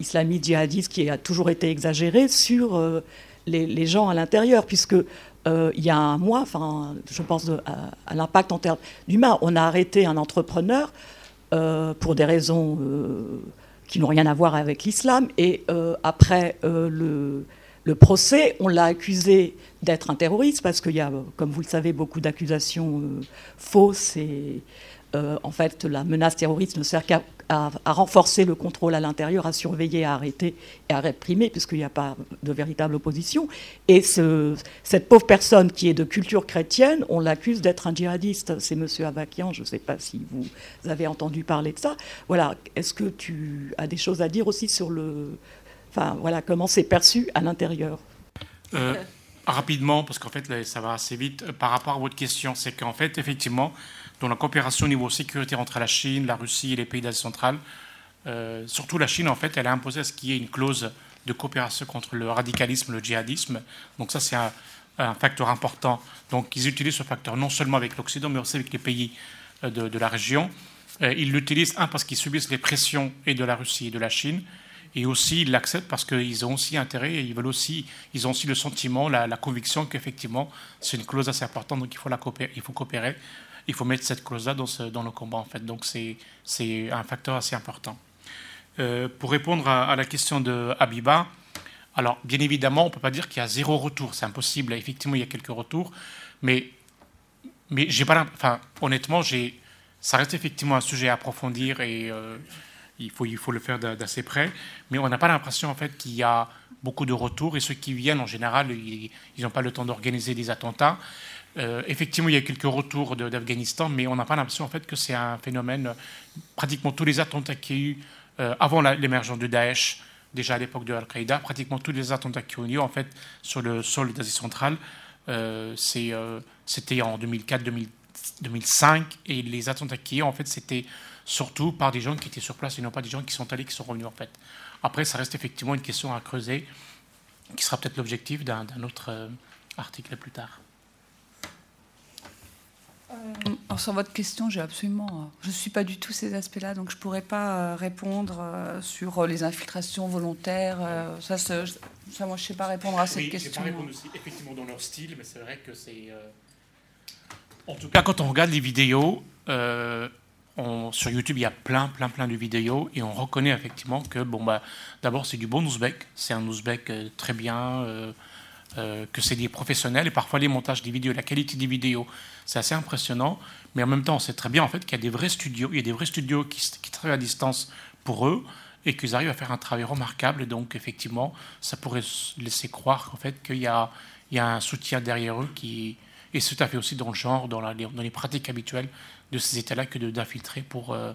islamiste djihadiste qui a toujours été exagérée sur les, les, gens à l'intérieur, puisque euh, il y a un mois, enfin, je pense à, l'impact en termes d'humain. On a arrêté un entrepreneur euh, pour des raisons euh, qui n'ont rien à voir avec l'islam. Et après le, le, procès, on l'a accusé d'être un terroriste parce qu'il y a, comme vous le savez, beaucoup d'accusations fausses et en fait, la menace terroriste ne sert qu'à à, renforcer le contrôle à l'intérieur, à surveiller, à arrêter et à réprimer, puisqu'il n'y a pas de véritable opposition. Et cette pauvre personne qui est de culture chrétienne, on l'accuse d'être un djihadiste. C'est M. Avakian, je ne sais pas si vous avez entendu parler de ça. Voilà, est-ce que tu as des choses à dire aussi sur le... Enfin, voilà, comment c'est perçu à l'intérieur? Euh, Rapidement, parce qu'en fait, ça va assez vite. Par rapport à votre question, c'est qu'en fait, effectivement, dans la coopération au niveau sécuritaire entre la Chine, la Russie et les pays d'Asie centrale, surtout la Chine, en fait, elle a imposé à ce qu'il y ait une clause de coopération contre le radicalisme, le djihadisme. Donc ça, c'est un, facteur important. Donc ils utilisent ce facteur non seulement avec l'Occident, mais aussi avec les pays de, de la région. Ils l'utilisent, un, parce qu'ils subissent les pressions et de la Russie et de la Chine, et aussi ils l'acceptent parce qu'ils ont aussi intérêt et ils veulent aussi, ils ont aussi le sentiment, la, conviction qu'effectivement c'est une clause assez importante, donc il faut coopérer, il faut mettre cette clause-là dans, le combat en fait. Donc c'est un facteur assez important. Euh, pour répondre à, la question de Habiba, alors bien évidemment on ne peut pas dire qu'il y a zéro retour, c'est impossible. Effectivement il y a quelques retours, mais pas, enfin honnêtement ça reste effectivement un sujet à approfondir et euh, il faut, il faut le faire d'assez près. Mais on n'a pas l'impression en fait qu'il y a beaucoup de retours et ceux qui viennent en général, ils n'ont pas le temps d'organiser des attentats. Euh, effectivement, il y a quelques retours d'Afghanistan, mais on n'a pas l'impression en fait que c'est un phénomène. Pratiquement tous les attentats qu'il y a eu euh, avant l'émergence de Daesh, déjà à l'époque de Al-Qaïda, pratiquement tous les attentats qui ont eu lieu en fait sur le sol d'Asie centrale, euh, c'était en 2004, 2005, et les attentats qui en fait c'était surtout par des gens qui étaient sur place et non pas des gens qui sont allés, qui sont revenus en fait. Après, ça reste effectivement une question à creuser, qui sera peut-être l'objectif d'un autre euh, article plus tard. Euh, sur votre question, j'ai absolument, euh, je ne suis pas du tout ces aspects-là, donc je ne pourrais pas répondre sur les infiltrations volontaires. ça, ça, moi, je ne sais pas répondre à cette oui, question. Je ne sais pas répondre aussi, effectivement, dans leur style, mais c'est vrai que c'est. En tout cas, quand on regarde les vidéos, sur YouTube, il y a plein, plein, plein de vidéos et on reconnaît effectivement que, bon, bah, d'abord, c'est du bon ouzbek, c'est un ouzbek euh, très bien, euh, euh, que c'est des professionnels et parfois les montages des vidéos, la qualité des vidéos, c'est assez impressionnant, mais en même temps, on sait très bien en fait qu'il y a des vrais studios, il y a des vrais studios qui, travaillent à distance pour eux et qu'ils arrivent à faire un travail remarquable. Donc, effectivement, ça pourrait laisser croire en fait qu'il y a, un soutien derrière eux qui est tout à fait aussi dans le genre, dans, les pratiques habituelles de ces États-là que d'infiltrer pour, euh,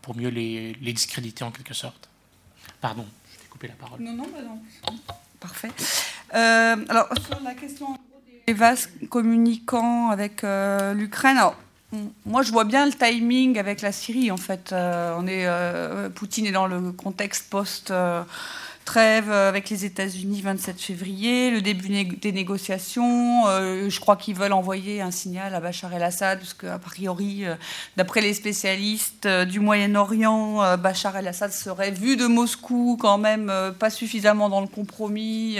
pour mieux les, les, discréditer en quelque sorte. Pardon, je t'ai coupé la parole. Non, non, bah non. Parfait. Euh, alors, sur la question des vases communicants avec euh, l'Ukraine, moi, je vois bien le timing avec la Syrie, en fait. on est, Poutine est dans le contexte post trêve avec les États-Unis 27 février, le début des négociations. Euh, je crois qu'ils veulent envoyer un signal à Bachar el-Assad, parce qu'a priori, euh, d'après les spécialistes euh, du Moyen-Orient, Bachar el-Assad serait vu de Moscou quand même pas suffisamment dans le compromis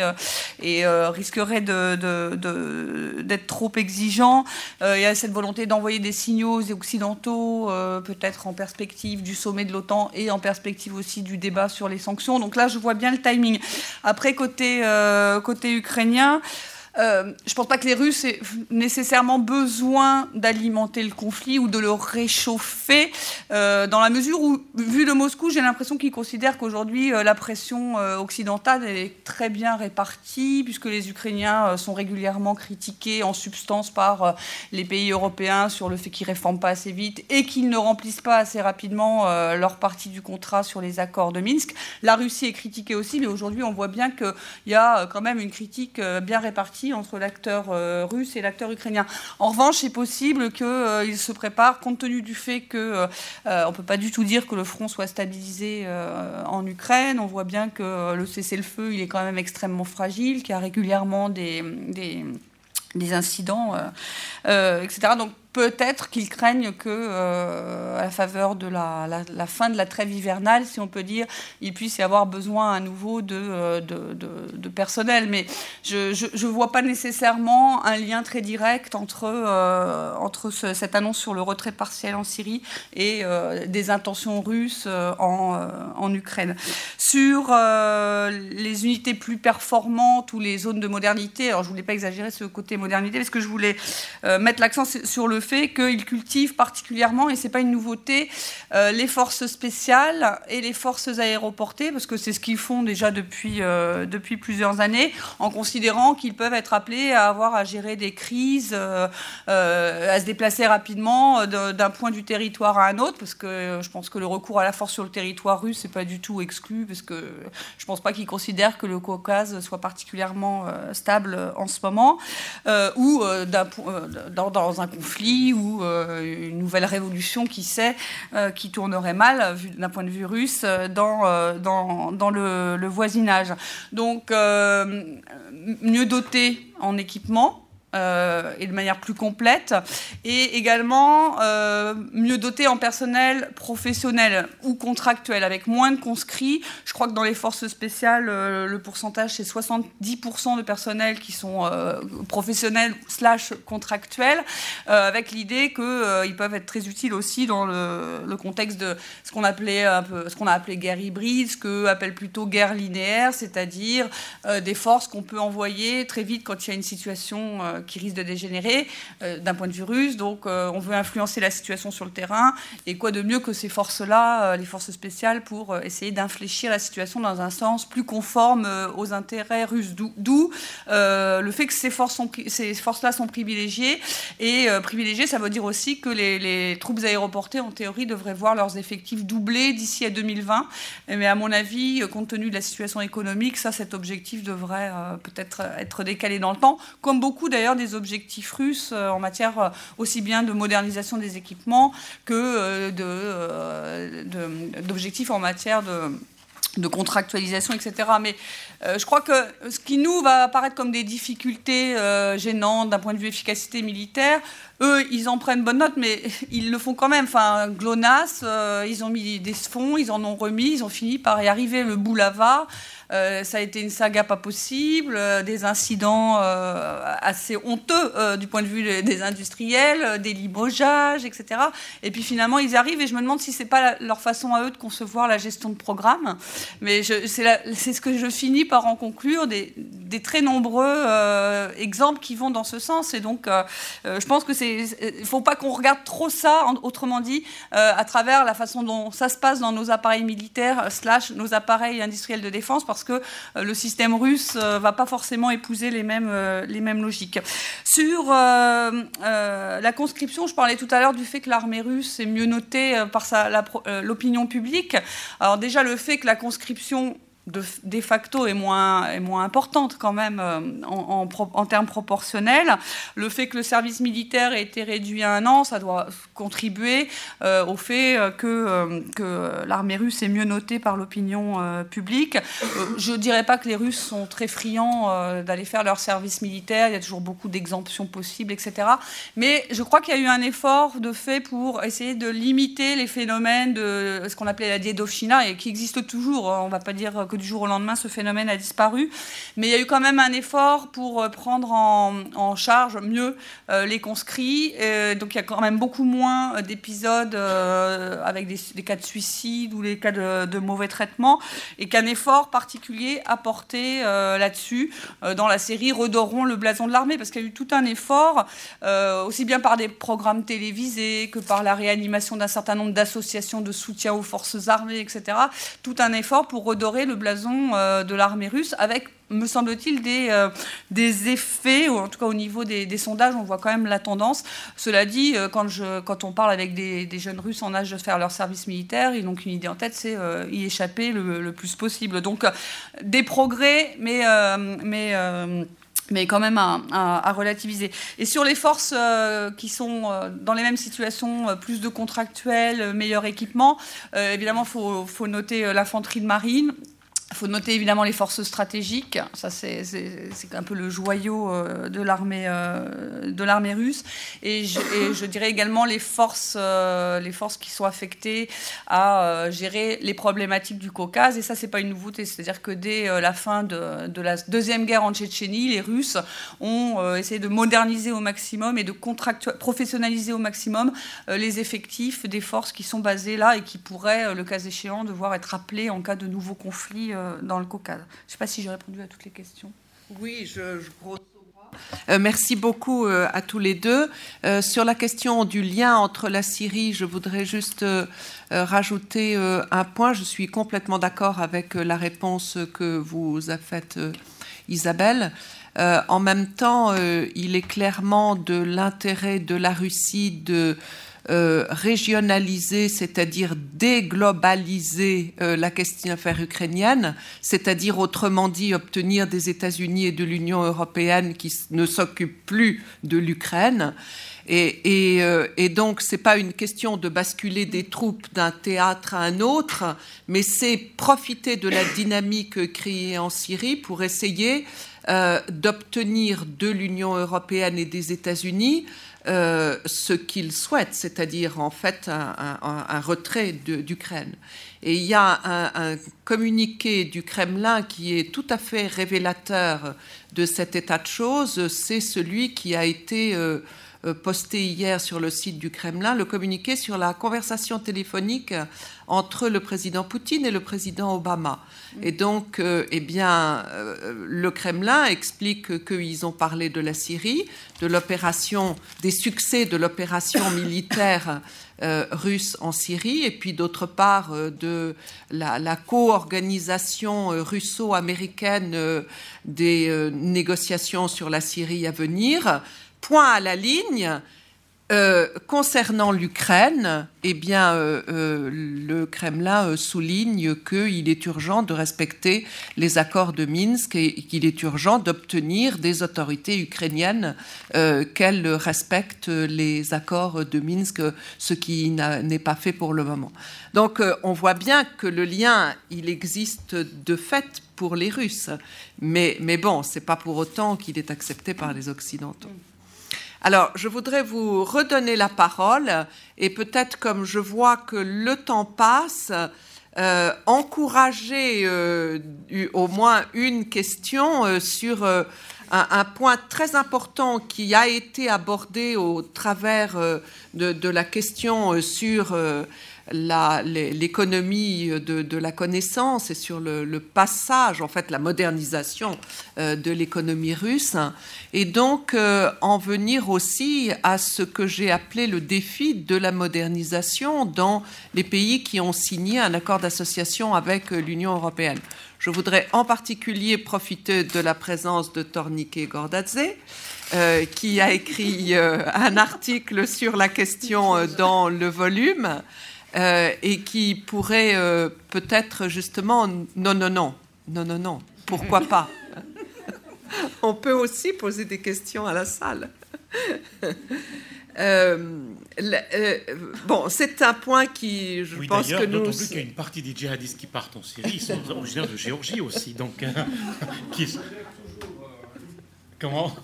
et risquerait d'être trop exigeant. il y a cette volonté d'envoyer des signaux occidentaux, peut-être en perspective du sommet de l'OTAN et en perspective aussi du débat sur les sanctions. Donc là, je vois bien le timing. Après, côté, euh, côté ukrainien, euh, je ne pense pas que les Russes aient nécessairement besoin d'alimenter le conflit ou de le réchauffer, euh, dans la mesure où, vu de Moscou, j'ai l'impression qu'ils considèrent qu'aujourd'hui euh, la pression occidentale est très bien répartie, puisque les Ukrainiens sont régulièrement critiqués en substance par les pays européens sur le fait qu'ils ne réforment pas assez vite et qu'ils ne remplissent pas assez rapidement leur partie du contrat sur les accords de Minsk. La Russie est critiquée aussi, mais aujourd'hui on voit bien qu'il y a quand même une critique bien répartie entre l'acteur euh, russe et l'acteur ukrainien. En revanche, c'est possible qu'il euh, se prépare, compte tenu du fait qu'on euh, ne peut pas du tout dire que le front soit stabilisé en Ukraine. On voit bien que le cessez-le-feu, il est quand même extrêmement fragile, qu'il y a régulièrement des, des, des incidents, etc. Donc peut-être qu'ils craignent que, euh, à la faveur de la, fin de la trêve hivernale, si on peut dire, il puisse y avoir besoin à nouveau de, euh, personnel. Mais je ne vois pas nécessairement un lien très direct entre, euh, cette annonce sur le retrait partiel en Syrie et des intentions russes en, en, Ukraine. Sur les unités plus performantes ou les zones de modernité, alors je ne voulais pas exagérer ce côté modernité, parce que je voulais mettre l'accent sur le fait qu'il cultive particulièrement, et ce n'est pas une nouveauté, euh, les forces spéciales et les forces aéroportées, parce que c'est ce qu'ils font déjà depuis, euh, depuis plusieurs années, en considérant qu'ils peuvent être appelés à avoir à gérer des crises, euh, à se déplacer rapidement d'un point du territoire à un autre, parce que je pense que le recours à la force sur le territoire russe n'est pas du tout exclu, parce que je ne pense pas qu'ils considèrent que le Caucase soit particulièrement stable en ce moment, ou dans un conflit ou une nouvelle révolution, qui sait, qui tournerait mal d'un point de vue russe dans, le, voisinage. Donc, mieux doté en équipement, euh, et de manière plus complète, et également euh, mieux doté en personnel professionnel ou contractuel, avec moins de conscrits. Je crois que dans les forces spéciales, euh, le pourcentage, c'est 70% de personnel qui sont professionnels slash contractuels, avec l'idée qu'ils peuvent être très utiles aussi dans le, contexte de ce qu'on appelait a appelé guerre hybride, ce que appelle plutôt guerre linéaire, c'est-à-dire des forces qu'on peut envoyer très vite quand il y a une situation qui risque de dégénérer euh, d'un point de vue russe. Donc euh, on veut influencer la situation sur le terrain. Et quoi de mieux que ces forces-là, euh, les forces spéciales, pour essayer d'infléchir la situation dans un sens plus conforme aux intérêts russes. D'où le fait que ces forces-là ces forces sont privilégiées. Et privilégiées, ça veut dire aussi que les, les, troupes aéroportées, en théorie, devraient voir leurs effectifs doublés d'ici à 2020. Mais à mon avis, compte tenu de la situation économique, ça, cet objectif devrait peut-être être décalé dans le temps, comme beaucoup d'ailleurs des objectifs russes euh, en matière euh, aussi bien de modernisation des équipements que euh, d'objectifs en matière de contractualisation, etc. Mais je crois que ce qui nous va apparaître comme des difficultés gênantes d'un point de vue efficacité militaire, eux, ils en prennent bonne note, mais ils le font quand même. Enfin, GLONASS, ils ont mis des fonds, ils en ont remis, ils ont fini par y arriver. Le boulava, euh, ça a été une saga pas possible, euh, des incidents euh, assez honteux du point de vue des industriels, des limogeages, etc. Et puis finalement, ils arrivent et je me demande si c'est pas leur façon à eux de concevoir la gestion de programme. Mais c'est ce que je finis par en conclure des, très nombreux exemples qui vont dans ce sens. Et donc, je pense que c'est, il faut pas qu'on regarde trop ça, autrement dit, à travers la façon dont ça se passe dans nos appareils militaires slash nos appareils industriels de défense, parce que euh, le système russe euh, va pas forcément épouser les mêmes, euh, les mêmes logiques. Sur la conscription, je parlais tout à l'heure du fait que l'armée russe est mieux notée par l'opinion publique. Alors déjà, le fait que la conscription de, facto est moins, est moins importante quand même euh, en, termes proportionnels. Le fait que le service militaire ait été réduit à un an, ça doit contribuer euh, au fait euh, que, que l'armée russe est mieux notée par l'opinion publique. je ne dirais pas que les Russes sont très friands d'aller faire leur service militaire, il y a toujours beaucoup d'exemptions possibles, etc. Mais je crois qu'il y a eu un effort de fait pour essayer de limiter les phénomènes de ce qu'on appelait la diédochina et qui existe toujours, hein. on ne va pas dire du jour au lendemain, ce phénomène a disparu. Mais il y a eu quand même un effort pour euh, prendre en, charge mieux euh, les conscrits. donc il y a quand même beaucoup moins euh, d'épisodes avec des, cas de suicide ou les cas de, mauvais traitement. Et qu'un effort particulier apporté là-dessus dans la série Redorons le blason de l'armée. Parce qu'il y a eu tout un effort, aussi bien par des programmes télévisés que par la réanimation d'un certain nombre d'associations de soutien aux forces armées, etc. Tout un effort pour redorer le blason euh, de l'armée russe avec me semble-t-il, des, euh, des effets, ou en tout cas au niveau des, sondages, on voit quand même la tendance. Cela dit, euh, quand, je, quand on parle avec des, jeunes Russes en âge de faire leur service militaire, ils n'ont qu'une idée en tête, c'est y échapper le, plus possible. Donc des progrès, mais... mais mais quand même à, relativiser. Et sur les forces qui sont dans les mêmes situations, plus de contractuels, meilleur équipement, évidemment, il faut, faut, noter l'infanterie de marine, il faut noter évidemment les forces stratégiques. Ça, c'est un peu le joyau euh, de l'armée euh, de l'armée russe. Et je, dirais également les forces, euh, les forces qui sont affectées à gérer les problématiques du Caucase. Et ça, c'est pas une nouveauté. C'est-à-dire que dès la fin de, de, la deuxième guerre en Tchétchénie, les Russes ont essayé de moderniser au maximum et de professionnaliser au maximum les effectifs des forces qui sont basées là et qui pourraient, le cas échéant, devoir être appelées en cas de nouveaux conflits euh, dans le Caucase. Je ne sais pas si j'ai répondu à toutes les questions. Oui, je, je euh, merci beaucoup euh, à tous les deux. sur la question du lien entre la Syrie, je voudrais juste rajouter un point. Je suis complètement d'accord avec la réponse que vous a faite Isabelle. en même temps, il est clairement de l'intérêt de la Russie de euh, régionaliser, c'est-à-dire déglobaliser euh, la question affaire ukrainienne, c'est-à-dire autrement dit obtenir des États-Unis et de l'Union européenne qui ne s'occupent plus de l'Ukraine. Et, euh, donc, ce n'est pas une question de basculer des troupes d'un théâtre à un autre, mais c'est profiter de la dynamique créée en Syrie pour essayer d'obtenir de l'Union européenne et des États-Unis euh, ce qu'ils souhaitent, c'est-à-dire en fait un, retrait d'Ukraine. Et il y a un, un, communiqué du Kremlin qui est tout à fait révélateur de cet état de choses. C'est celui qui a été euh, posté hier sur le site du Kremlin, le communiqué sur la conversation téléphonique entre le président Poutine et le président Obama. Et donc, euh, eh bien, euh, le Kremlin explique qu'ils ont parlé de la Syrie, de l'opération, des succès de l'opération militaire euh, russe en Syrie, et puis d'autre part euh, de la, la co-organisation euh, russo-américaine euh, des négociations sur la Syrie à venir point à la ligne. Euh, concernant l'Ukraine, eh bien, euh, euh, le Kremlin souligne qu'il est urgent de respecter les accords de Minsk et qu'il est urgent d'obtenir des autorités ukrainiennes qu'elles respectent les accords de Minsk, ce qui n'est pas fait pour le moment. Donc, on voit bien que le lien, il existe de fait pour les Russes, mais, mais bon, c'est pas pour autant qu'il est accepté par les Occidentaux. Alors, je voudrais vous redonner la parole et peut-être comme je vois que le temps passe, euh, encourager euh, au moins une question euh, sur un, point très important qui a été abordé au travers de, la question sur l'économie de, de, la connaissance et sur le, passage, en fait, la modernisation euh, de l'économie russe, et donc euh, en venir aussi à ce que j'ai appelé le défi de la modernisation dans les pays qui ont signé un accord d'association avec l'Union européenne. Je voudrais en particulier profiter de la présence de Tornike Gordadze, euh, qui a écrit euh, un article sur la question euh, dans le volume euh, et qui pourrait euh, peut-être justement non, non, non, non, non, non, pourquoi pas? On peut aussi poser des questions à la salle. Euh, euh, bon, c'est un point qui, je oui, pense que nous. D'autant plus qu'il y a une partie des djihadistes qui partent en Syrie, ils sont originaires de Géorgie aussi, donc. Euh, qui... Comment?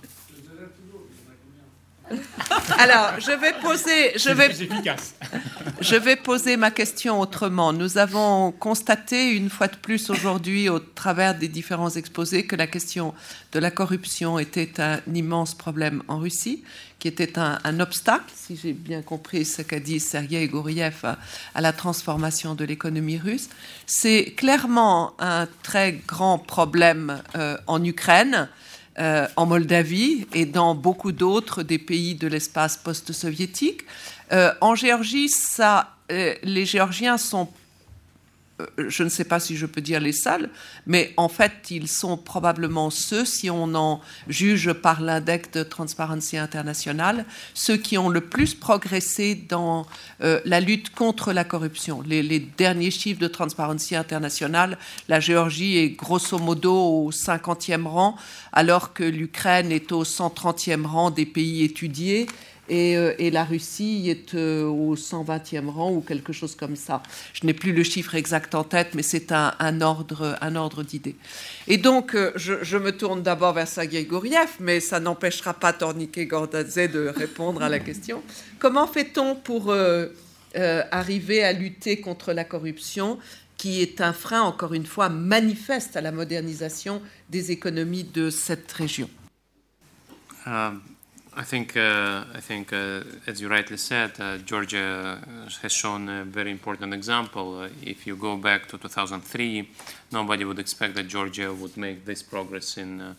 alors, je vais poser, je vais, je vais poser ma question autrement. Nous avons constaté une fois de plus aujourd'hui, au travers des différents exposés, que la question de la corruption était un immense problème en Russie, qui était un, un obstacle, si j'ai bien compris ce qu'a dit Sergei Goriev, à, à la transformation de l'économie russe. C'est clairement un très grand problème euh, en Ukraine euh, en Moldavie et dans beaucoup d'autres des pays de l'espace post-soviétique. Euh, en Géorgie, euh, les Géorgiens sont je ne sais pas si je peux dire les seuls, mais en fait, ils sont probablement ceux, si on en juge par l'index de Transparency International, ceux qui ont le plus progressé dans euh, la lutte contre la corruption. Les, les, derniers chiffres de Transparency International, la Géorgie est grosso modo au 50e rang, alors que l'Ukraine est au 130e rang des pays étudiés et, euh, et, la Russie est euh, au 120e rang ou quelque chose comme ça. Je n'ai plus le chiffre exact en tête, mais c'est un, ordre, d'idée. Et donc, euh, je, me tourne d'abord vers Sergei Goriev, mais ça n'empêchera pas Tornike Gordadze de répondre à la question. Comment fait-on pour arriver à lutter contre la corruption qui est un frein, encore une fois, manifeste à la modernisation des économies de cette région? I think, uh, I think uh, as you rightly said, uh, Georgia has shown a very important example. Uh, if you go back to 2003, nobody would expect that Georgia would make this progress in, uh,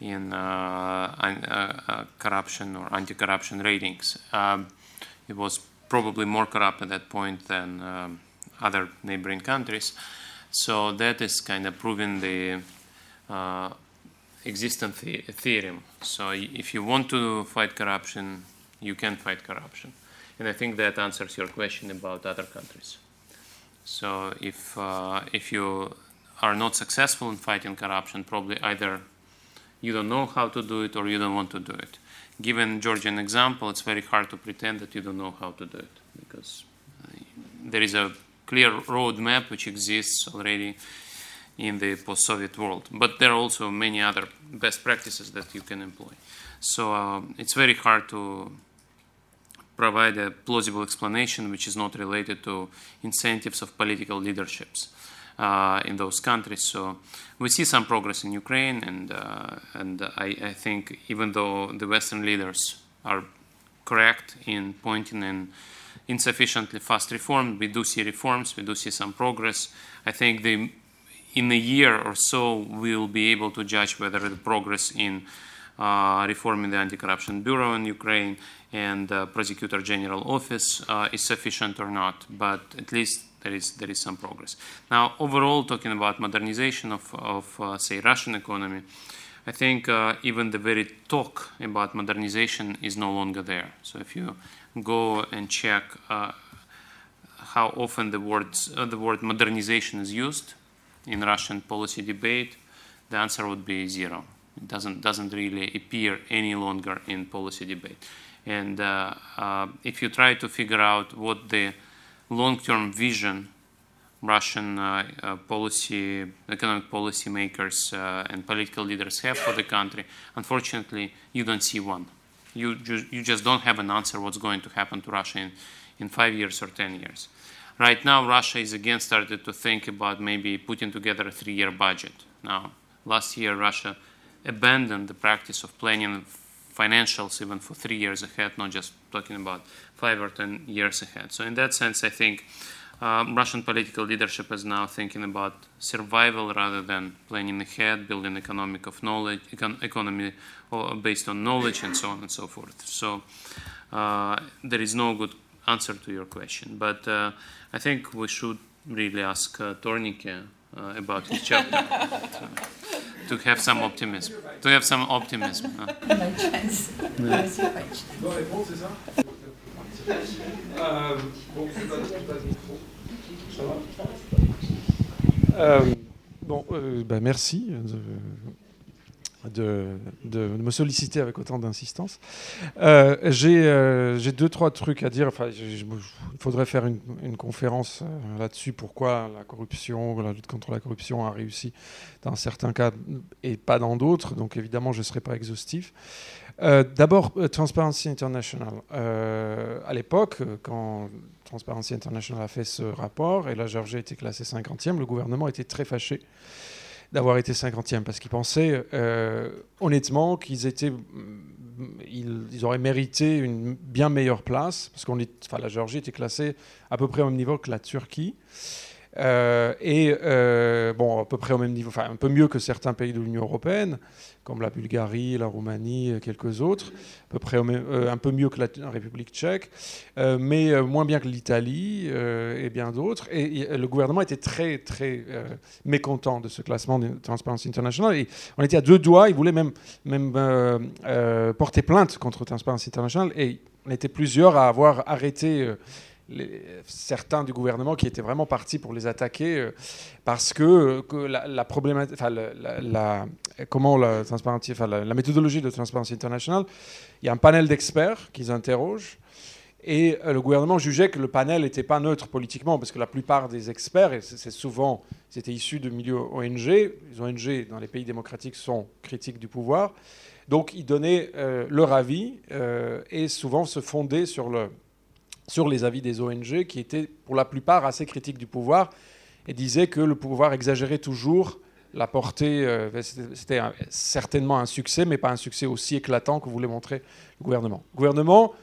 in uh, corruption or anti-corruption ratings. Um, it was probably more corrupt at that point than other neighboring countries. So that is kind of proving the existent the theorem. So if you want to fight corruption, you can fight corruption. And I think that answers your question about other countries. So if, uh, if you are not successful in fighting corruption, probably either you don't know how to do it or you don't want to do it. Given Georgian example, it's very hard to pretend that you don't know how to do it because uh, there is a clear roadmap which exists already in the post-Soviet world. But there are also many other best practices that you can employ. So uh, it's very hard to provide a plausible explanation which is not related to incentives of political leaderships uh, in those countries. So we see some progress in Ukraine, and uh, and I, I, think even though the Western leaders are correct in pointing in insufficiently fast reform, we do see reforms, we do see some progress. I think the in a year or so we'll be able to judge whether the progress in uh, reforming the anti-corruption bureau in Ukraine and the prosecutor general office uh, is sufficient or not. But at least there is there is some progress. Now, overall, talking about modernization of of uh, say Russian economy, I think uh, even the very talk about modernization is no longer there. So if you go and check uh, how often the words uh, the word modernization is used in Russian policy debate, the answer would be zero. It doesn't doesn't really appear any longer in policy debate. And uh, uh, if you try to figure out what the long-term vision Russian uh, uh, policy, economic policy makers uh, and political leaders have for the country, unfortunately, you don't see one. You, ju- you just don't have an answer what's going to happen to Russia in, in five years or ten years. Right now, Russia is again started to think about maybe putting together a three-year budget. Now, last year, Russia abandoned the practice of planning financials even for three years ahead, not just talking about five or ten years ahead. So, in that sense, I think um, Russian political leadership is now thinking about survival rather than planning ahead, building economic of knowledge, econ- economy based on knowledge, and so on and so forth. So, uh, there is no good answer to your question, but uh, I think we should really ask uh, Tornike uh, about his chapter. To, to, have some optimism. To have some optimism. Uh. Euh, bon, euh, bah merci de, me solliciter avec autant d'insistance. Euh, euh, J'ai deux, trois trucs à dire. Enfin, il faudrait faire une, conférence euh, là-dessus. Pourquoi la corruption, la lutte contre la corruption a réussi dans certains cas et pas dans d'autres? Donc évidemment, je ne serai pas exhaustif. D'abord, Transparency International. À l'époque, quand Transparency International a fait ce rapport et la Géorgie a été classée 50e, le gouvernement était très fâché d'avoir été 50e, parce qu'ils pensaient euh, honnêtement qu'ils étaient, ils, ils, auraient mérité une bien meilleure place, parce qu'on enfin, la Géorgie était classée à peu près au même niveau que la Turquie. Euh, et euh, bon, à peu près au même niveau, enfin un peu mieux que certains pays de l'Union européenne, comme la Bulgarie, la Roumanie, quelques autres, à peu près euh, un peu mieux que la, République tchèque, euh, mais euh, moins bien que l'Italie et bien d'autres. Et, et, le gouvernement était très, très mécontent de ce classement de Transparency International. Et on était à deux doigts, il voulait même porter plainte contre Transparency International. Et on était plusieurs à avoir arrêté certains du gouvernement qui étaient vraiment partis pour les attaquer euh, parce que, que la, problématique, comment la, méthodologie de Transparency International, il y a un panel d'experts qu'ils interrogent. Et euh, le gouvernement jugeait que le panel n'était pas neutre politiquement, parce que la plupart des experts, et c'est souvent, c'était issus de milieux ONG, les ONG dans les pays démocratiques sont critiques du pouvoir, donc ils donnaient euh, leur avis euh, et souvent se fondaient sur le, sur les avis des ONG qui étaient pour la plupart assez critiques du pouvoir et disaient que le pouvoir exagérait toujours la portée. Euh, C'était certainement un succès, mais pas un succès aussi éclatant que voulait montrer le gouvernement. Le gouvernement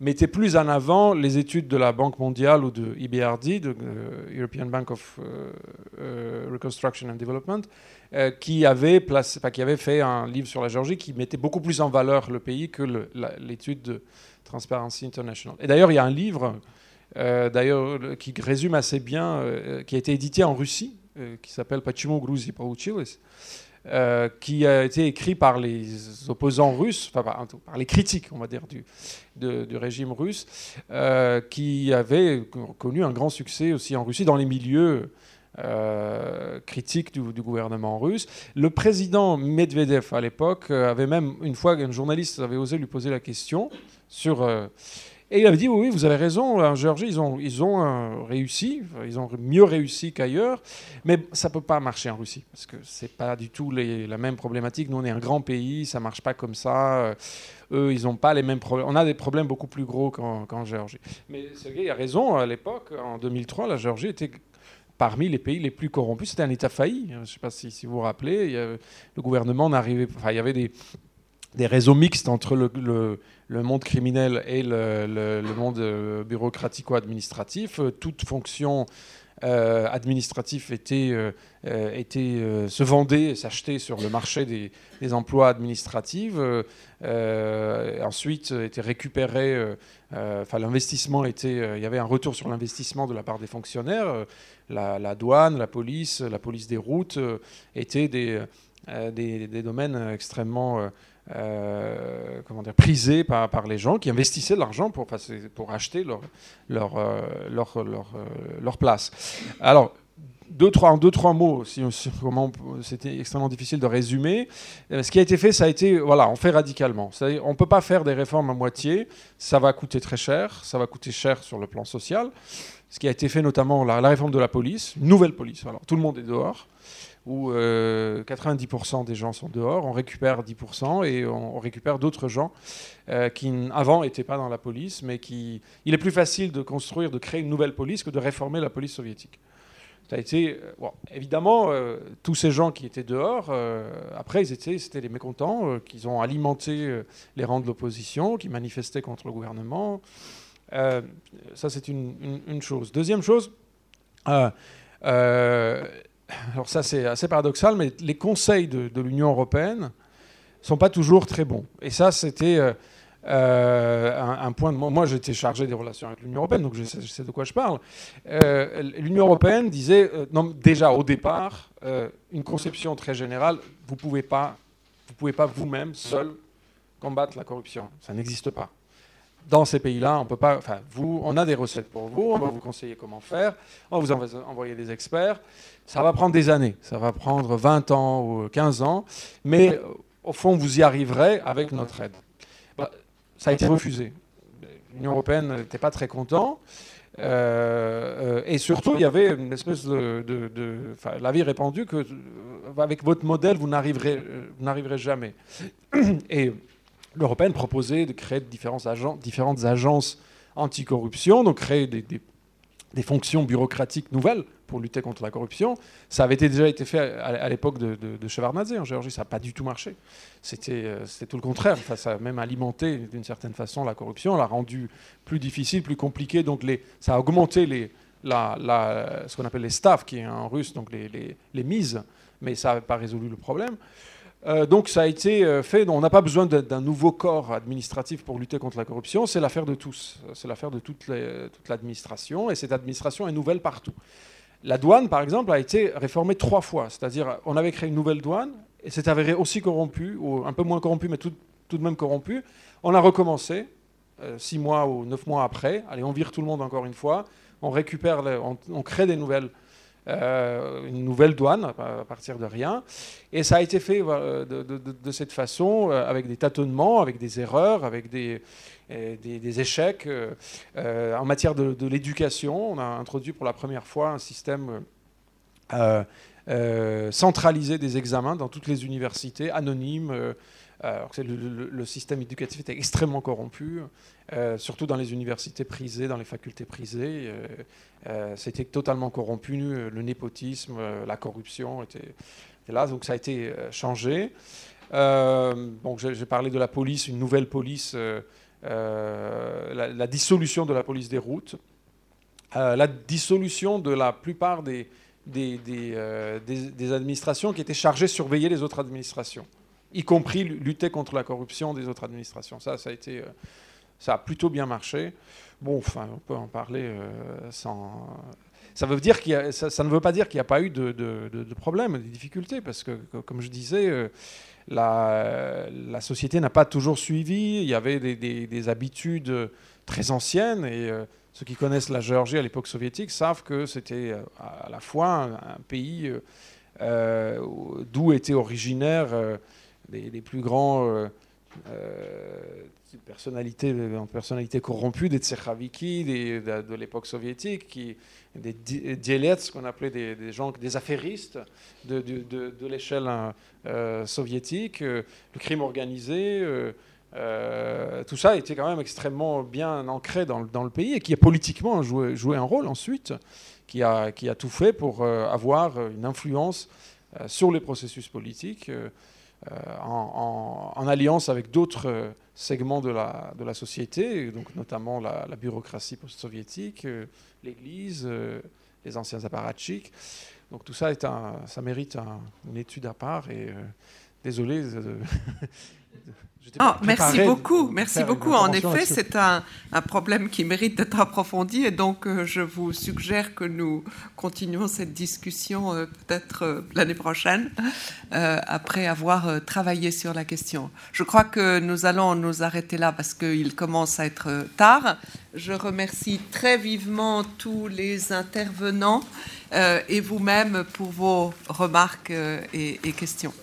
mettait plus en avant les études de la Banque mondiale ou de EBRD, de uh, European Bank of uh, uh, Reconstruction and Development, euh, qui, avait placé, qui avait fait un livre sur la Géorgie qui mettait beaucoup plus en valeur le pays que l'étude de Transparency International. Et d'ailleurs, il y a un livre euh, d'ailleurs qui résume assez bien, euh, qui a été édité en Russie, euh, qui s'appelle Почему Грузия получилось, euh, qui a été écrit par les opposants russes, enfin par, par les critiques, on va dire, du, de, du régime russe, euh, qui avait connu un grand succès aussi en Russie dans les milieux critique du, gouvernement russe. Le président Medvedev, à l'époque, avait même, une fois, un journaliste avait osé lui poser la question sur et il avait dit oui, vous avez raison, en Géorgie, ils ont, ils ont euh, réussi, ils ont mieux réussi qu'ailleurs, mais ça ne peut pas marcher en Russie, parce que ce n'est pas du tout la même problématique. Nous, on est un grand pays, ça ne marche pas comme ça. Euh, eux, ils n'ont pas les mêmes problèmes. On a des problèmes beaucoup plus gros qu'en Géorgie. Mais Sergei a raison, à l'époque, en 2003, la Géorgie était parmi les pays les plus corrompus. C'était un État failli. Je ne sais pas si, si, vous vous rappelez. le gouvernement n'arrivait pas. Enfin, il y avait des, des réseaux mixtes entre le, monde criminel et le, monde euh, bureaucratico-administratif. Euh, toute fonction euh, administrative était, était se vendait et s'achetait sur le marché des, des emplois administratifs. ensuite, était récupéré. Enfin, l'investissement était. il y avait un retour sur l'investissement de la part des fonctionnaires. La, douane, la police, la police des routes étaient des, des, des domaines extrêmement euh, comment dire, prisés par, par, les gens qui investissaient de l'argent pour, pour acheter leur, leur, euh, leur, leur, euh, leur, place. Alors, deux, trois, en deux, trois mots, si, c'était extrêmement difficile de résumer. Ce qui a été fait, ça a été, voilà, on fait radicalement. On ne peut pas faire des réformes à moitié, ça va coûter très cher, ça va coûter cher sur le plan social. Ce qui a été fait notamment, la, la réforme de la police, nouvelle police. Alors, tout le monde est dehors où 90% euh, des gens sont dehors, on récupère 10% et on, récupère d'autres gens euh, qui avant n'étaient pas dans la police, mais qui... Il est plus facile de construire, de créer une nouvelle police que de réformer la police soviétique. Ça a été, euh, bon, évidemment, tous ces gens qui étaient dehors, après, ils étaient, c'était les mécontents, qui ont alimenté les rangs de l'opposition, qui manifestaient contre le gouvernement. ça, c'est une, chose. Deuxième chose, alors ça c'est assez paradoxal, mais les conseils de, l'Union européenne ne sont pas toujours très bons. Et ça c'était euh, euh, un, point de... Moi j'étais chargé des relations avec l'Union européenne, donc je sais, de quoi je parle. Euh, L'Union européenne disait, non, déjà au départ, une conception très générale, vous ne pouvez pas vous pouvez pas vous-même, seul, combattre la corruption. Ça n'existe pas dans ces pays-là, on peut pas. Enfin, vous, on a des recettes pour vous, on va vous conseiller comment faire, on va vous envoyer des experts. Ça va prendre des années, ça va prendre 20 ans ou 15 ans, mais au fond, vous y arriverez avec notre aide. Bah, ça a été refusé. L'Union européenne n'était pas très content. Euh, et surtout, il y avait l'avis répandu que euh, avec votre modèle, vous n'arriverez, euh, n'arriverez jamais. Et l'Européenne proposait de créer différents agents, différentes agences anticorruption, donc créer des, fonctions bureaucratiques nouvelles pour lutter contre la corruption. Ça avait déjà été fait à, l'époque de, de, de en Géorgie, ça n'a pas du tout marché. Euh, c'était tout le contraire, ça a même alimenté d'une certaine façon la corruption, l'a rendu plus difficile, plus compliqué, donc ça a augmenté les, ce qu'on appelle les staffs, qui est en russe, donc les, les, les mises, mais ça n'a pas résolu le problème. Euh, donc ça a été euh, fait. On n'a pas besoin d'un nouveau corps administratif pour lutter contre la corruption. C'est l'affaire de tous. C'est l'affaire de toute l'administration. Et cette administration est nouvelle partout. La douane, par exemple, a été réformée trois fois. C'est-à-dire, on avait créé une nouvelle douane et s'est avéré aussi corrompu, ou un peu moins corrompu, mais tout, de même corrompu. On a recommencé euh, six mois ou neuf mois après. Allez, on vire tout le monde encore une fois. On récupère, on crée des nouvelles euh, une nouvelle douane à partir de rien. Et ça a été fait de, cette façon, euh, avec des tâtonnements, avec des erreurs, avec des, euh, échecs. en matière de, l'éducation, on a introduit pour la première fois un système centralisé des examens dans toutes les universités, anonymes. Que le, système éducatif était extrêmement corrompu, surtout dans les universités prisées, dans les facultés prisées. Euh, c'était totalement corrompu, euh, le népotisme, euh, la corruption était, là, donc ça a été changé. bon, j'ai parlé de la police, une nouvelle police, la, dissolution de la police des routes, la dissolution de la plupart des, des, des, administrations qui étaient chargées de surveiller les autres administrations, y compris lutter contre la corruption des autres administrations. Ça, ça a, été, ça a plutôt bien marché. Bon, enfin, on peut en parler euh, sans. Ça, ne veut pas dire qu'il n'y a pas eu de, de, problèmes, de difficultés, parce que, comme je disais, euh, la, société n'a pas toujours suivi. Il y avait des, des, habitudes très anciennes et euh, ceux qui connaissent la Géorgie à l'époque soviétique savent que c'était à la fois un, pays d'où étaient originaires les, plus grands personnalités, personnalités corrompues, des Tsekhaviki de, l'époque soviétique, qui, des dielets, qu'on appelait des, gens, des affairistes de, l'échelle euh, soviétique, euh, le crime organisé. Euh, tout ça était quand même extrêmement bien ancré dans, le pays et qui a politiquement joué, un rôle ensuite, qui a tout fait pour avoir une influence sur les processus politiques en, en, alliance avec d'autres segments de la, société, donc notamment la, bureaucratie post-soviétique, l'Église, euh, les anciens apparatchiks. Donc tout ça, ça mérite une étude à part. Et euh, désolé de, Ah, merci beaucoup, merci beaucoup. En effet, c'est un, problème qui mérite d'être approfondi et donc euh, je vous suggère que nous continuons cette discussion euh, peut-être euh, l'année prochaine, après avoir travaillé sur la question. Je crois que nous allons nous arrêter là parce qu'il commence à être tard. Je remercie très vivement tous les intervenants et vous-même pour vos remarques et, et questions.